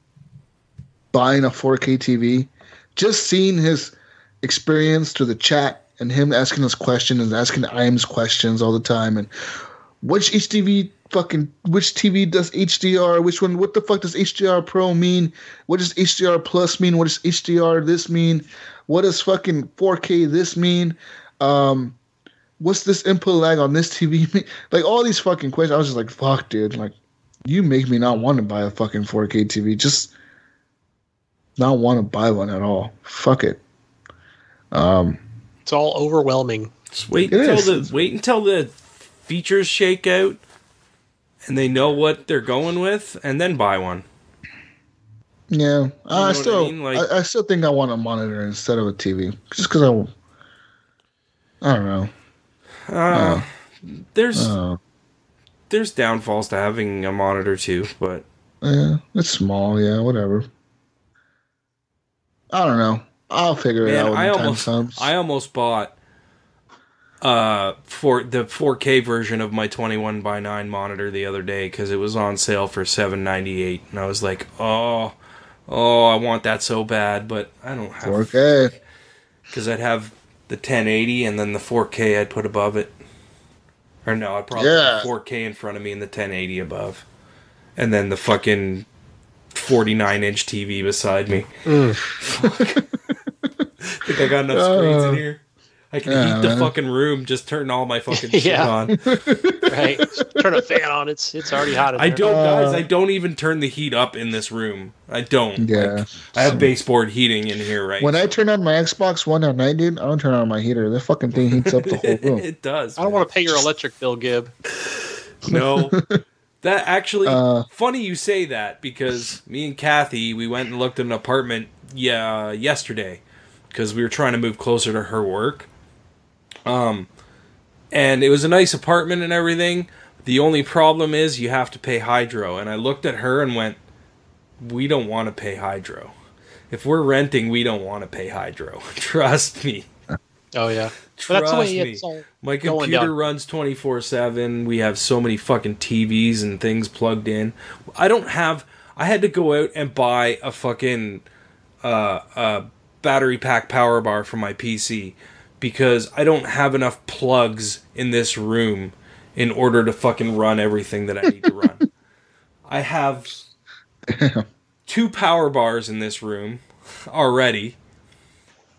buying a 4K TV, just seeing his experience through the chat and him asking us questions and asking IM's questions all the time and which HDV fucking which TV does HDR? Which one? What the fuck does HDR Pro mean? What does HDR Plus mean? What does HDR this mean? What does fucking 4K this mean? Um, what's this input lag on this TV mean? Like all these fucking questions. I was just like, fuck, dude. Like, you make me not want to buy a fucking 4K TV. Just not want to buy one at all. Fuck it. Um, It's all overwhelming. Just wait It until is. the wait until the features shake out and they know what they're going with and then buy one. yeah, know what I I still, mean? Like- I, I still think I want a monitor instead of a TV, just because I, I don't know. Uh, there's Uh, there's downfalls to having a monitor too, but yeah, it's small. Yeah, whatever. I don't know. I'll figure it out I almost. I almost bought uh for the 4K version of my 21 by 9 monitor the other day because it was on sale for 7.98 and I was like, oh, oh, I want that so bad, but I don't have 4K. because I'd have the 1080 and then the 4K I'd put above it. Or no, I'd probably Yeah. put 4K in front of me and the 1080 above, and then the fucking 49 inch TV beside me. Think I got enough screens in here? I can Uh, yeah, heat the man. fucking room. Just turn all my fucking shit Yeah. on. Right? Turn a fan on. It's it's already hot. In I don't, Uh, guys. I don't even turn the heat up in this room. I don't. Yeah. Like, I have baseboard heating in here, right? When I turn on my Xbox One at night, dude, I don't turn on my heater. That fucking thing heats up the whole room. it does. I don't man. want to pay your electric bill, Gib. No. That actually Uh, funny you say that because me and Kathy we went and looked at an apartment yeah yesterday because we were trying to move closer to her work. Um, and it was a nice apartment and everything. The only problem is you have to pay hydro. And I looked at her and went, "We don't want to pay hydro. If we're renting, we don't want to pay hydro. Trust me." Oh yeah. Trust But that's the way me. My computer runs 24 7. We have so many fucking TVs and things plugged in. I don't have. I had to go out and buy a fucking uh, uh, battery pack power bar for my PC because I don't have enough plugs in this room in order to fucking run everything that I need to run. I have two power bars in this room already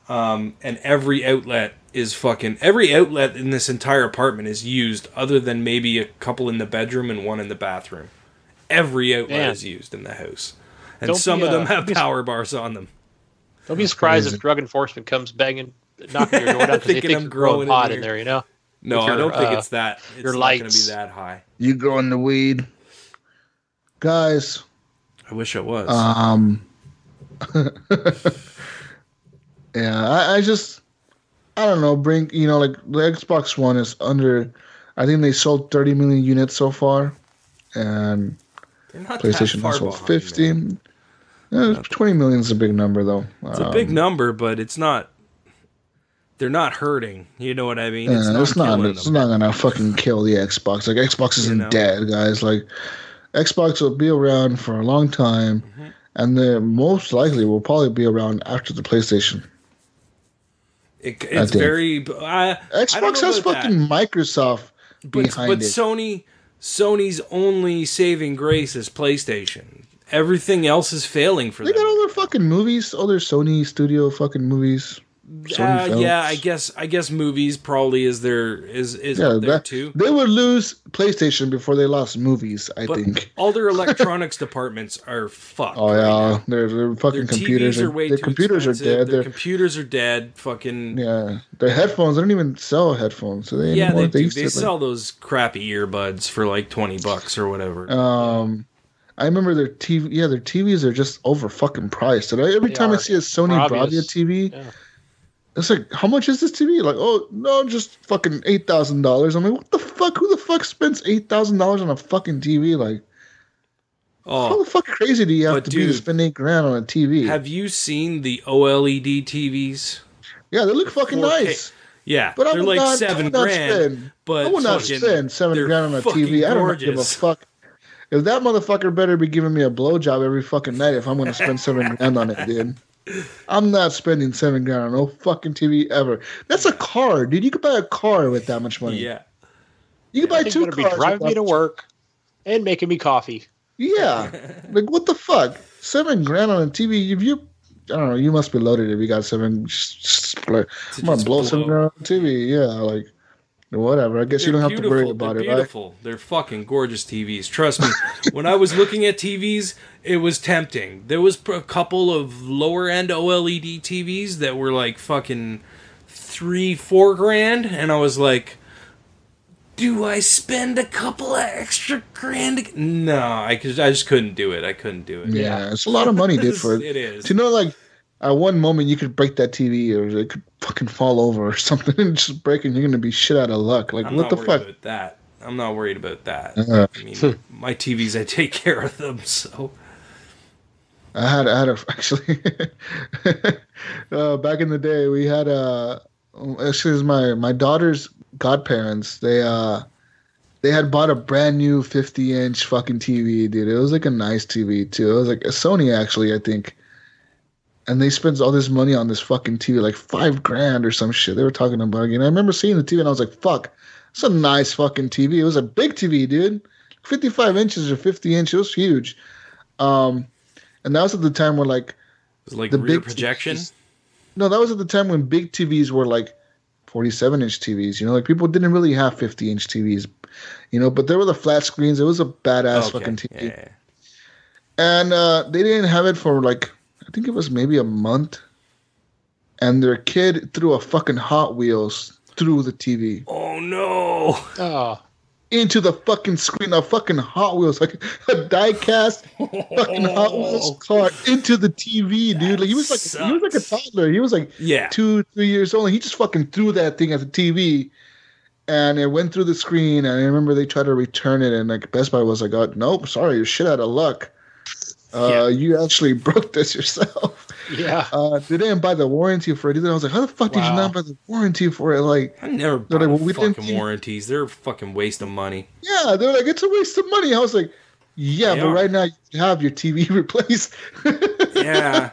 um, and every outlet is fucking every outlet in this entire apartment is used other than maybe a couple in the bedroom and one in the bathroom every outlet Man. is used in the house and Don't some be, of them uh, have power bars on them Don't be surprised crazy. if drug enforcement comes banging, knocking your door down because they Thinking think I'm you're growing growing in pot in there. You know. no With i don't think uh, it's that it's your not going to be that high You growing the weed, guys? i wish it was Um, yeah, I, I just, I don't know. Bring you know, like the Xbox One is under. I think they sold 30 million units so far, and They're not that PlayStation far has sold behind, man. 15. 20 million is a big number, though. it's a big number but it's not they're not hurting you know what i mean It's, not it's not. It's them. not gonna fucking kill the Xbox. Like Xbox isn't know? dead, guys. Like Xbox will be around for a long time, Mm-hmm. and they most likely will probably be around after the PlayStation. It, it's very I, I Xbox know has about that. fucking Microsoft but, behind but it. But Sony Sony's only saving grace is PlayStation. Everything else is failing for they them. They got all their fucking movies, all their Sony studio fucking movies. Uh, yeah. I guess I guess movies probably is their is is Yeah, there that, too. they would lose PlayStation before they lost movies. I But think. all their electronics departments are fucked. Oh yeah, now. their, their fucking Their computers are, are way their computers are dead. Their Their computers are dead. Fucking yeah, yeah, their headphones. They don't even sell headphones. So they anymore. they, do. they to, sell those crappy earbuds for like twenty bucks or whatever. Like, um, I remember their TV. Yeah, their TVs are just over fucking priced. And I, every They time I see a Sony Bravia TV, yeah. it's like, how much is this TV? Like, oh no, just fucking eight thousand dollars. I'm like, what the fuck? Who the fuck spends eight thousand dollars on a fucking TV? Like, oh. how oh, the fuck crazy do you have to be to dude, spend eight grand on a TV? have you seen the OLED TVs? yeah, they look fucking 4K. nice. Yeah, But they're like not, seven grand. Spend, but I would not spend seven grand on a TV. I don't give a fuck. If that motherfucker better be giving me a blowjob every fucking night if I'm gonna spend seven grand on it, dude. I'm not spending seven grand on no fucking TV ever. That's a car, dude. You could buy a car with that much money. Yeah, You could buy two better be cars. with driving me to much- work and making me coffee. Yeah. like what the fuck? Seven grand on a TV. If you, I don't know. You must be loaded if you got seven. Split. To I'm gonna blow blow. seven grand on a TV. Yeah, like whatever. I guess you They're don't have to worry about They're it, right? beautiful. They're fucking gorgeous TVs. Trust me. when I was looking at TVs, it was tempting. There was a couple of lower end OLED TVs that were like fucking three, four grand, and I was like, "Do I spend a couple of extra grand?" No, I could. I just couldn't do it. I couldn't do it. Yeah, it's a lot of money, dude. For It is. To know, like, at one moment you could break that TV, or it could fucking fall over or something, and just break, and you're gonna be shit out of luck. Like, I'm what the worried fuck? about that. I'm not worried about that. Uh, I mean, my TVs, I take care of them. So I had, I had a actually. uh, back in the day, we had a. Actually, was my my daughter's godparents. They uh, they had bought a brand new 50 inch fucking TV, dude. It was like a nice TV too. It was like a Sony, actually, I think. And they spent all this money on this fucking TV, like five grand or some shit. They were talking about it. And I remember seeing the TV, and I was like, "Fuck, it's a nice fucking TV." It was a big TV, dude. 55 inches or 50 inch. It was huge. Um, and that was at the time where like like the rear big projection. TVs no, that was at the time when big TVs were like 47 inch TVs. You know, like people didn't really have 50 inch TVs. You know, but there were the flat screens. It was a badass Okay, fucking TV, yeah, and uh, they didn't have it for like think it was maybe a month. And their kid threw a fucking Hot Wheels through the TV. Oh no! Oh, into the fucking screen, a fucking Hot Wheels, like a die-cast fucking Hot oh. Wheels car into the TV, dude. Like he was like he was like a toddler. He was like Yeah. two, three years old. And he just fucking threw that thing at the TV, and it went through the screen. And I remember they tried to return it, and like Best Buy was like, oh, "Nope, sorry, you're shit out of luck. Uh, Yeah. You actually broke this yourself." Yeah. Uh, they didn't buy the warranty for it either. I was like, "How the fuck did you not buy the warranty for it?" Like, I never buy like, well, we didn't fucking warranties. They're a fucking waste of money. yeah, they're like, "It's a waste of money." I was like, "Yeah, They but are. right now you have your TV replaced." Yeah.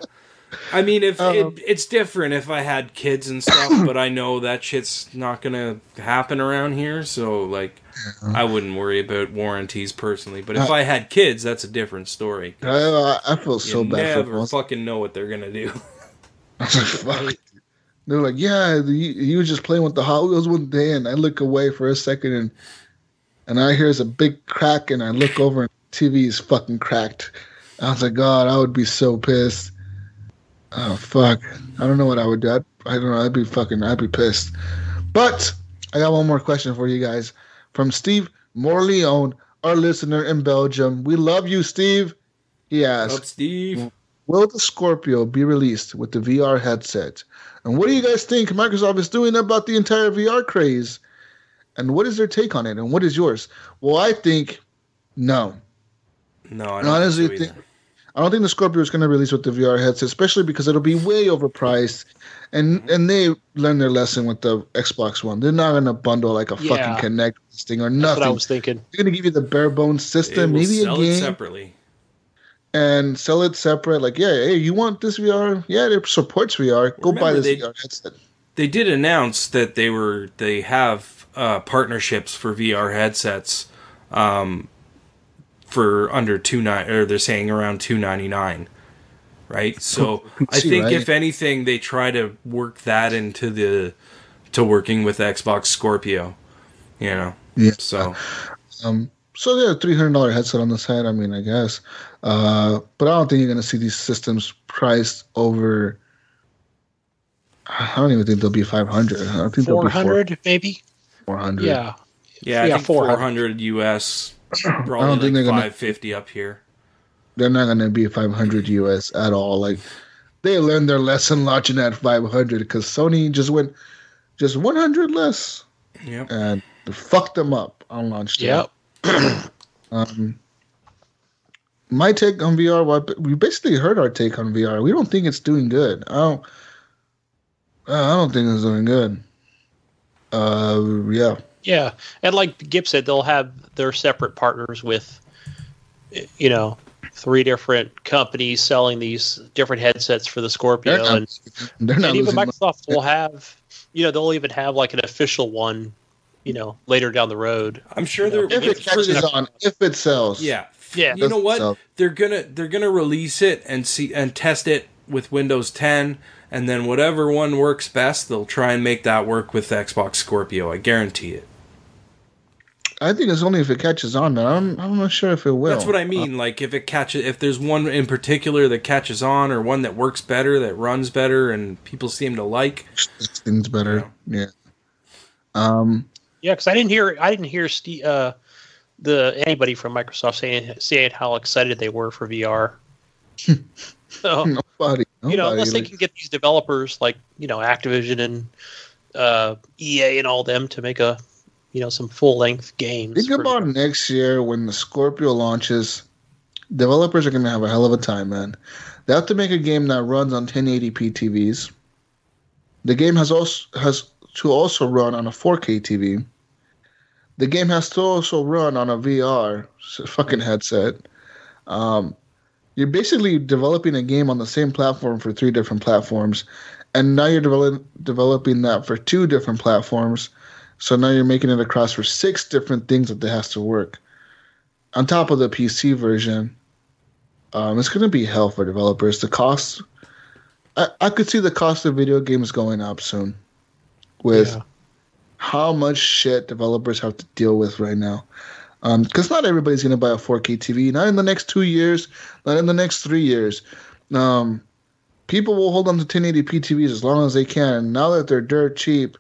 I mean, if Um, it, it's different if I had kids and stuff, but I know that shit's not gonna happen around here. So, like, I wouldn't worry about warranties personally. But if Uh, I had kids, that's a different story. I, I feel so bad for never them. fucking know what they're gonna do. I was like, fuck. They're like, yeah, you, you was just playing with the Hot Wheels one day, and I look away for a second, and and I hear a big crack, and I look over, and TV is fucking cracked. I was like, God, I would be so pissed. Oh fuck, I don't know what I would do. I'd, I don't know. I'd be fucking. I'd be pissed. But I got one more question for you guys from Steve Morleone, our listener in Belgium. We love you, Steve. He asked. Up, Steve. Will the Scorpio be released with the VR headset? And what do you guys think Microsoft is doing about the entire VR craze? And what is their take on it? And what is yours? Well, I think no. No, I I don't honestly think think. I don't think the Scorpio is going to release with the VR headset, especially because it'll be way overpriced. And Mm-hmm. and they learned their lesson with the Xbox One. They're not going to bundle like a Yeah. fucking Kinect thing or That's what I nothing. was thinking. They're going to give you the bare bones system, will maybe a sell it game, separately. and sell it separate. Like, yeah, hey, you want this VR? Yeah, it supports VR. Go buy this they- VR headset. They did announce that they were they have uh, partnerships for VR headsets um, for under two nine or they're saying around two ninety nine, right? So I think right? if anything, they try to work that into the to working with Xbox Scorpio, you know. Yeah. So Um, so yeah, three hundred dollar headset on the side. I mean, I guess, uh, but I don't think you're gonna see these systems priced over. I don't even think they'll be five hundred. I think they'll be hundred, maybe. four hundred. Yeah. yeah, I Yeah, think 400. four hundred US, I don't think like they're gonna- five fifty up here. they're not gonna be five hundred US at all. Like they learned their lesson launching at five hundred because Sony just went just one hundred less Yep. and fucked them up on launch day. Yep. Um, my take on VR, well, we basically heard our take on VR. We don't think it's doing good. I don't. I don't think it's doing good. Uh, yeah, Yeah, and like Gip said, they'll have their separate partners with, you know, three different companies selling these different headsets for the Scorpio, they're not. and, They're not and even losing money. Microsoft will have, you know, they'll even have like an official one, you know, later down the road. I'm sure they're If it catches on, if it sells, Yeah. Yeah. You know what? So- They're gonna they're gonna release it and see and test it with Windows 10 and then whatever one works best, they'll try and make that work with Xbox Scorpio. I guarantee it. I think it's only if it catches on. Man, I'm I'm not sure if it will. That's what I mean. like if it catches if there's one in particular that catches on or one that works better, that runs better and people seem to like. Things better. Yeah. Um. Yeah, because I didn't hear I didn't hear Steve, uh, the anybody from Microsoft saying saying how excited they were for VR. so, Nobody. You know, unless they can get these developers like you know Activision and uh, EA and all them to make a you know some full length games. Think about next year when the Scorpio launches. Developers are going to have a hell of a time, man. They have to make a game that runs on 1080p TVs. The game has also has to also run on a 4K TV. The game has to also run on a VR fucking headset. Um, you're basically developing a game on the same platform for three different platforms, and now you're develop, developing that for two different platforms. So now you're making it across for six different things that it has to work. On top of the PC version, um, it's going to be hell for developers. The cost, I, I could see the cost of video games going up soon with Yeah. how much shit developers have to deal with right now. Because not everybody's going to buy a 4K TV. Not in the next two years, not in the next three years. Um, people will hold on to 1080p TVs as long as they can. And now that they're dirt cheap,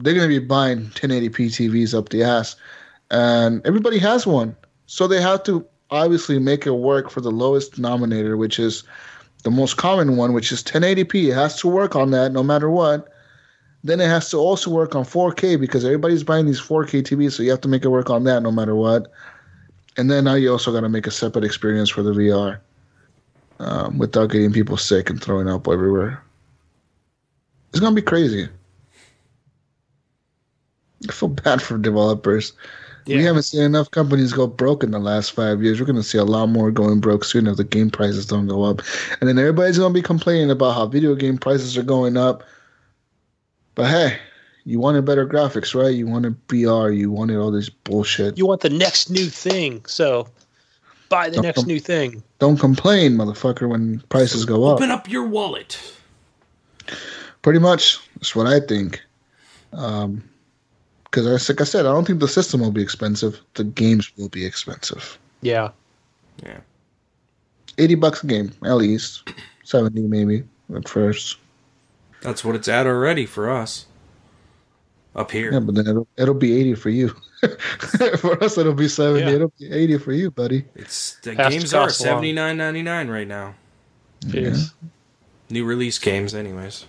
they're going to be buying 1080p TVs up the ass, and everybody has one, so they have to obviously make it work for the lowest denominator, which is the most common one, which is 1080p. It has to work on that no matter what. Then it has to also work on 4K because everybody's buying these 4K TVs, so you have to make it work on that no matter what. And then now you also got to make a separate experience for the VR um, without getting people sick and throwing up everywhere. It's gonna be crazy. I feel bad for developers. We Yeah. haven't seen enough companies go broke in the last five years. We're gonna see a lot more going broke soon if the game prices don't go up. And then everybody's gonna be complaining about how video game prices are going up. But hey, you wanted better graphics, right? You wanted VR, you wanted all this bullshit. You want the next new thing, so buy the Don't next com- new thing. don't complain, motherfucker, when prices go up. Open up your wallet. Pretty much, that's what I think. Um, because like I said, I don't think the system will be expensive. The games will be expensive. Yeah. Yeah. Eighty bucks a game, at least. Seventy maybe at first. That's what it's at already for us. Up here. Yeah, but then it'll it'll be eighty for you. for us, it'll be seventy. Yeah. It'll be eighty for you, buddy. It's the Has games are cost a lot. seventy nine ninety nine right now. Jeez. New release games, anyways.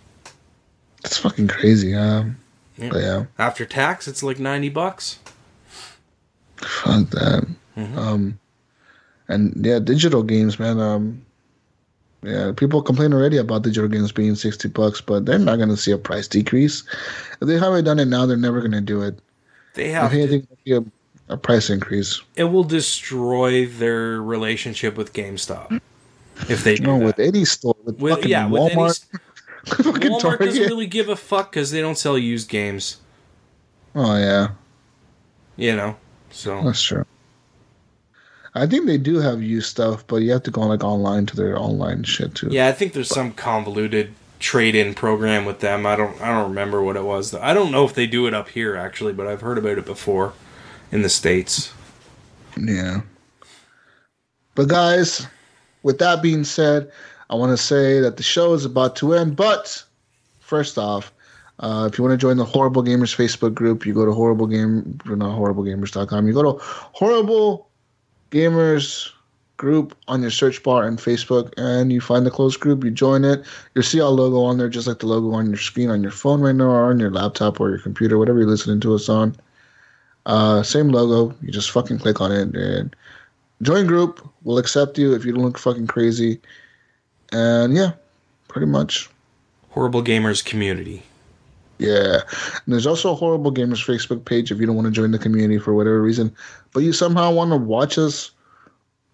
It's fucking crazy. Um, Yeah. yeah, After tax, it's like ninety bucks. fuck that. Mhm. Um, and yeah, digital games, man. Um, yeah, people complain already about the games being sixty bucks, but they're not gonna see a price decrease. If they haven't done it now, they're never gonna do it. They have to, anything, be a, a price increase. it will destroy their relationship with GameStop if they do No, that. with any store, with, With- fucking yeah, with any Walmart, fucking Walmart doesn't really give a fuck because they don't sell used games. Oh yeah, You know, so that's true. I think they do have used stuff, but you have to go like online to their online shit too. yeah, I think there's some convoluted trade-in program with them. I don't, I don't remember what it was. I don't know if they do it up here actually, but I've heard about it before in the states. Yeah. But guys, with that being said, I want to say that the show is about to end. But first off, uh, if you want to join the Horrible Gamers Facebook group, you go to horrible game, not horriblegamers.com. You go to Horrible Gamers group on your search bar in Facebook, and you find the closed group. You join it. You'll see our logo on there, just like the logo on your screen on your phone right now, or on your laptop or your computer, whatever you're listening to us on. Uh, same logo. You just fucking click on it and join group. We'll accept you if you don't look fucking crazy. And yeah, pretty much. Horrible Gamers community. Yeah. And there's also a Horrible Gamers Facebook page if you don't want to join the community for whatever reason, but you somehow want to watch us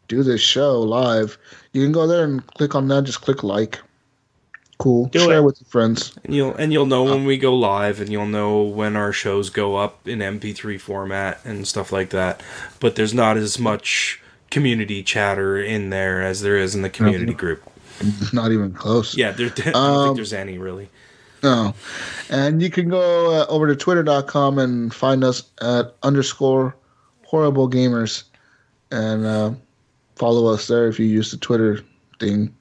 do this show live. You can go there and click on that. Just click like. Cool. Do Share it. with your friends. And you'll and you'll know when we go live, and you'll know when our shows go up in MP3 format and stuff like that. But there's not as much community chatter in there as there is in the community group. Not even close. Yeah, there, I don't Um, think there's any really. No. And you can go uh, over to twitter.com and find us at underscore horrible gamers and uh, follow us there if you use the Twitter thing.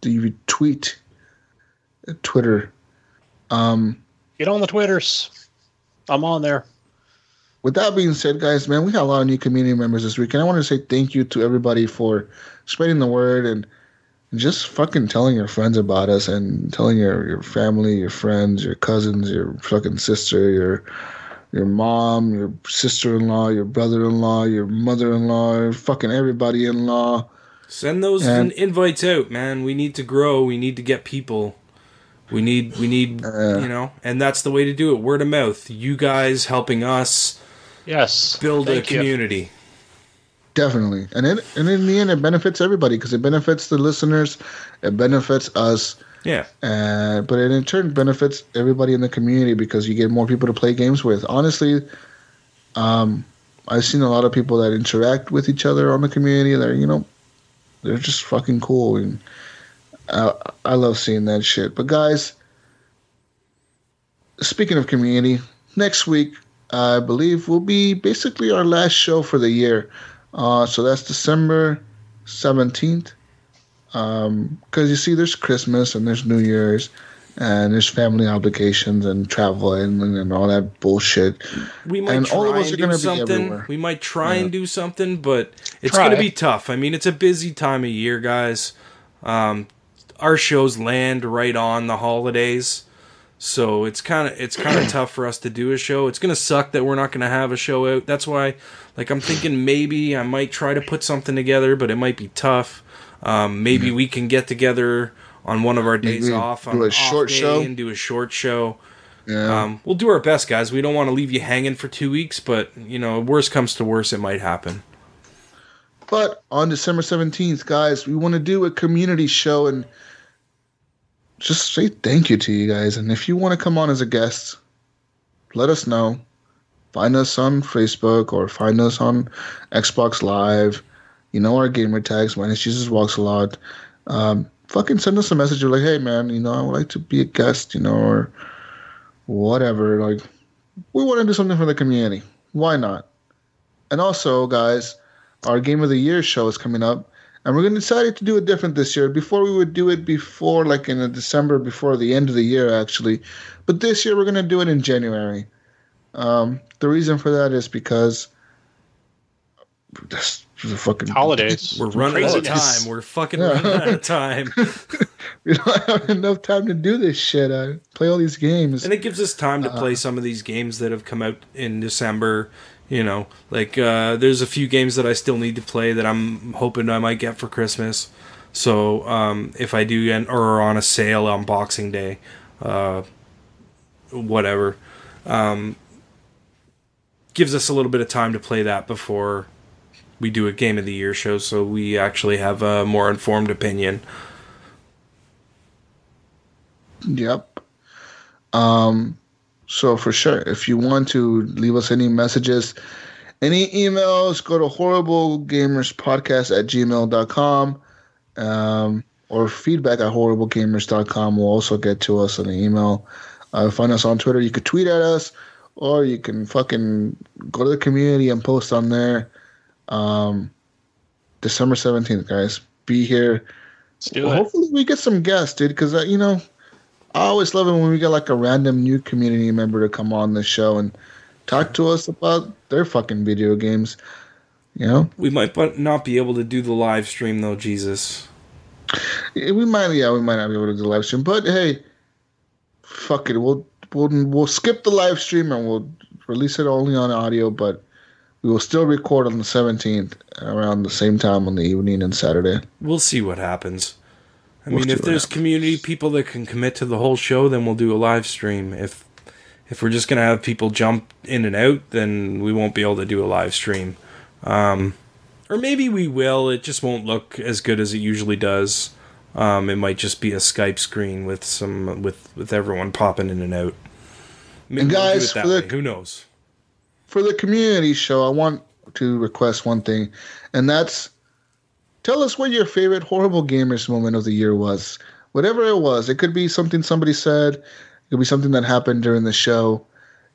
Do you tweet uh, Twitter? Um, Get on the Twitters. I'm on there. with that being said, guys, man, we had a lot of new community members this week, and I want to say thank you to everybody for spreading the word and just fucking telling your friends about us and telling your, your family, your friends, your cousins, your fucking sister, your your mom, your sister-in-law, your brother-in-law, your mother-in-law, fucking everybody-in-law. Send those and- invites out, man. We need to grow. We need to get people. We need, we need, Uh. you know, and that's the way to do it. Word of mouth. You guys helping us Yes. build Thank a you. Definitely, and it, and in the end, it benefits everybody because it benefits the listeners, it benefits us, Yeah. Uh, but it in turn benefits everybody in the community because you get more people to play games with. Honestly, um, I've seen a lot of people that interact with each other on the community. That you know, they're just fucking cool, and I, I love seeing that shit. But guys, speaking of community, next week I believe will be basically our last show for the year. Uh, so that's December seventeenth because you see, there's Christmas and there's New Year's, and there's family obligations and travel and, and all that bullshit. We might And try all of us and are do gonna be something. We might try and do something, but it's going to be tough. I mean, it's a busy time of year, guys. Um, our shows land right on the holidays, so it's kind of it's kind of tough for us to do a show. It's going to suck that we're not going to have a show out. That's why, like, I'm thinking maybe I might try to put something together, but it might be tough. Um, maybe we can get together on one of our days Maybe off do on a off short show? and do a short show. Yeah. Um, we'll do our best, guys. We don't want to leave you hanging for two weeks, but you know, worst comes to worst, it might happen. But on December 17th, guys, we want to do a community show and just say thank you to you guys. And if you want to come on as a guest, let us know. Find us on Facebook or find us on Xbox Live. You know our gamer tags, Minus Jesus Walks a Lot. Um, fucking send us a message. You're like, hey, man, you know, I would like to be a guest, you know, or whatever. Like, we want to do something for the community. Why not? And also, guys, our Game of the Year show is coming up, and we're going to decide to do it different this year. Before we would do it before, like in the December, before the end of the year, actually. But this year we're going to do it in January. Um, the reason for that is because this is a fucking Holidays. We're running out of time. We're fucking running out of time. we don't have enough time to do this shit. I play all these games. and it gives us time to play some of these games that have come out in December. You know, like uh, there's a few games that I still need to play that I'm hoping I might get for Christmas. So um, if I do, and or on a sale on Boxing Day, uh, whatever, um, gives us a little bit of time to play that before we do a game of the year show, so we actually have a more informed opinion. Yep. Um, so for sure, if you want to leave us any messages, any emails, go to horriblegamerspodcast at gmail.com um, or feedback at horriblegamers.com will also get to us on the email. Uh, find us on Twitter. You could tweet at us or you can fucking go to the community and post on there. Um, December 17th, guys. Be here. Well, hopefully we get some guests, dude. Because uh, you know, I always love it when we get like a random new community member to come on the show and talk to us about their fucking video games. You know, We might but not be able to do the live stream though, Jesus. We might, yeah, we might not be able to do the live stream, but hey, fuck it, we'll we'll we'll skip the live stream and we'll release it only on audio, but we will still record on the seventeenth around the same time on the evening and Saturday. We'll see what happens. I We'll mean, if there's community people that can commit to the whole show, then we'll do a live stream. If if we're just gonna have people jump in and out, then we won't be able to do a live stream. Um, or maybe we will. It just won't look as good as it usually does. Um, it might just be a Skype screen with some with with everyone popping in and out. Maybe And we'll guys, for the- who knows? for the community show, I want to request one thing, and that's tell us what your favorite horrible gamers moment of the year was. Whatever it was, it could be something somebody said, it could be something that happened during the show,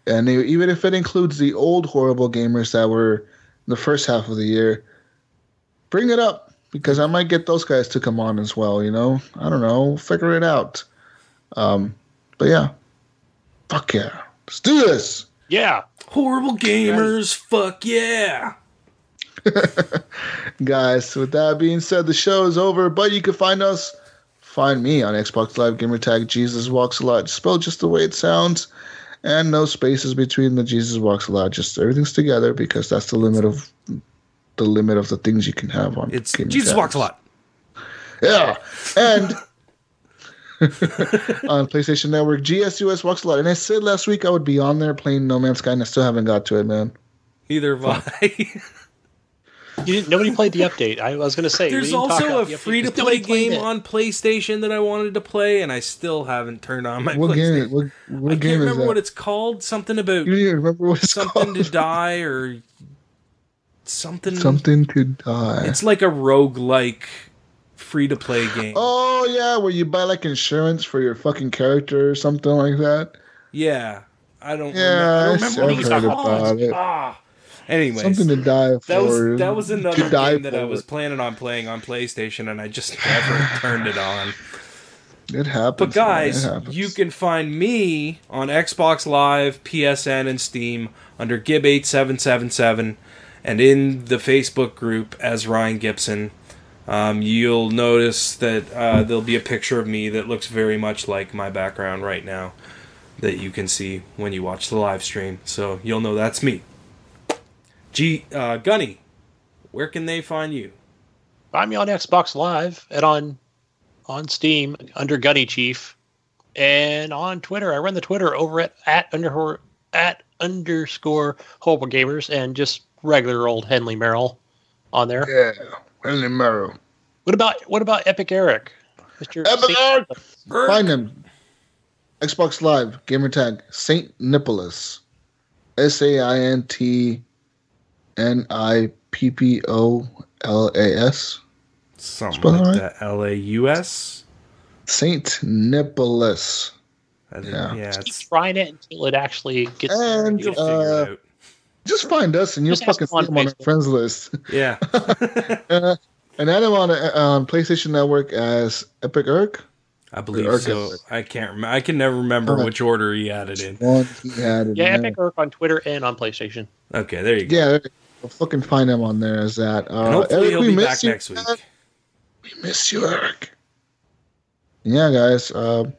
and even if it includes the old horrible gamers that were in the first half of the year, bring it up because I might get those guys to come on as well. You know, I don't know, figure it out. Um, but yeah, fuck yeah, let's do this. Yeah. Horrible gamers, fuck yeah! guys. With that being said, the show is over, but you can find us, find me on Xbox Live Gamer Tag Jesus Walks a Lot, spelled just the way it sounds, and no spaces between the Jesus Walks a Lot. Just everything's together because that's the limit of the limit of the things you can have on. It's gamer Jesus tags. walks a lot. Yeah, and. on PlayStation Network, GSUS walks a lot, and I said last week I would be on there playing No Man's Sky, and I still haven't got to it, man. Neither have I. You didn't, nobody played the update. I was going to say. There's didn't talk also a the free to play game it. on PlayStation that I wanted to play, and I still haven't turned on my What PlayStation. game? What, what I can't is remember that? what it's called. Something about you don't remember what it's something called. to die or something. Something to die. It's like a rogue like free to play game. Oh yeah, where you buy like insurance for your fucking character or something like that. Yeah, I don't. Yeah, remember, I don't remember what I've it's heard called. about it. Ah. Anyways, Something to die for. that was that was another game that I was planning on playing on PlayStation, and I just never turned it on. It happens. But guys, happens. you can find me on Xbox Live, PSN, and Steam under Gib8777 and in the Facebook group as Ryan Gibson. Um, you'll notice that uh, there'll be a picture of me that looks very much like my background right now that you can see when you watch the live stream. So you'll know that's me. G uh, Gunny, where can they find you? Find me on Xbox Live and on on Steam under Gunny Chief, and on Twitter. I run the Twitter over at at under at underscore horrible gamers and just regular old Henley Merrill on there. Yeah, Henley Merrill. What about what about Epic Eric, Mister? Epic Eric! Find him. Xbox Live, gamer tag, Saint Nicholas. S A I N T N I P P O L A S. Something Spell like right? that. L A U S. Saint Nicholas. Yeah, Yeah. yeah Keep trying it until it actually gets. And uh, out. just find us and you'll Just ask fucking him on see him on our friends list. Yeah. uh, and add him on, uh, on PlayStation Network as Epic Eric. I believe so. guess- I can't remember. I can never remember Okay. which order he added in. One he had in Yeah, there. Epic Eric on Twitter and on PlayStation. Okay, there you go. Yeah, there you go. fucking find him on there as that. Uh, and hopefully Eric, he'll we be miss back you, next week. man. We miss you, Eric. Yeah, guys. Uh,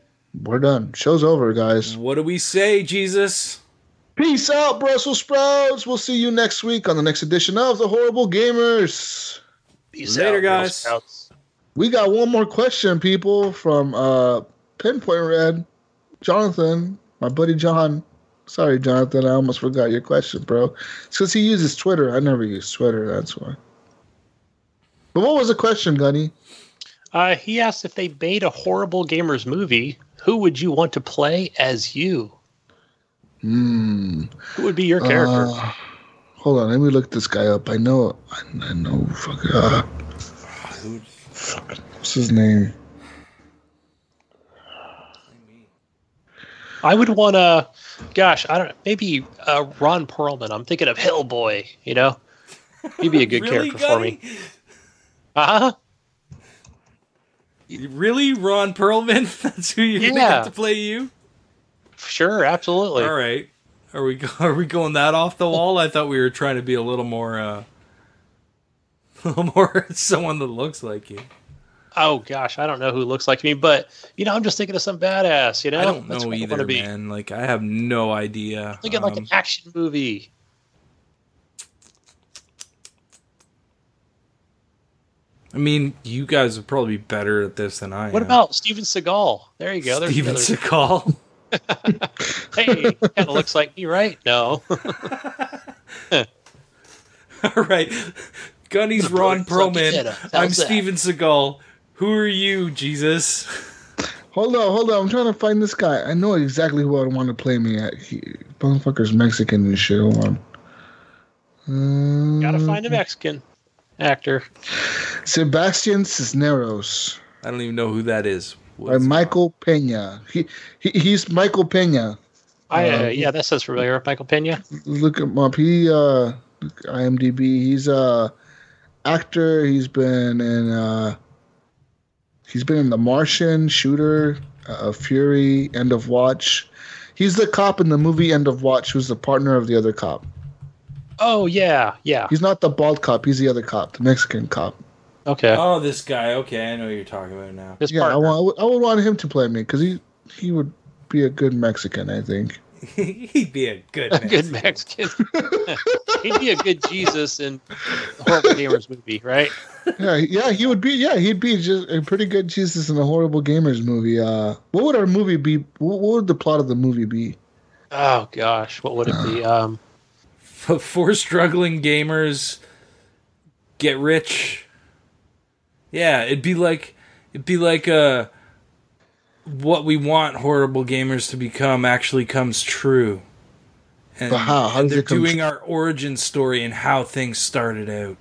we're done. Show's over, guys. What do we say, Jesus? Peace out, Brussels sprouts. We'll see you next week on the next edition of the Horrible Gamers. Peace Later, out, Girl guys. Scouts. We got one more question, people, from uh, Pinpoint Red, Jonathan, my buddy John. Sorry, Jonathan, I almost forgot your question, bro. It's because he uses Twitter. I never use Twitter. That's why. But what was the question, Gunny? Uh, he asked if they made a horrible gamers movie, who would you want to play as you? Hmm. Who would be your character? Uh, hold on, let me look this guy up. I know, I, I know. Fuck. Uh, fuck, what's his name? I would want to, gosh, I don't know, maybe uh, Ron Perlman. I'm thinking of Hellboy, you know? He'd be a good really, character for me. Uh huh. Really, Ron Perlman? That's who you're gonna Yeah. get to play you? Sure, absolutely. All right. Are we are we going that off the wall? I thought we were trying to be a little more uh more someone that looks like you. Oh gosh, I don't know who looks like me, but you know, I'm just thinking of some badass. You know, I don't That's know what I either, be. man. Like I have no idea. Thinking like Um, an action movie. I mean, you guys would probably be better at this than I What am. about Steven Seagal? There you go. There's Steven another- Seagal? Hey, kind of looks like me, right? No. All right. Gunny's Ron Fuck Perlman. I'm that? Steven Seagal. Who are you, Jesus? Hold on, hold on. I'm trying to find this guy. I know exactly who I want to play me at. He, motherfucker's Mexican and shit. Hold on. Um, Gotta find a Mexican actor. Sebastian Cisneros I don't even know who that is. by What's- Michael Pena. He, he he's Michael Pena. I uh, Uh, yeah, that sounds familiar. Michael Pena. Look him up. He uh, IMDb. He's a actor. He's been in uh, he's been in The Martian, Shooter, uh, Fury, End of Watch. He's the cop in the movie End of Watch, who's the partner of the other cop. Oh yeah, yeah. He's not the bald cop. He's the other cop, the Mexican cop. Okay. Oh, this guy. Okay, I know who you're talking about now. His Yeah, I, partner. I, would, I would want him to play me because he he would be a good Mexican, I think. He'd be a good a man. good Mexican. He'd be a good Jesus in the Horrible Gamers movie, right? Yeah, yeah, he would be. Yeah, he'd be just a pretty good Jesus in a horrible gamers movie. Uh, what would our movie be? What, what would the plot of the movie be? Oh gosh, what would it be? Um, Four struggling gamers get rich. Yeah, it'd be like it'd be like uh what we want horrible gamers to become actually comes true. And, But how? How and they're doing true? our origin story and how things started out.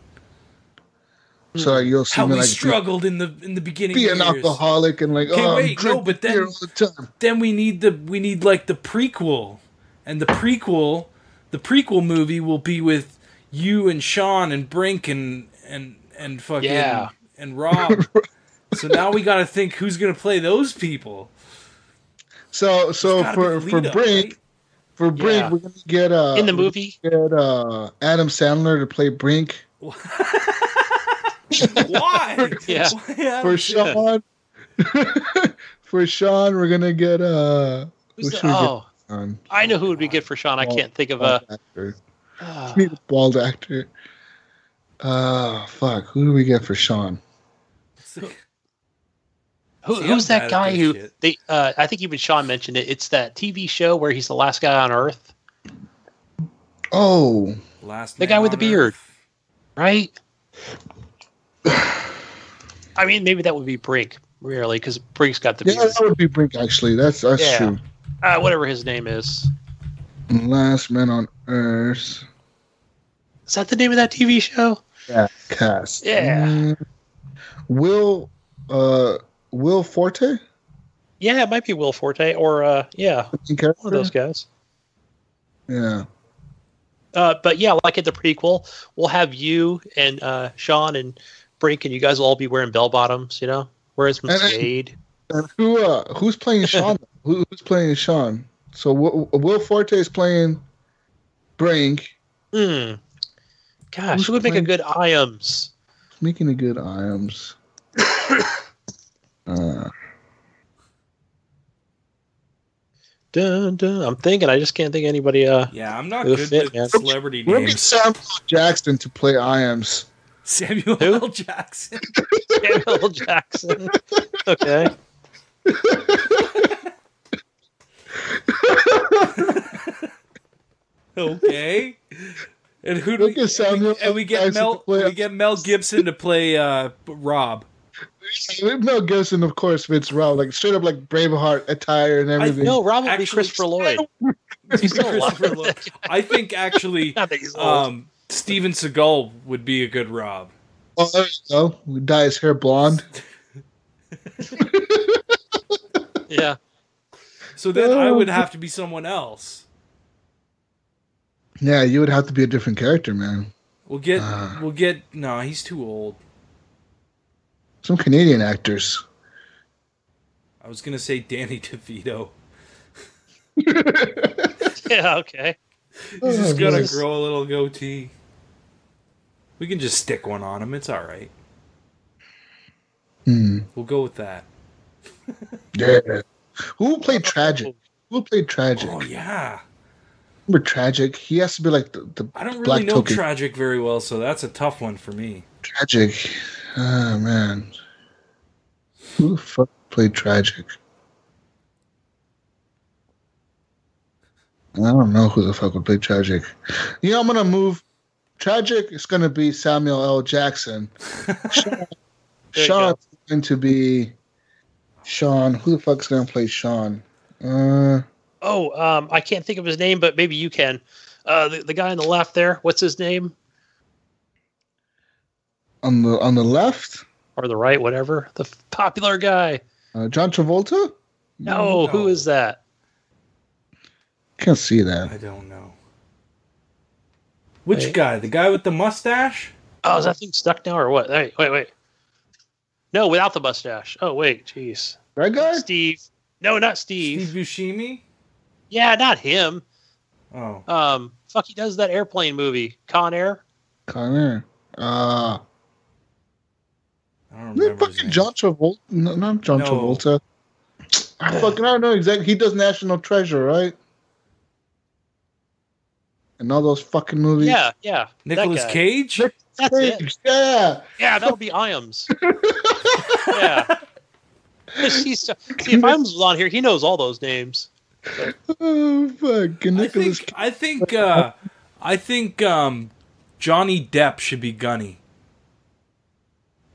So like, you'll see How me we like struggled in the in the beginning be, be an years. alcoholic and like Okay, oh, I'm wait, no, but then- beer all the time. then we need the we need like the prequel and the prequel the prequel movie will be with you and sean and brink and and and fucking Yeah. and rob So now we got to think who's going to play those people. So so for be for Brink right? for Brink Yeah. we're gonna get uh In the movie? get uh Adam Sandler to play Brink Why? Yeah. Why for Sean. for Sean, we're gonna get uh. Who's the- should we get oh. I know who would be good for Sean. I can't think of Bald a. actor. Uh, need a bald actor. Uh, fuck. Who do we get for Sean? Who, See, who's I'm that guy who shit. they? Uh, I think even Sean mentioned it. It's that TV show where he's the last guy on Earth, Oh, Last The guy with on the beard. Earth. right? I mean, maybe that would be Brink, really, because Brink's got the yeah, beard. that would be Brink. Actually, that's that's Yeah. true. Uh, whatever his name is. Last Man on Earth. Is that the name of that TV show? Yeah, cast. Yeah. Mm, Will, uh, Will Forte. Yeah, it might be Will Forte or uh, yeah, one of those guys. Yeah. Uh, but yeah, like in the prequel, we'll have you and uh, Sean and Brink, and you guys will all be wearing bell bottoms. You know, wearing some And suede. And who uh who's playing Sean? who, who's playing Sean? So Will, Will Forte is playing Brink, Hmm. Gosh, Who's who would make a good Iams? making a good Iams. uh, Dun, dun. I'm thinking. I just can't think of anybody. Uh, Yeah, I'm not It'll good fit, with man. celebrity we'll get names. Samuel Jackson to play Iams. Samuel Who? L. Jackson. Samuel Jackson. Okay. Okay. And who do Look we, at Samuel and we get Mel we get Mel Gibson to play uh, Rob. Mel Gibson, of course, fits Rob, like straight up like Braveheart attire and everything. No, Rob will be Actually, Christopher Lloyd. He's still. Christopher Lloyd. I think actually Not that he's old. um, Steven Seagal would be a good Rob. Oh, there you go. We dye his hair blonde. yeah. So then I would have to be someone else. Yeah, you would have to be a different character, man. We'll get Ah. we'll get no, he's too old. Some Canadian actors. I was gonna say Danny DeVito. Yeah. Okay. He's just Oh, gonna nice. grow a little goatee. We can just stick one on him. It's all right. Hmm. We'll go with that. Yeah. Who played Tragic? Who played Tragic? Oh yeah. Remember Tragic? He has to be like the, the I don't really Black know Token. Tragic very well, so that's a tough one for me. Tragic. Oh man. Who the fuck played Tragic? I don't know who the fuck would play Tragic. You know, I'm gonna move. Tragic is gonna be Samuel L. Jackson. Sean, There you Sean's going to be Sean. Who the fuck's gonna play Sean? Uh, Oh, um, I can't think of his name, but maybe you can. Uh, the, the guy on the left there. What's his name? On the on the left, Or the right, whatever. The f- popular guy. uh, John Travolta. No, who No. is that? Can't see that. I don't know. Which Wait. guy? The guy with the mustache? Oh, is that thing stuck now or what? Wait, wait, wait. No, without the mustache. Oh, wait, jeez. That guy? Steve. No, not Steve. Steve Buscemi? Yeah, not him. Oh. Um, fuck, he does that airplane movie, Con Air. Connor. Uh, I don't Isn't remember fucking. John Travolta? No, not John No. Travolta. I fucking I don't know exactly. He does National Treasure, right? And all those fucking movies. Yeah, yeah. Nicholas guy. Cage? That's it. Yeah. Yeah, that would be Iams. yeah. He's, see, if Iams was on here, he knows all those names. Oh fuck. I Nicholas. think I think uh I think um Johnny Depp should be Gunny.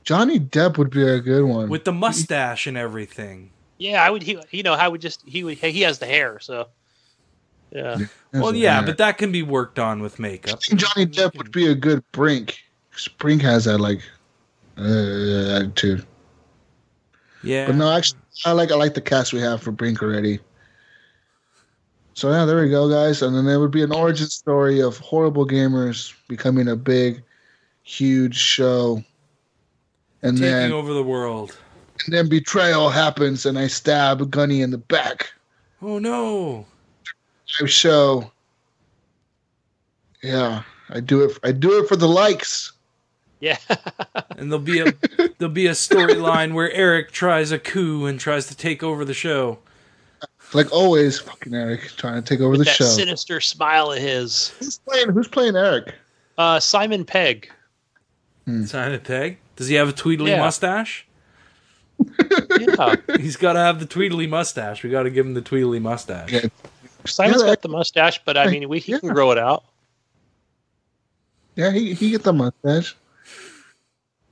Johnny Depp would be a good one. With the mustache and everything. Yeah, I would. He, you know, I would just he would. He has the hair, so yeah. Well, yeah, but that can be worked on with makeup. I think Johnny Depp would be a good Brink. Brink has that like uh, attitude. Yeah. But no, actually, I like I like the cast we have for Brink already. So yeah, there we go, guys. And then there would be an origin story of horrible gamers becoming a big, huge show. And taking then over the world. And then betrayal happens, and I stab Gunny in the back. Oh no! Live show. Yeah, I do it. I do it for the likes. Yeah. And there'll be a there'll be a storyline where Eric tries a coup and tries to take over the show. Like always, fucking Eric trying to take over the that show. sinister smile of his. Who's playing? Who's playing Eric? Uh, Simon Pegg. Simon Pegg. Does he have a tweedly Yeah. mustache? Yeah. He's got to have the tweedly mustache. We got to give him the tweedly mustache. Yeah. Simon's Yeah, got the mustache, but I mean, we he can grow it out. Yeah, he he get the mustache.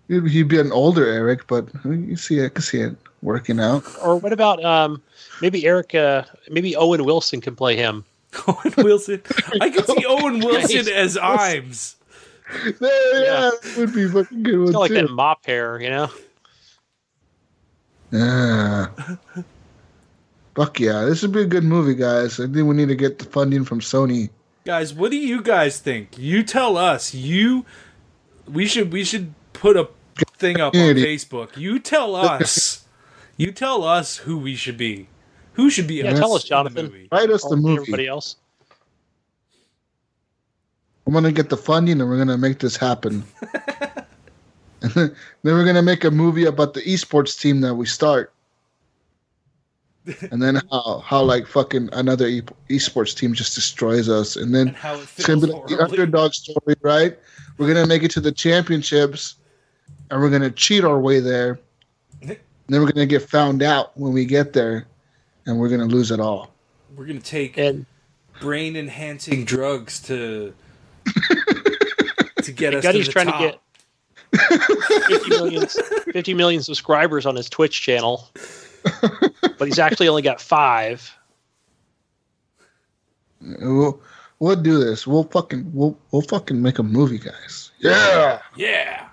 He'd, he'd be an older Eric, but you see, it, I can see it working out. Or what about um, maybe Eric? Uh, maybe Owen Wilson can play him. Owen Wilson. I could see Owen Wilson Nice. as Ives. Yeah, yeah, that would be fucking good one got like too. that mop hair, you know. Yeah. Fuck yeah, this would be a good movie, guys. I think we need to get the funding from Sony. Guys, what do you guys think? You tell us. You we should we should put a thing up on Facebook. You tell us. You tell us who we should be. Who should be Yeah, us tell us, in the Jonathan. movie? Write us the Or movie. Everybody else. I'm gonna get the funding, and we're gonna make this happen. then we're gonna make a movie about the esports team that we start, and then how how like fucking another e- esports team just destroys us, and then And how it it's gonna feels be like the underdog story, right? We're gonna make it to the championships, and we're gonna cheat our way there. then we're gonna get found out when we get there, and we're gonna lose it all. We're gonna take And brain enhancing drugs to to get us Gunny's to the trying top. to get 50 million, 50 million subscribers on his Twitch channel, but he's actually only got five. We'll, we'll do this. We'll fucking we'll we'll fucking make a movie, guys. Yeah, Yeah,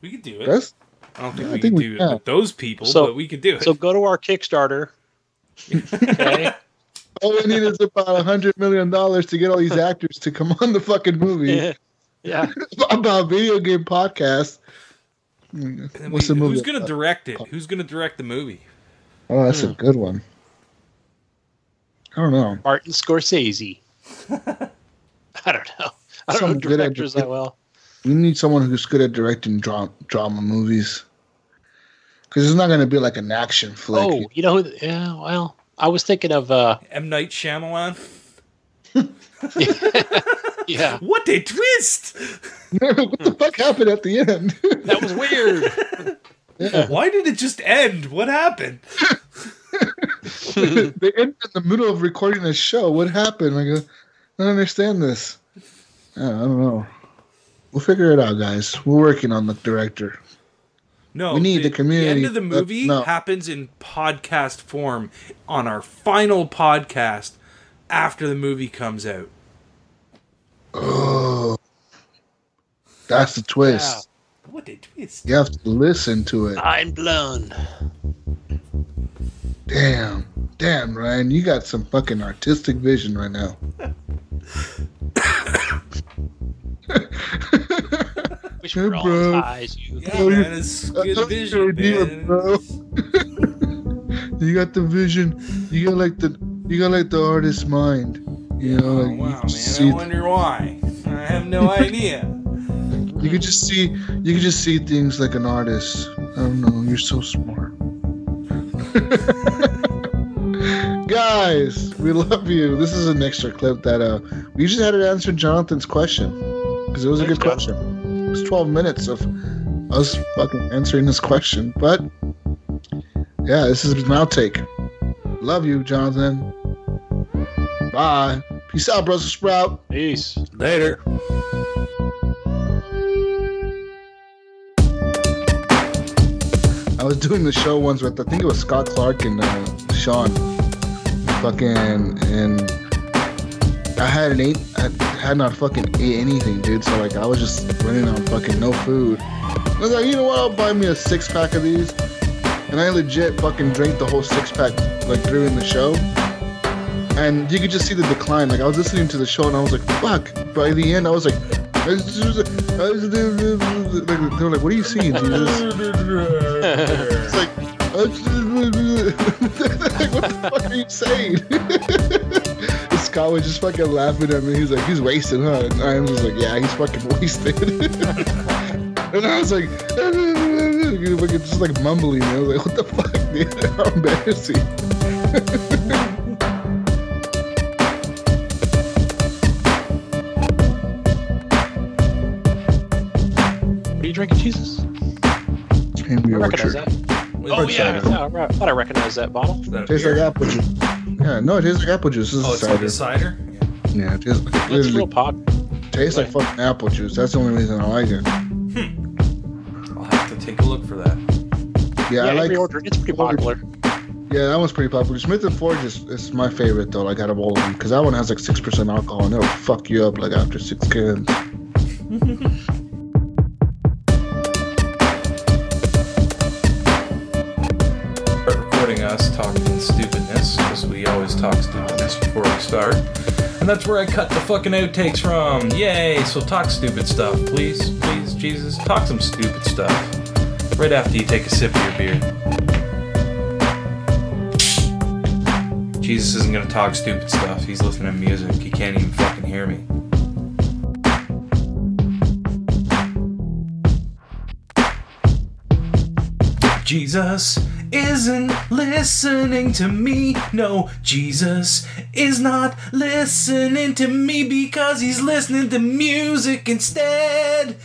we could do it. that's I don't think I we think could we do can. it with those people, So- but we could do it. So go to our Kickstarter. Okay. All we need is about a hundred million dollars to get all these actors to come on the fucking movie yeah. Yeah. about video game podcast. What's we- the movie? Who's gonna direct it? Who's gonna direct the movie? Oh, that's a hmm. good one. I don't know. Martin Scorsese. I don't know. I don't Some know good directors that well. We need someone who's good at directing dra- drama movies. Because it's not going to be like an action flick. Oh, you know who? the- Yeah. Well, I was thinking of. uh M Night Shyamalan. Yeah. What a twist! what the fuck happened at the end? That was weird. Why did it just end? What happened? they end in the middle of recording a show. What happened? Like, uh, I don't understand this. Yeah, I don't know. We'll figure it out, guys. We're working on the director. No, We need the community, The end of the but movie no. happens in podcast form on our final podcast after the movie comes out. Oh, that's the twist. What a twist! You have to listen to it. I'm blown. Damn, damn, Ryan, you got some fucking artistic vision right now. Wish Hey, we were all bro. as high you. Yeah, Oh, man, it's good vision, idea, man. bro. you got the vision. You got like the you got like the artist's mind. You know, Oh, wow, you man! see I wonder why. I have no idea. you can just see you can just see things like an artist. I don't know. You're so smart. Guys, we love you. This is an extra clip that uh we just had to answer Jonathan's question because it was a Thanks, good question. It was 12 minutes of us fucking answering this question, but yeah, this is my take. Love you, Jonathan. Bye. Peace out, Brussels Sprout. Peace. Later. I was doing the show once with I think it was Scott Clark and uh, Sean. Fucking and I hadn't ate I had not fucking ate anything, dude. So like I was just running on fucking no food. I was like, you know what? I'll buy me a six pack of these. And I legit fucking drank the whole six pack like during the show. And you could just see the decline. Like I was listening to the show and I was like, fuck. By the end I was like like, they were like, what are you seeing, Jesus? It's like what the fuck are you saying? Scott was just fucking laughing at me. He's like, he's wasted, huh? And I was just like, yeah, he's fucking wasted. and I was like, you fucking just like mumbling. I was like, what the fuck, dude? How embarrassing. What are you drinking, Jesus? Angry I recognize Orchard. that. Oh yeah, cider. yeah, I thought I recognized that bottle. Is that a Tastes like apple juice. Yeah, no, it tastes like apple juice. This is Oh, it's like cider. a cider. Yeah. yeah, it tastes, it That's literally real pod. tastes like fucking apple juice. That's the only reason I like it. Hmm. I'll have to take a look for that. Yeah, Yeah, I like. Angry It's pretty popular. Yeah, that one's pretty popular. Smith and Forge is, is my favorite though. Like out of all of them, because that one has like six percent alcohol and it'll fuck you up like after six cans. Recording us talking stupidness because we always talk stupidness before we start. And that's where I cut the fucking outtakes from. Yay! So talk stupid stuff, please, please, Jesus, talk some stupid stuff. Right after you take a sip of your beer. Jesus isn't gonna talk stupid stuff. He's listening to music. He can't even fucking hear me. Jesus isn't listening to me. No, Jesus is not listening to me because he's listening to music instead.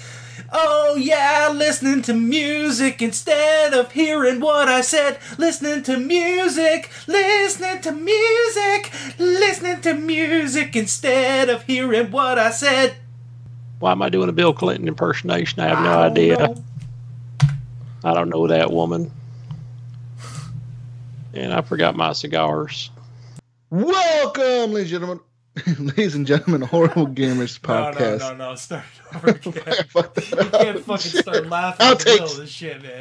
Oh, yeah, listening to music instead of hearing what I said. Listening to music, listening to music, listening to music instead of hearing what I said. Why am I doing a Bill Clinton impersonation? I have no I idea. know. I don't know that woman. And I forgot my cigars. Welcome, ladies and gentlemen. ladies and gentlemen, Horrible Gamers Podcast. No, no, no, no. Start over again. I fucked that You can't fucking start laughing in the middle of this shit, man.